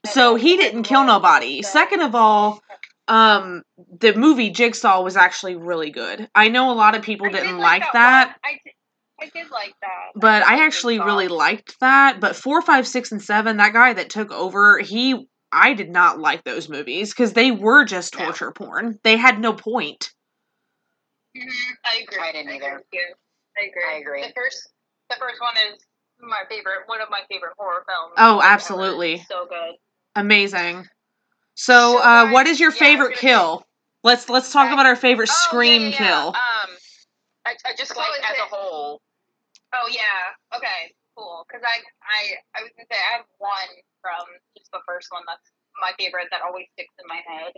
So he didn't kill nobody. Second of all, um, the movie Jigsaw was actually really good. I know a lot of people didn't like that, one. I did, I did like that. but did I actually really liked that. But four, five, six, and seven, that guy that took over, he, I did not like those movies because they were just No. torture porn. They had no point. Mhm, I agree. I didn't agree either. with you. I agree. I agree. The first, the first one is my favorite. One of my favorite horror films. Oh, ever. absolutely. So good. Amazing. So, So, uh, guys, what is your yeah, favorite gonna say- kill? Let's let's talk Okay. about our favorite Oh, scream yeah, yeah. kill. Um, I, I just like was as it? a whole. Oh yeah. Okay. Cool. Because I, I, I was gonna say I have one from just the first one that's my favorite that always sticks in my head.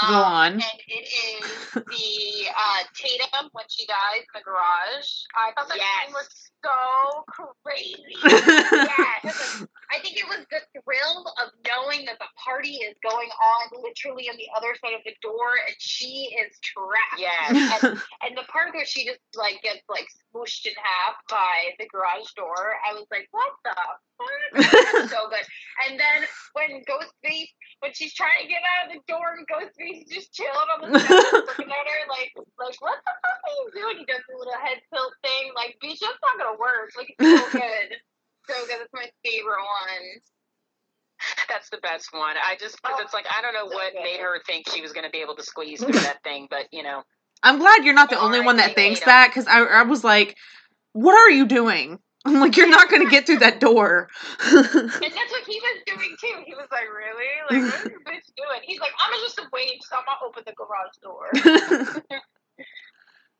Go Um, on. And it is the uh, Tatum when she dies in the garage. I thought that Yes. scene was so crazy. yes. I think it was the thrill of knowing that the party is going on literally on the other side of the door and she is trapped. Yes. And, and the part where she just like gets like smooshed in half by the garage door, I was like, what the fuck? So good. And then when Ghostface, when she's trying to get out of the door and Ghostface is just chilling on the steps looking at her like, like what the fuck are you doing? He does the little head tilt thing. Like, bitch, that's not gonna work. Like, it's so good. So good. That's my favorite one. That's the best one. I just because Oh, it's like I don't know oh, so what good. made her think she was going to be able to squeeze through that thing, but you know, I'm glad you're not the only one that thinks that because I, I was like, what are you doing? I'm like, you're not going to get through that door. And that's what he was doing too. He was like, really? Like, what is this bitch doing? He's like, I'm just a waiting so I'm gonna open the garage door.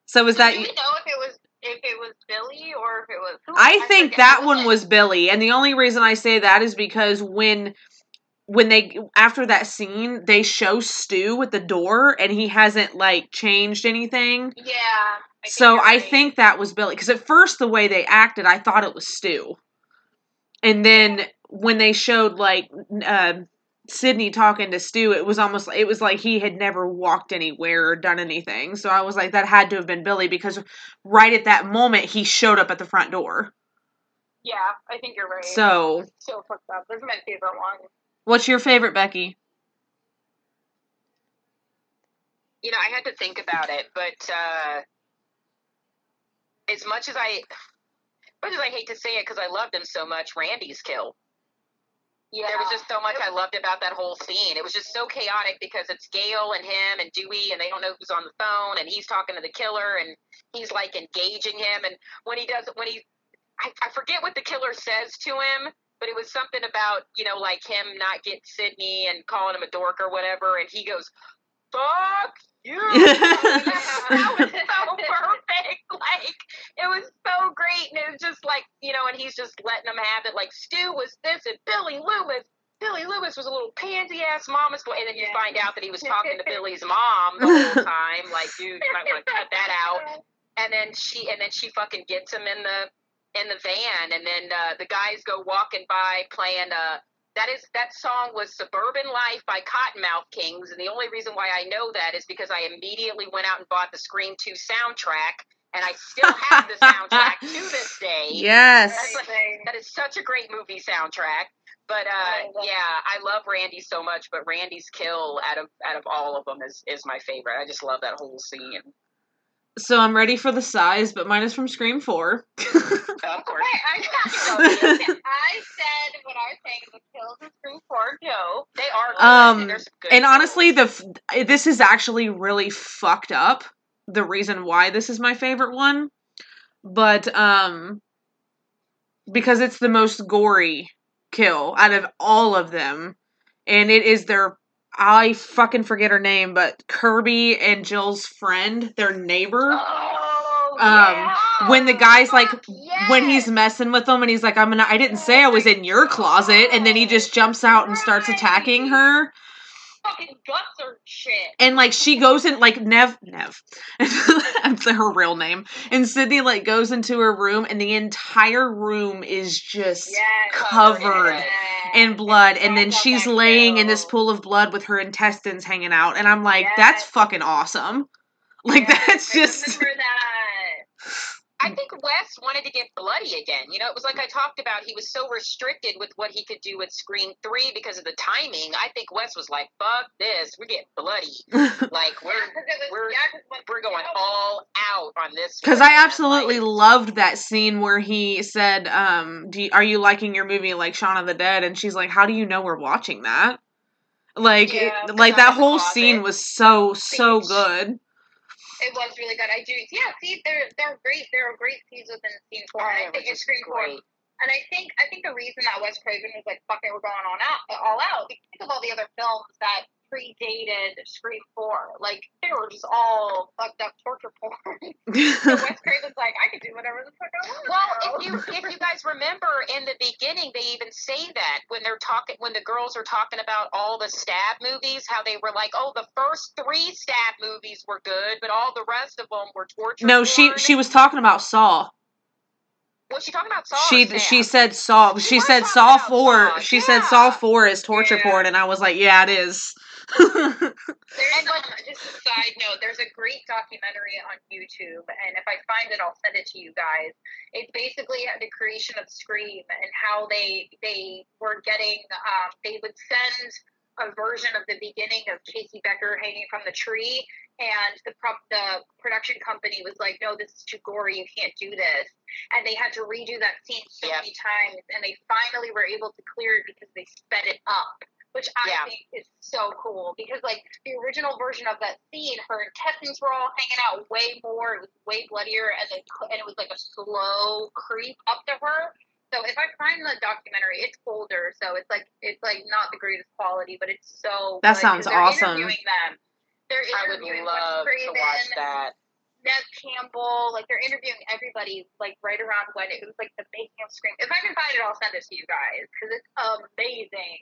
so is Do that we know if it was if it was Billy or if it was? I think that one it? was Billy, and the only reason I say that is because when when they after that scene they show Stu at the door and he hasn't like changed anything. Yeah. I so I right. think that was Billy because at first the way they acted, I thought it was Stu, and then when they showed like uh, Sidney talking to Stu, it was almost it was like he had never walked anywhere or done anything. So I was like, that had to have been Billy because right at that moment he showed up at the front door. Yeah, I think you're right. So so fucked up. This is my favorite one. What's your favorite, Becky? you know, I had to think about it, but uh, as much as I, as much as I hate to say it because I loved him so much, Randy's kill. Yeah. There was just so much I loved about that whole scene. It was just so chaotic because it's Gale and him and Dewey, and they don't know who's on the phone, and he's talking to the killer, and he's like engaging him. And when he does, when he, I, I forget what the killer says to him, but it was something about you know like him not getting Sidney and calling him a dork or whatever, and he goes, "Fuck you." that was so perfect. Like it was so great, and it was just like you know, and he's just letting them have it. Like Stu was this, and Billy Loomis. Billy Loomis was a little pansy ass mama's boy, and then you Yeah. find out that he was talking to Billy's mom the whole time. Like, dude, you might want to cut that out. And then she, and then she fucking gets him in the in the van, and then uh, the guys go walking by playing. Uh, that is that song was "Suburban Life" by Kottonmouth Kings, and the only reason why I know that is because I immediately went out and bought the Scream Two soundtrack, and I still have the soundtrack to this day. Yes. That's like- that is such a great movie soundtrack. But uh, I love- yeah, I love Randy so much. But Randy's kill out of out of all of them is is my favorite. I just love that whole scene. So I'm ready for the size, but mine is from Scream 4. Of course, Okay, I got you. I said what I was saying the kills in Scream 4 Joe. they are. Good. Um, There's some good and honestly, the f- this is actually really fucked up. The reason why this is my favorite one but um, because it's the most gory kill out of all of them, and it is their I fucking forget her name, but Kirby and Jill's friend, their neighbor. Oh, Um, yeah. when the guy's like Fuck, when he's messing with them and he's like i'm gonna i didn't say i was in your closet and then he just jumps out and starts attacking her Fucking guts or shit. and like she goes in like neve neve that's her real name and sidney like goes into her room and the entire room is just Yes. covered in blood and then she's laying in this pool of blood with her intestines hanging out and i'm like that's fucking awesome like Yes, that's I just that. I think Wes wanted to get bloody again. You know, it was like I talked about. He was so restricted with what he could do with Scream Three because of the timing. I think Wes was like, "Fuck this, we're getting bloody. Like we're Yeah, 'cause we're- yeah, 'cause we're going all out on this." Because. I absolutely like, loved that scene where he said, um, do you, "Are you liking your movie like Shaun of the Dead?" And she's like, "How do you know we're watching that?" Like, it- like that whole closet. scene was so so good. It was really good. I do. Yeah, see, they're they're great. They're great scenes within scene four. Oh, I think just Scream four. Great. And I think I think the reason that Wes Craven was like, "Fuck it, we're going on out, all out." Because think of all the other films that predated Scream Four. Like they were just all fucked up torture porn. so Wes Craven's like, "I can do whatever the fuck I want." Well, now." if you if you guys remember in the beginning, they even say that when they're talking when the girls are talking about all the stab movies, how they were like, "Oh, the first three stab movies were good, but all the rest of them were torture." no, she she was talking about Saw. Was she talking about Saw? She she said Saw. She She said Saw four. Saw, She said Saw yeah. four is torture Yeah. porn, and I was like, yeah, it is. There's And, um, just a side note. There's a great documentary on YouTube, and if I find it, I'll send it to you guys. It's basically the creation of Scream and how they they were getting. Um, they would send a version of the beginning of Casey Becker hanging from the tree, and the prop the production company was like, "No, this is too gory. You can't do this." And they had to redo that scene so Yep. many times, and they finally were able to clear it because they sped it up which I Yeah. think is so cool because like the original version of that scene, her intestines were all hanging out way more. It was way bloodier, and then and it was like a slow creep up to her. So if I find the documentary, it's older, so it's like it's like not the greatest quality, but it's so. That good, sounds 'cause they're awesome. Interviewing them. They're I would love to watch that. Neve Campbell, like they're interviewing everybody, like right around when it was like the making of Scream. If I can find it, I'll send it to you guys because it's amazing.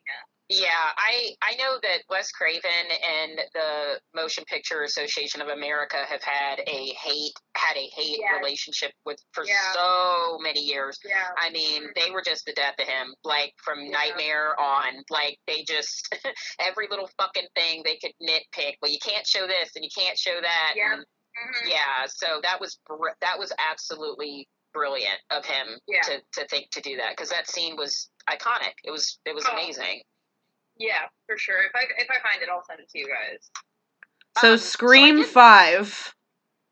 Yeah, I I know that Wes Craven and the Motion Picture Association of America have had a hate had a hate Yes. relationship with for Yeah. so many years. Yeah. I mean, they were just the death of him. Like from Yeah. Nightmare on, like they just every little fucking thing they could nitpick. Well, you can't show this and you can't show that. Yeah. and- Mhm. yeah. So that was br- that was absolutely brilliant of him Yeah. to to think to do that because that scene was iconic. It was it was Oh. amazing. Yeah, for sure. If I if I find it, I'll send it to you guys. so Um, so Scream did- five.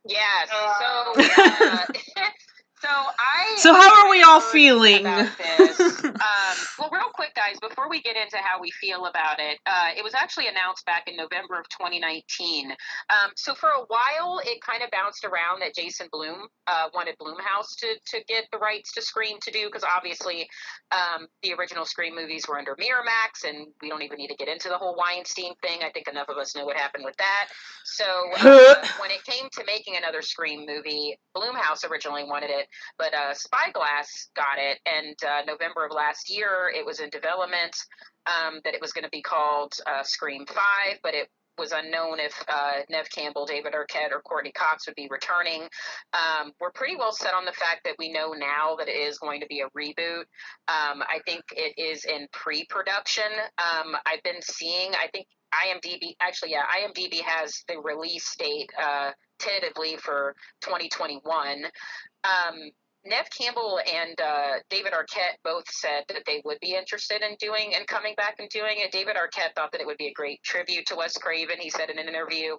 Yes. Uh, so, uh, so I. So how are we all feeling? about this. um, well, real quick, guys, before we get into how we feel about it, uh, it was actually announced back in November of 2019. Um, so for a while, it kind of bounced around that Jason Blum uh, wanted Blumhouse to to get the rights to Scream to do because obviously um, the original Scream movies were under Miramax, and we don't even need to get into the whole Weinstein thing. I think enough of us know what happened with that. So uh, when it came to making another Scream movie, Bloomhouse originally wanted it, but uh, Spyglass got it, and uh, November of last year, it was in development um, that it was going to be called uh, Scream Five, but it was unknown if uh, Neve Campbell, David Arquette, or Courteney Cox would be returning. Um, we're pretty well set on the fact that we know now that it is going to be a reboot. Um, I think it is in pre-production. Um, I've been seeing. I think IMDb actually, yeah, IMDb has the release date uh, tentatively for 2021. Um, Neve Campbell and uh, David Arquette both said that they would be interested in doing and coming back and doing it. David Arquette thought that it would be a great tribute to Wes Craven. He said in an interview.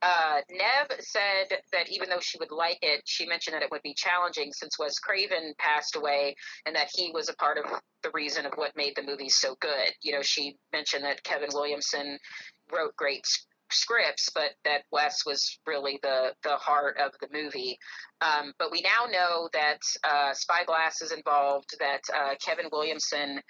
Uh, Neve said that even though she would like it, she mentioned that it would be challenging since Wes Craven passed away and that he was a part of the reason of what made the movie so good. You know, she mentioned that Kevin Williamson wrote great scripts, but that Wes was really the the heart of the movie. Um, but we now know that uh, Spyglass is involved, that uh, Kevin Williamson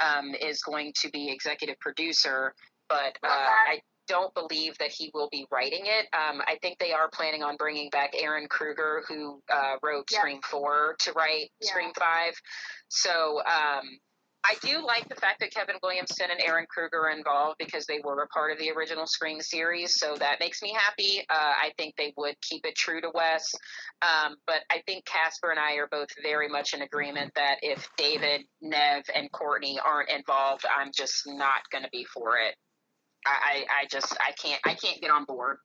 um, is going to be executive producer, but uh, I don't believe that he will be writing it. Um, I think they are planning on bringing back Ehren Kruger, who uh, wrote Yeah. Scream 4, to write Yeah. Scream 5. So um, I do like the fact that Kevin Williamson and Ehren Kruger are involved because they were a part of the original Scream series. So that makes me happy. Uh, I think they would keep it true to Wes. Um, but I think Casper and I are both very much in agreement that if David, Neve, and Courteney aren't involved, I'm just not going to be for it. I, I, just I can't I can't get on board,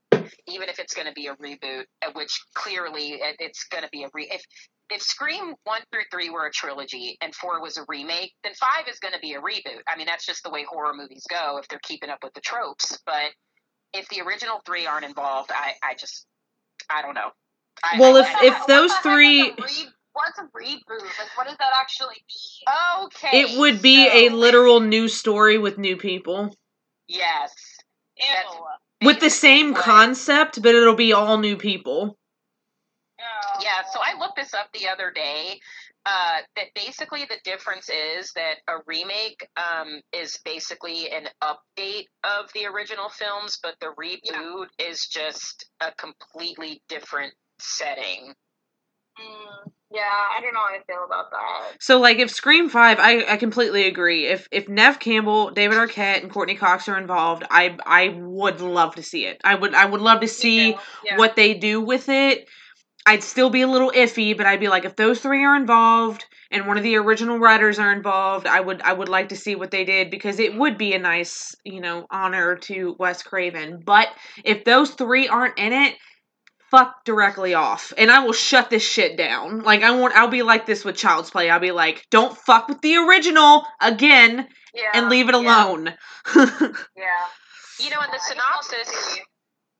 even if it's going to be a reboot, uh, which clearly it, it's going to be a re. If if Scream one through three were a trilogy and four was a remake, then five is going to be a reboot. I mean that's just the way horror movies go if they're keeping up with the tropes. But if the original three aren't involved, I I just I don't know. I, Well, I- if- I- if those the heck is three- a re- what's a reboot? Like, what does that actually mean? okay, It would be a literal new story with new people. yes. Ew. With the same concept, but it'll be all new people. Ew. Yeah, so I looked this up the other day. Uh, that basically the difference is that a remake um, is basically an update of the original films, but the reboot is just a completely different setting. Mm, yeah, I don't know how I feel about that. So, like, if Scream Five, I, I completely agree. If if Neve Campbell, David Arquette, and Courteney Cox are involved, I I would love to see it. I would I would love to see Yeah. what they do with it. I'd still be a little iffy, but I'd be like, if those three are involved and one of the original writers are involved, I would I would like to see what they did because it would be a nice, you know, honor to Wes Craven. But if those three aren't in it, fuck directly off. And I will shut this shit down. Like I won't I'll be like this with Child's Play. I'll be like, don't fuck with the original again yeah. and leave it yeah, alone. Yeah. You know, in the I just want to synopsis, see-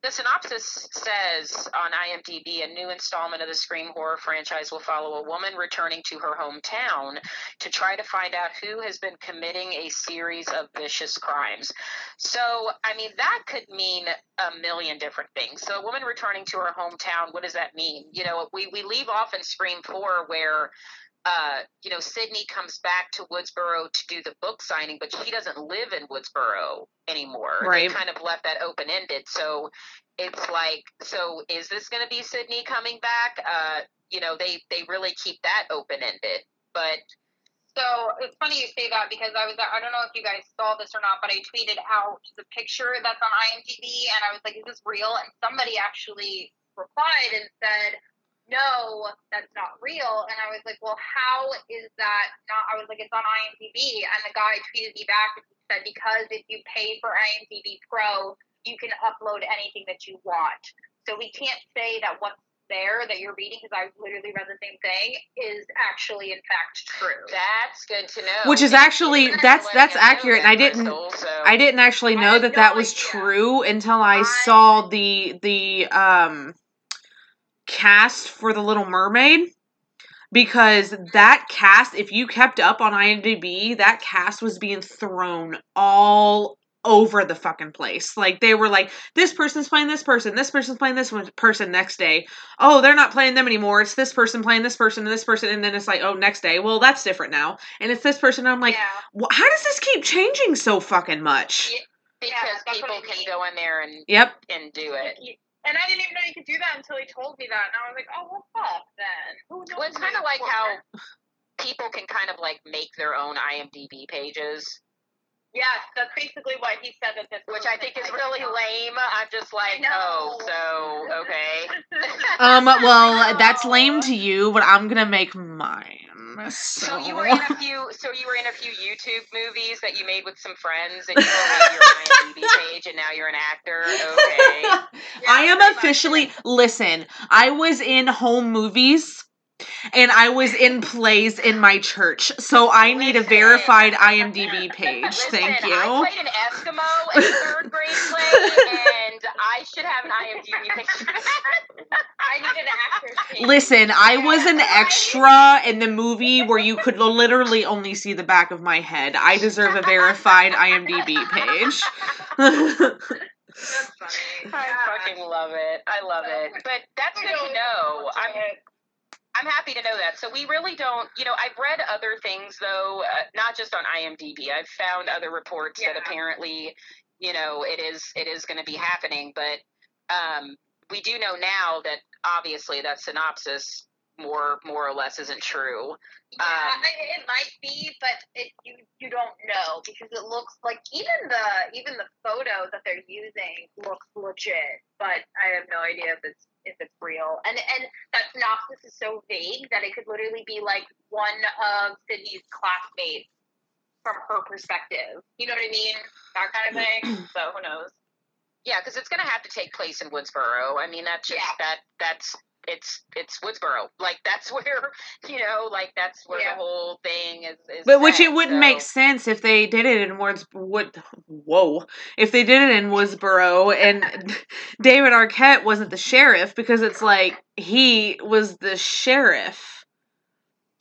The synopsis says on IMDb a new installment of the Scream horror franchise will follow a woman returning to her hometown to try to find out who has been committing a series of vicious crimes. So, I mean, that could mean a million different things. So, a woman returning to her hometown, what does that mean? You know, we, we leave off in Scream 4 where uh, you know, Sidney comes back to Woodsboro to do the book signing, but she doesn't live in Woodsboro anymore. Right. They kind of left that open ended. So it's like, so is this going to be Sidney coming back? Uh, you know, they they really keep that open ended. But So it's funny you say that because I was I don't know if you guys saw this or not, but I tweeted out the picture that's on IMDb and I was like, "Is this real?" And somebody actually replied and said, "No, that's not real." And I was like, "Well, how is that not?" I was like, "It's on IMDb," and the guy tweeted me back and he said, "Because if you pay for IMDb Pro, you can upload anything that you want. So we can't say that what's there that you're reading because I literally read the same thing is actually in fact true." that's good to know. Which is actually- that's- that's accurate, and I didn't- Crystal. I didn't actually know that no that was idea. true until I I- saw the the um cast for the Little Mermaid because that cast if you kept up on IMDb that cast was being thrown all over the fucking place like they were like this person's playing this person this person's playing this one person next day oh they're not playing them anymore it's this person playing this person and this person and then it's like oh next day well that's different now and it's this person and I'm like yeah. How does this keep changing so fucking much? Yeah. because that's people can go in there and Yep. and do it. And I didn't even know you could do that until he told me that, and I was like, "Oh well, fuck then." Who knows Well, it's kind of like how people can kind of like make their own IMDb pages, Yes, that's basically what he said that this. which I think is really lame. I'm just like, oh, so okay. Um, well, that's lame to you, but I'm gonna make mine. So, So you were in a few. So you were in a few YouTube movies that you made with some friends, and you made your IMDb page, and now you're an actor. Okay. I am officially listen. I was in home movies. And I was in plays in my church, so I need a verified IMDb page. Listen, Thank you. I played an Eskimo in a third grade play, and I should have an IMDb picture. I need an actor's page. Listen, I was an extra in the movie where you could literally only see the back of my head. I deserve a verified IMDb page. That's funny. I fucking love it. I love it. But that's good to know. I'm I'm happy to know that. So we really don't, you know, I've read other things though, uh, not just on IMDb. I've found other reports that apparently, you know, it is it is going to be happening, but um, we do know now that obviously that synopsis more more or less isn't true. Yeah, Um, I- it might be, but it, you you don't know because it looks like even the even the photo that they're using looks legit, but I have no idea if it's if it's real. And and that synopsis is so vague that it could literally be like one of Sidney's classmates from her perspective. You know what I mean? That kind of thing. so who knows? Yeah, because it's going to have to take place in Woodsboro. I mean, that's just Yeah. that that's it's it's Woodsboro. Like that's where you know, like that's where Yeah. the whole thing is. is But which it wouldn't so- make sense if they did it in Woods would whoa. If they did it in Woodsboro and David Arquette wasn't the sheriff because it's like he was the sheriff.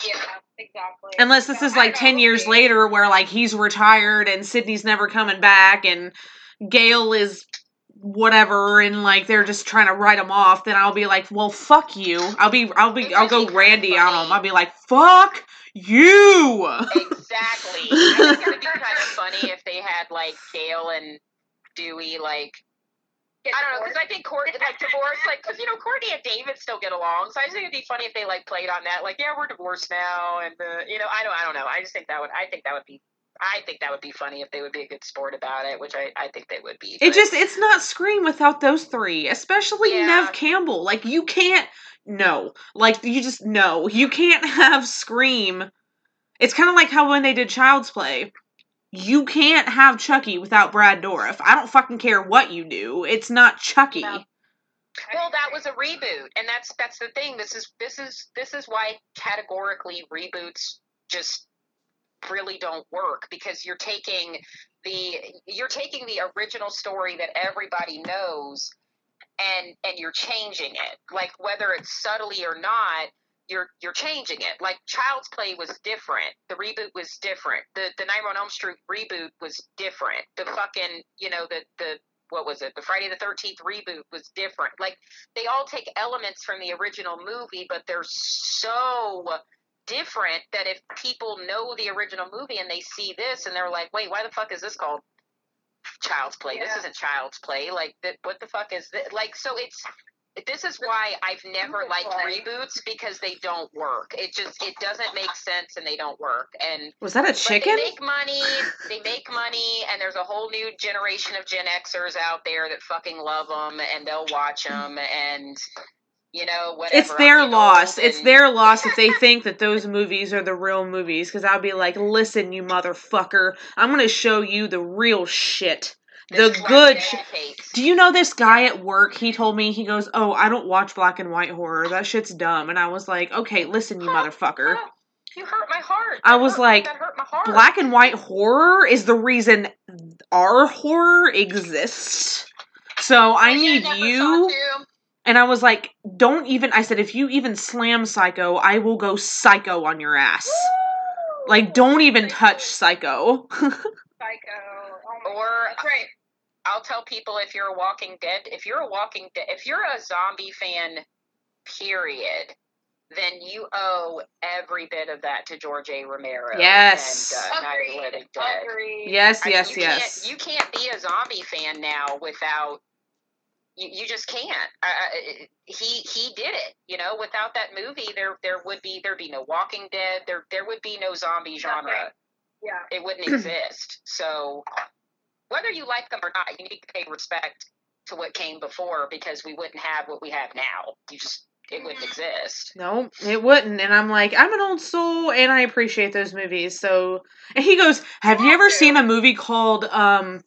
Yeah, exactly. Unless this So, is like ten know, years maybe. later where like he's retired and Sidney's never coming back and Gale is whatever and like they're just trying to write them off, then I'll be like, Well fuck you. I'll be I'll be I'll go Randy on them. I'll be like, Fuck you Exactly. I think it would be kind of funny if they had like Gale and Dewey like I don't know because I think Courteney like divorced like because you know Courteney and David still get along so I just think it'd be funny if they like played on that like yeah we're divorced now and uh, you know I don't I don't know I just think that would I think that would be I think that would be funny if they would be a good sport about it which I I think they would be. It just it's not Scream without those three, especially Yeah. Neve Campbell. Like you can't no. Like you just no. You can't have Scream. It's kind of like how when they did Child's Play. You can't have Chucky without Brad Dourif. I don't fucking care what you do. It's not Chucky. No. Well, that was a reboot, and that's that's the thing. This is this is this is why categorically reboots just really don't work because you're taking the you're taking the original story that everybody knows and and you're changing it. Like whether it's subtly or not, you're you're changing it. Like Child's Play was different. The reboot was different. The the Nightmare on Elm Street reboot was different. The fucking you know the the what was it? The Friday the Thirteenth reboot was different. Like they all take elements from the original movie, but they're so different that if people know the original movie and they see this and they're like, wait, why the fuck is this called Child's Play? This isn't Child's Play. Like, that, what the fuck is this? Like, so it's. This is why I've never liked play. reboots because they don't work. It just it doesn't make sense and they don't work. And Was that a chicken? they make money. They make money, and there's a whole new generation of Gen Xers out there that fucking love them, and they'll watch them, and you know whatever. It's their loss. It's their loss if they think that those movies are the real movies. Because I'll be like, listen, you motherfucker, I'm gonna show you the real shit, this the good. Sh- Do you know this guy at work? He told me he goes, "Oh, I don't watch black and white horror. That shit's dumb." And I was like, "Okay, listen, you Huh, motherfucker. huh, You hurt my heart. I was hurt- like, hurt my heart. Black and white horror is the reason our horror exists." So I need you. Two. And I was like, "Don't even." I said, "If you even slam Psycho, I will go psycho on your ass." Like, don't even touch Psycho. Psycho. Oh Or- God. Right. I'll tell people if you're a Walking Dead, if you're a Walking Dead, if you're a zombie fan, period, then you owe every bit of that to George A. Romero. Yes. And, uh, Night of the Agreed. Agreed. yes, I mean, yes, you yes. Can't, you can't be a zombie fan now without. You, you just can't. Uh, he he did it. You know, without that movie, there there would be there'd be no Walking Dead. There there would be no zombie genre. right. Yeah. It wouldn't exist. So whether you like them or not, you need to pay respect to what came before because we wouldn't have what we have now. You just it wouldn't exist. No, it wouldn't. And I'm like, I'm an old soul and I appreciate those movies. So and he goes, Have you ever seen a movie called um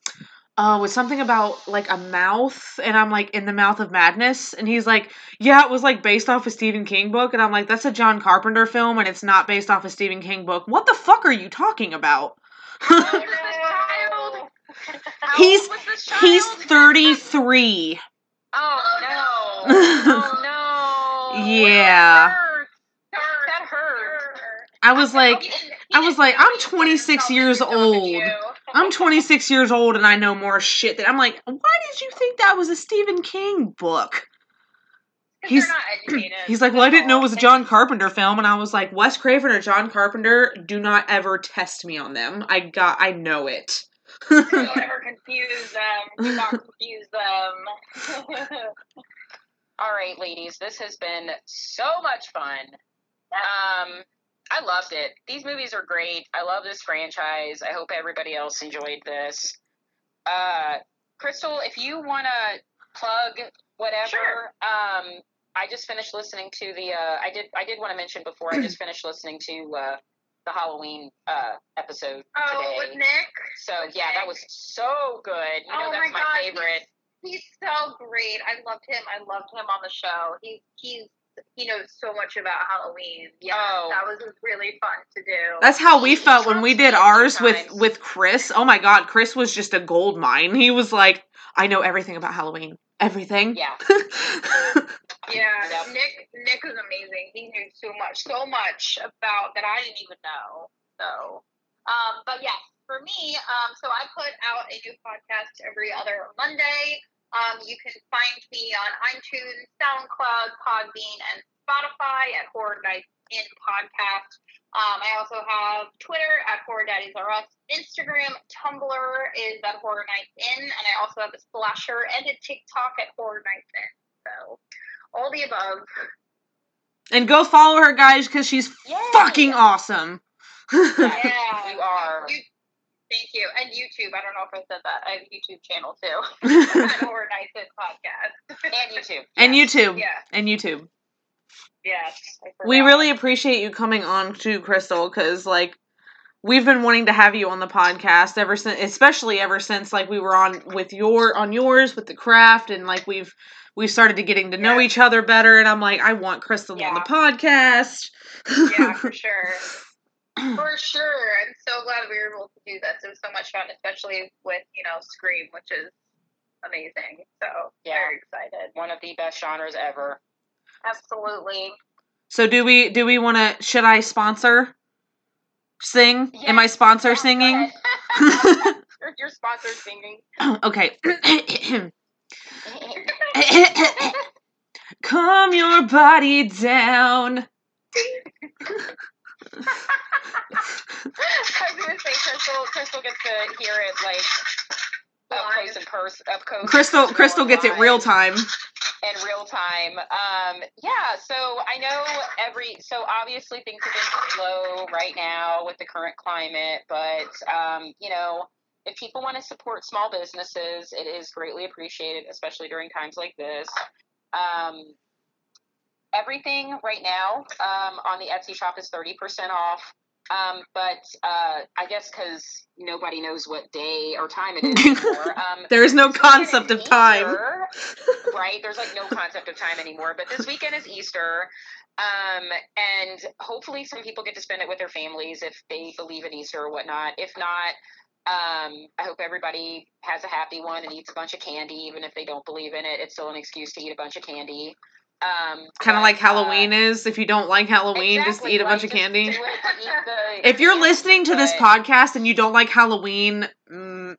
uh with something about like a mouth and I'm like in the mouth of madness and he's like, Yeah, it was like based off a Stephen King book and I'm like, That's a John Carpenter film and it's not based off a Stephen King book. What the fuck are you talking about? This child. How He's- old was this child? He's 33. Oh no! Oh no! Yeah. That hurt. I was like He didn't- he I was like, I'm 26 years old. I'm 26 years old and I know more shit than I'm like, why did you think that was a Stephen King book? He's- not. He's like, well, I didn't know it was a John Carpenter film, and I was like, Wes Craven or John Carpenter, do not ever test me on them. I got, I know it. Don't ever confuse them. Do not confuse them. All right, ladies, this has been so much fun. Um, I loved it. These movies are great. I love this franchise. I hope everybody else enjoyed this. Uh, Crystal, if you want to plug whatever, Sure. um, I just finished listening to the. Uh, I did. I did want to mention before. I just finished listening to uh, the Halloween uh, episode oh, today. with Nick. So yeah, that was so good. You know, Oh that's my my, God, favorite. He's so great. I loved him. I loved him on the show. He he's he knows so much about Halloween. Yeah, Oh. that was really fun to do. That's how we felt when we did ours with Sometimes. with Chris. Oh my god, Chris was just a gold mine. He was like, I know everything about Halloween. Everything. Yeah. yeah, Yep. Nick Nick was amazing. He knew so much, so much about that I didn't even know. So, um, but yes, for me, um, so I put out a new podcast every other Monday. Um, you can find me on iTunes, SoundCloud, Podbean, and Spotify at Horror Nights in Podcast. Um, I also have Twitter at Horror Daddies R Us, Instagram, Tumblr is at Horror Nights In, and I also have a Splasher and a TikTok at Horror Nights In. So, all the above. and go follow her, guys, because she's Yay! fucking awesome. Yeah, You are. You, thank you. And YouTube. I don't know if I said that. I have a YouTube channel too. Horror Nights Podcast. and YouTube. and. YouTube. Yeah. And YouTube. Yes. We really appreciate you coming on to Crystal because like we've been wanting to have you on the podcast ever since especially ever since like we were on with your on yours with the craft and like we've we started to getting to know Yeah. each other better and I'm like I want Crystal on the podcast. yeah, for sure. For sure. I'm so glad we were able to do this. It was so much fun, especially with, you know, Scream, which is amazing. So Yeah. very excited. One of the best genres ever. Absolutely. so do we do we want to should I sponsor sing? Am I sponsor Yeah, singing? Your- Your sponsor singing. okay. Calm your body down. I was gonna say Crystal. Crystal gets to hear it like up close and pers- up close. Crystal personal Crystal gets it real time. in real time. Um, yeah, so I know every so obviously things have been slow right now with the current climate, but um, you know, if people want to support small businesses, it is greatly appreciated, especially during times like this. Um, everything right now um, on the Etsy shop is thirty percent off. Um, but uh, I guess because nobody knows what day or time it is anymore. Um, There is no concept of time. Right? There's like no concept of time anymore. But this weekend is Easter. Um, and hopefully some people get to spend it with their families if they believe in Easter or whatnot. If not, um, I hope everybody has a happy one and eats a bunch of candy, even if they don't believe in it. It's still an excuse to eat a bunch of candy. Um, Kind of but, like uh, Halloween is. If you don't like Halloween, just eat a bunch right? of candy. do it eat the If you're candy, listening to this podcast and you don't like Halloween, mm,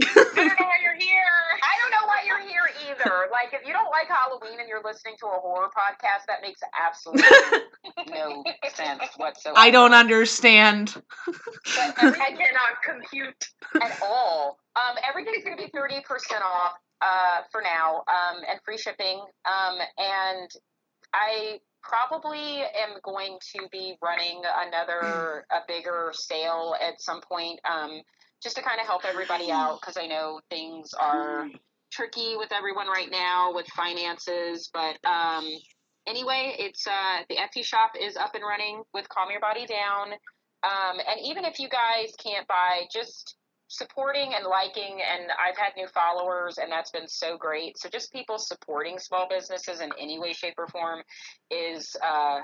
I don't know why you're here. I don't know why you're here either. Like, if you don't like Halloween and you're listening to a horror podcast, that makes absolutely no sense whatsoever. I don't understand. But I cannot compute. at all. Um, everything's going to be thirty percent off uh, for now, um, and free shipping. Um, and I probably am going to be running another a bigger sale at some point, um, just to kind of help everybody out because I know things are tricky with everyone right now with finances. But um, anyway, it's uh, the Etsy shop is up and running with Calm Your Body Down. Um, and even if you guys can't buy, just supporting and liking, and I've had new followers, and that's been so great. So just people supporting small businesses in any way, shape, or form is uh,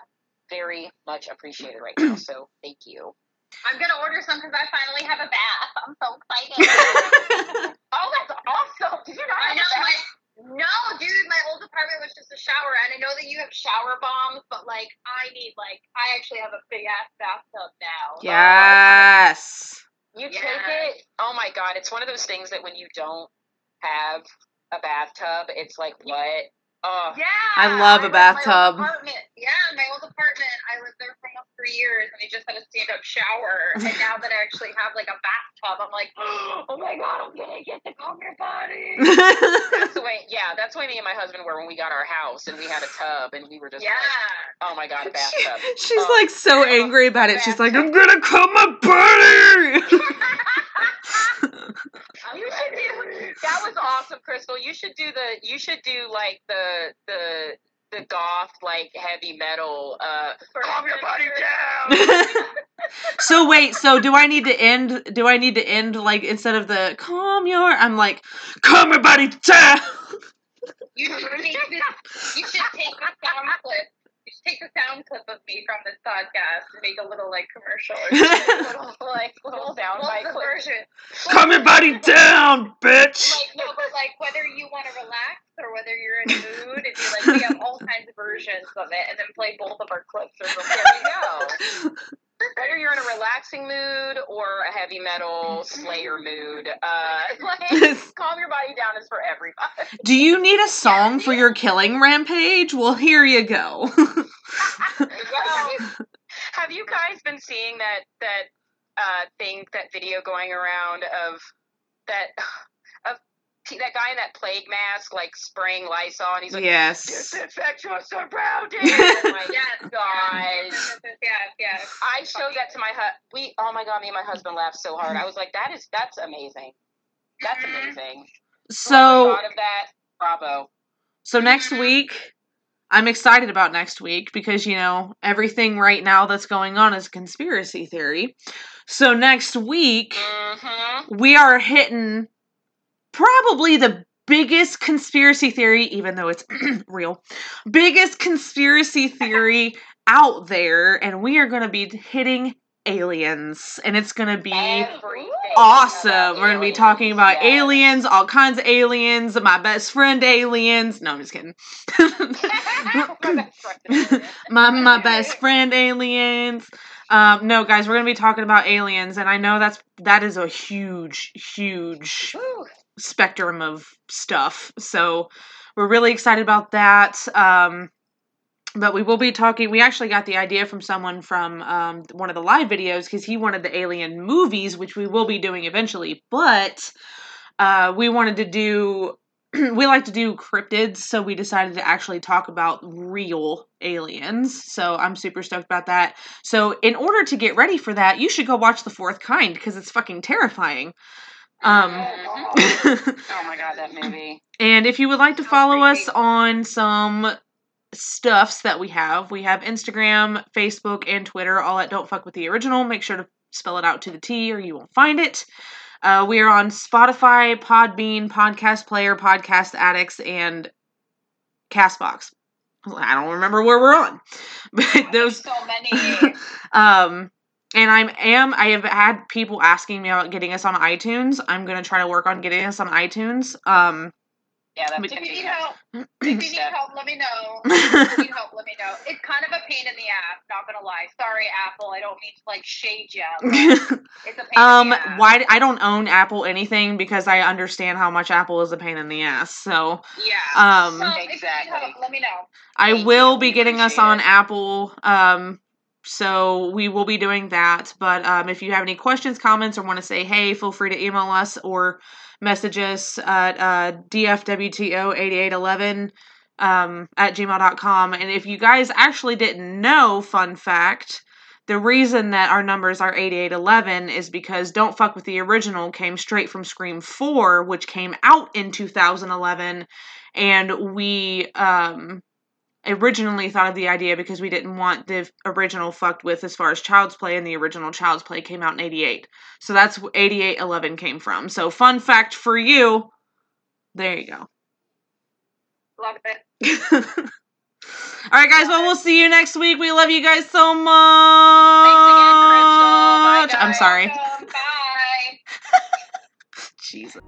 very much appreciated right now. So thank you. I'm gonna order some because I finally have a bath. I'm so excited. Oh, that's awesome! Did you not? I know that? my no, dude. My old apartment was just a shower, and I know that you have shower bombs, but like I need like I actually have a big ass bathtub now. Yes. You Yes. take it. Oh my god, it's one of those things that when you don't have a bathtub, it's like what? Oh, Yeah. I love a bathtub. Yeah, my old apartment, I lived there for almost three years, and I just had a stand-up shower. And now that I actually have like a bathtub, I'm like, oh my god, I'm gonna get to calm your body. that's the way. Yeah, that's the way me and my husband were when we got our house and we had a tub and we were just yeah. like, oh my god, a bathtub. She's Oh, like so angry about it. She's like, I'm gonna cut my body. I'm You should do that was awesome, Crystal. You should do the you should do like the the the goth like heavy metal uh calm your body down. so wait, so do I need to end? Do I need to end like instead of the calm your? I'm like, calm your body down. You should take this. You should take the sound clip. You should take a sound clip of me from this podcast and make a little like commercial or something. little like little What's soundbite clip. version? calm your body down, bitch. Like no, but like whether you want to relax or whether you're in a mood, and be like we have all kinds of versions of it, and then play both of our clips or something. There you go. Whether you're in a relaxing mood or a heavy metal slayer mood, uh, like, calm your body down is for everybody. Do you need a song for your killing rampage? Well, here you go. Well, have you guys been seeing that that uh, thing, that video going around of that of that guy in that plague mask, like spraying Lysol, and he's like, yes. "Disinfect your surroundings." I'm like, Yes, guys. Yes, yes, yes. I showed that to my husband. We, oh my god, me and my husband laughed so hard. I was like, "That is, that's amazing. That's Mhm. amazing." So thought of that. Bravo. So next week, I'm excited about next week because you know everything right now that's going on is conspiracy theory. So next week Mm-hmm. we are hitting probably the biggest conspiracy theory, even though it's real, biggest conspiracy theory out there, and we are going to be hitting aliens, and it's going to be Everything awesome. We're gonna be talking about aliens, all kinds of aliens, my best friend aliens. No, I'm just kidding. My best friend. my best friend aliens. Um, no, guys, we're gonna be talking about aliens, and I know that's that is a huge, huge Whew. Spectrum of stuff. So we're really excited about that. Um, but we will be talking. We actually got the idea from someone from um, one of the live videos because he wanted the alien movies, which we will be doing eventually. But uh, we wanted to do. we like to do cryptids, so we decided to actually talk about real aliens. So I'm super stoked about that. So in order to get ready for that, you should go watch The Fourth Kind because it's fucking terrifying. Um, Mhm. Oh my god, that movie. and if you would like to How follow us on some stuffs that we have, we have Instagram, Facebook, and Twitter, all at Don't Fuck With The Original. Make sure to spell it out to the T or you won't find it. Uh, we are on Spotify, Podbean, Podcast Player, Podcast Addicts, and Castbox. I don't remember where we're on, but those so many. um and i'm am i have had people asking me about getting us on itunes i'm going to try to work on getting us on itunes um Yeah, that's But- If gonna you need help, if you big need help, let me know. If you need help, let me know. It's kind of a pain in the ass. Not gonna lie. Sorry, Apple. I don't mean to like shade you. It's a pain um in the ass. why i don't own apple anything because i understand how much apple is a pain in the ass so Yeah. um so if you need Exactly. help, let me know. I Thank will you. be getting us on it. Apple. Um, so we will be doing that. But um, if you have any questions, comments, or want to say hey, feel free to email us or message us at uh, dfwto8811 um, at gmail.com. And if you guys actually didn't know, fun fact, the reason that our numbers are 8811 is because Don't Fuck With the Original came straight from Scream 4, which came out in 2011. And we um, originally thought of the idea because we didn't want the original fucked with as far as Child's Play, and the original Child's Play came out in 88. So that's where 8811 came from. So, fun fact for you there you go. Love it. All right, guys. Well, we'll see you next week. We love you guys so much. Thanks again, Crystal. Bye, I'm sorry. Bye. Jesus.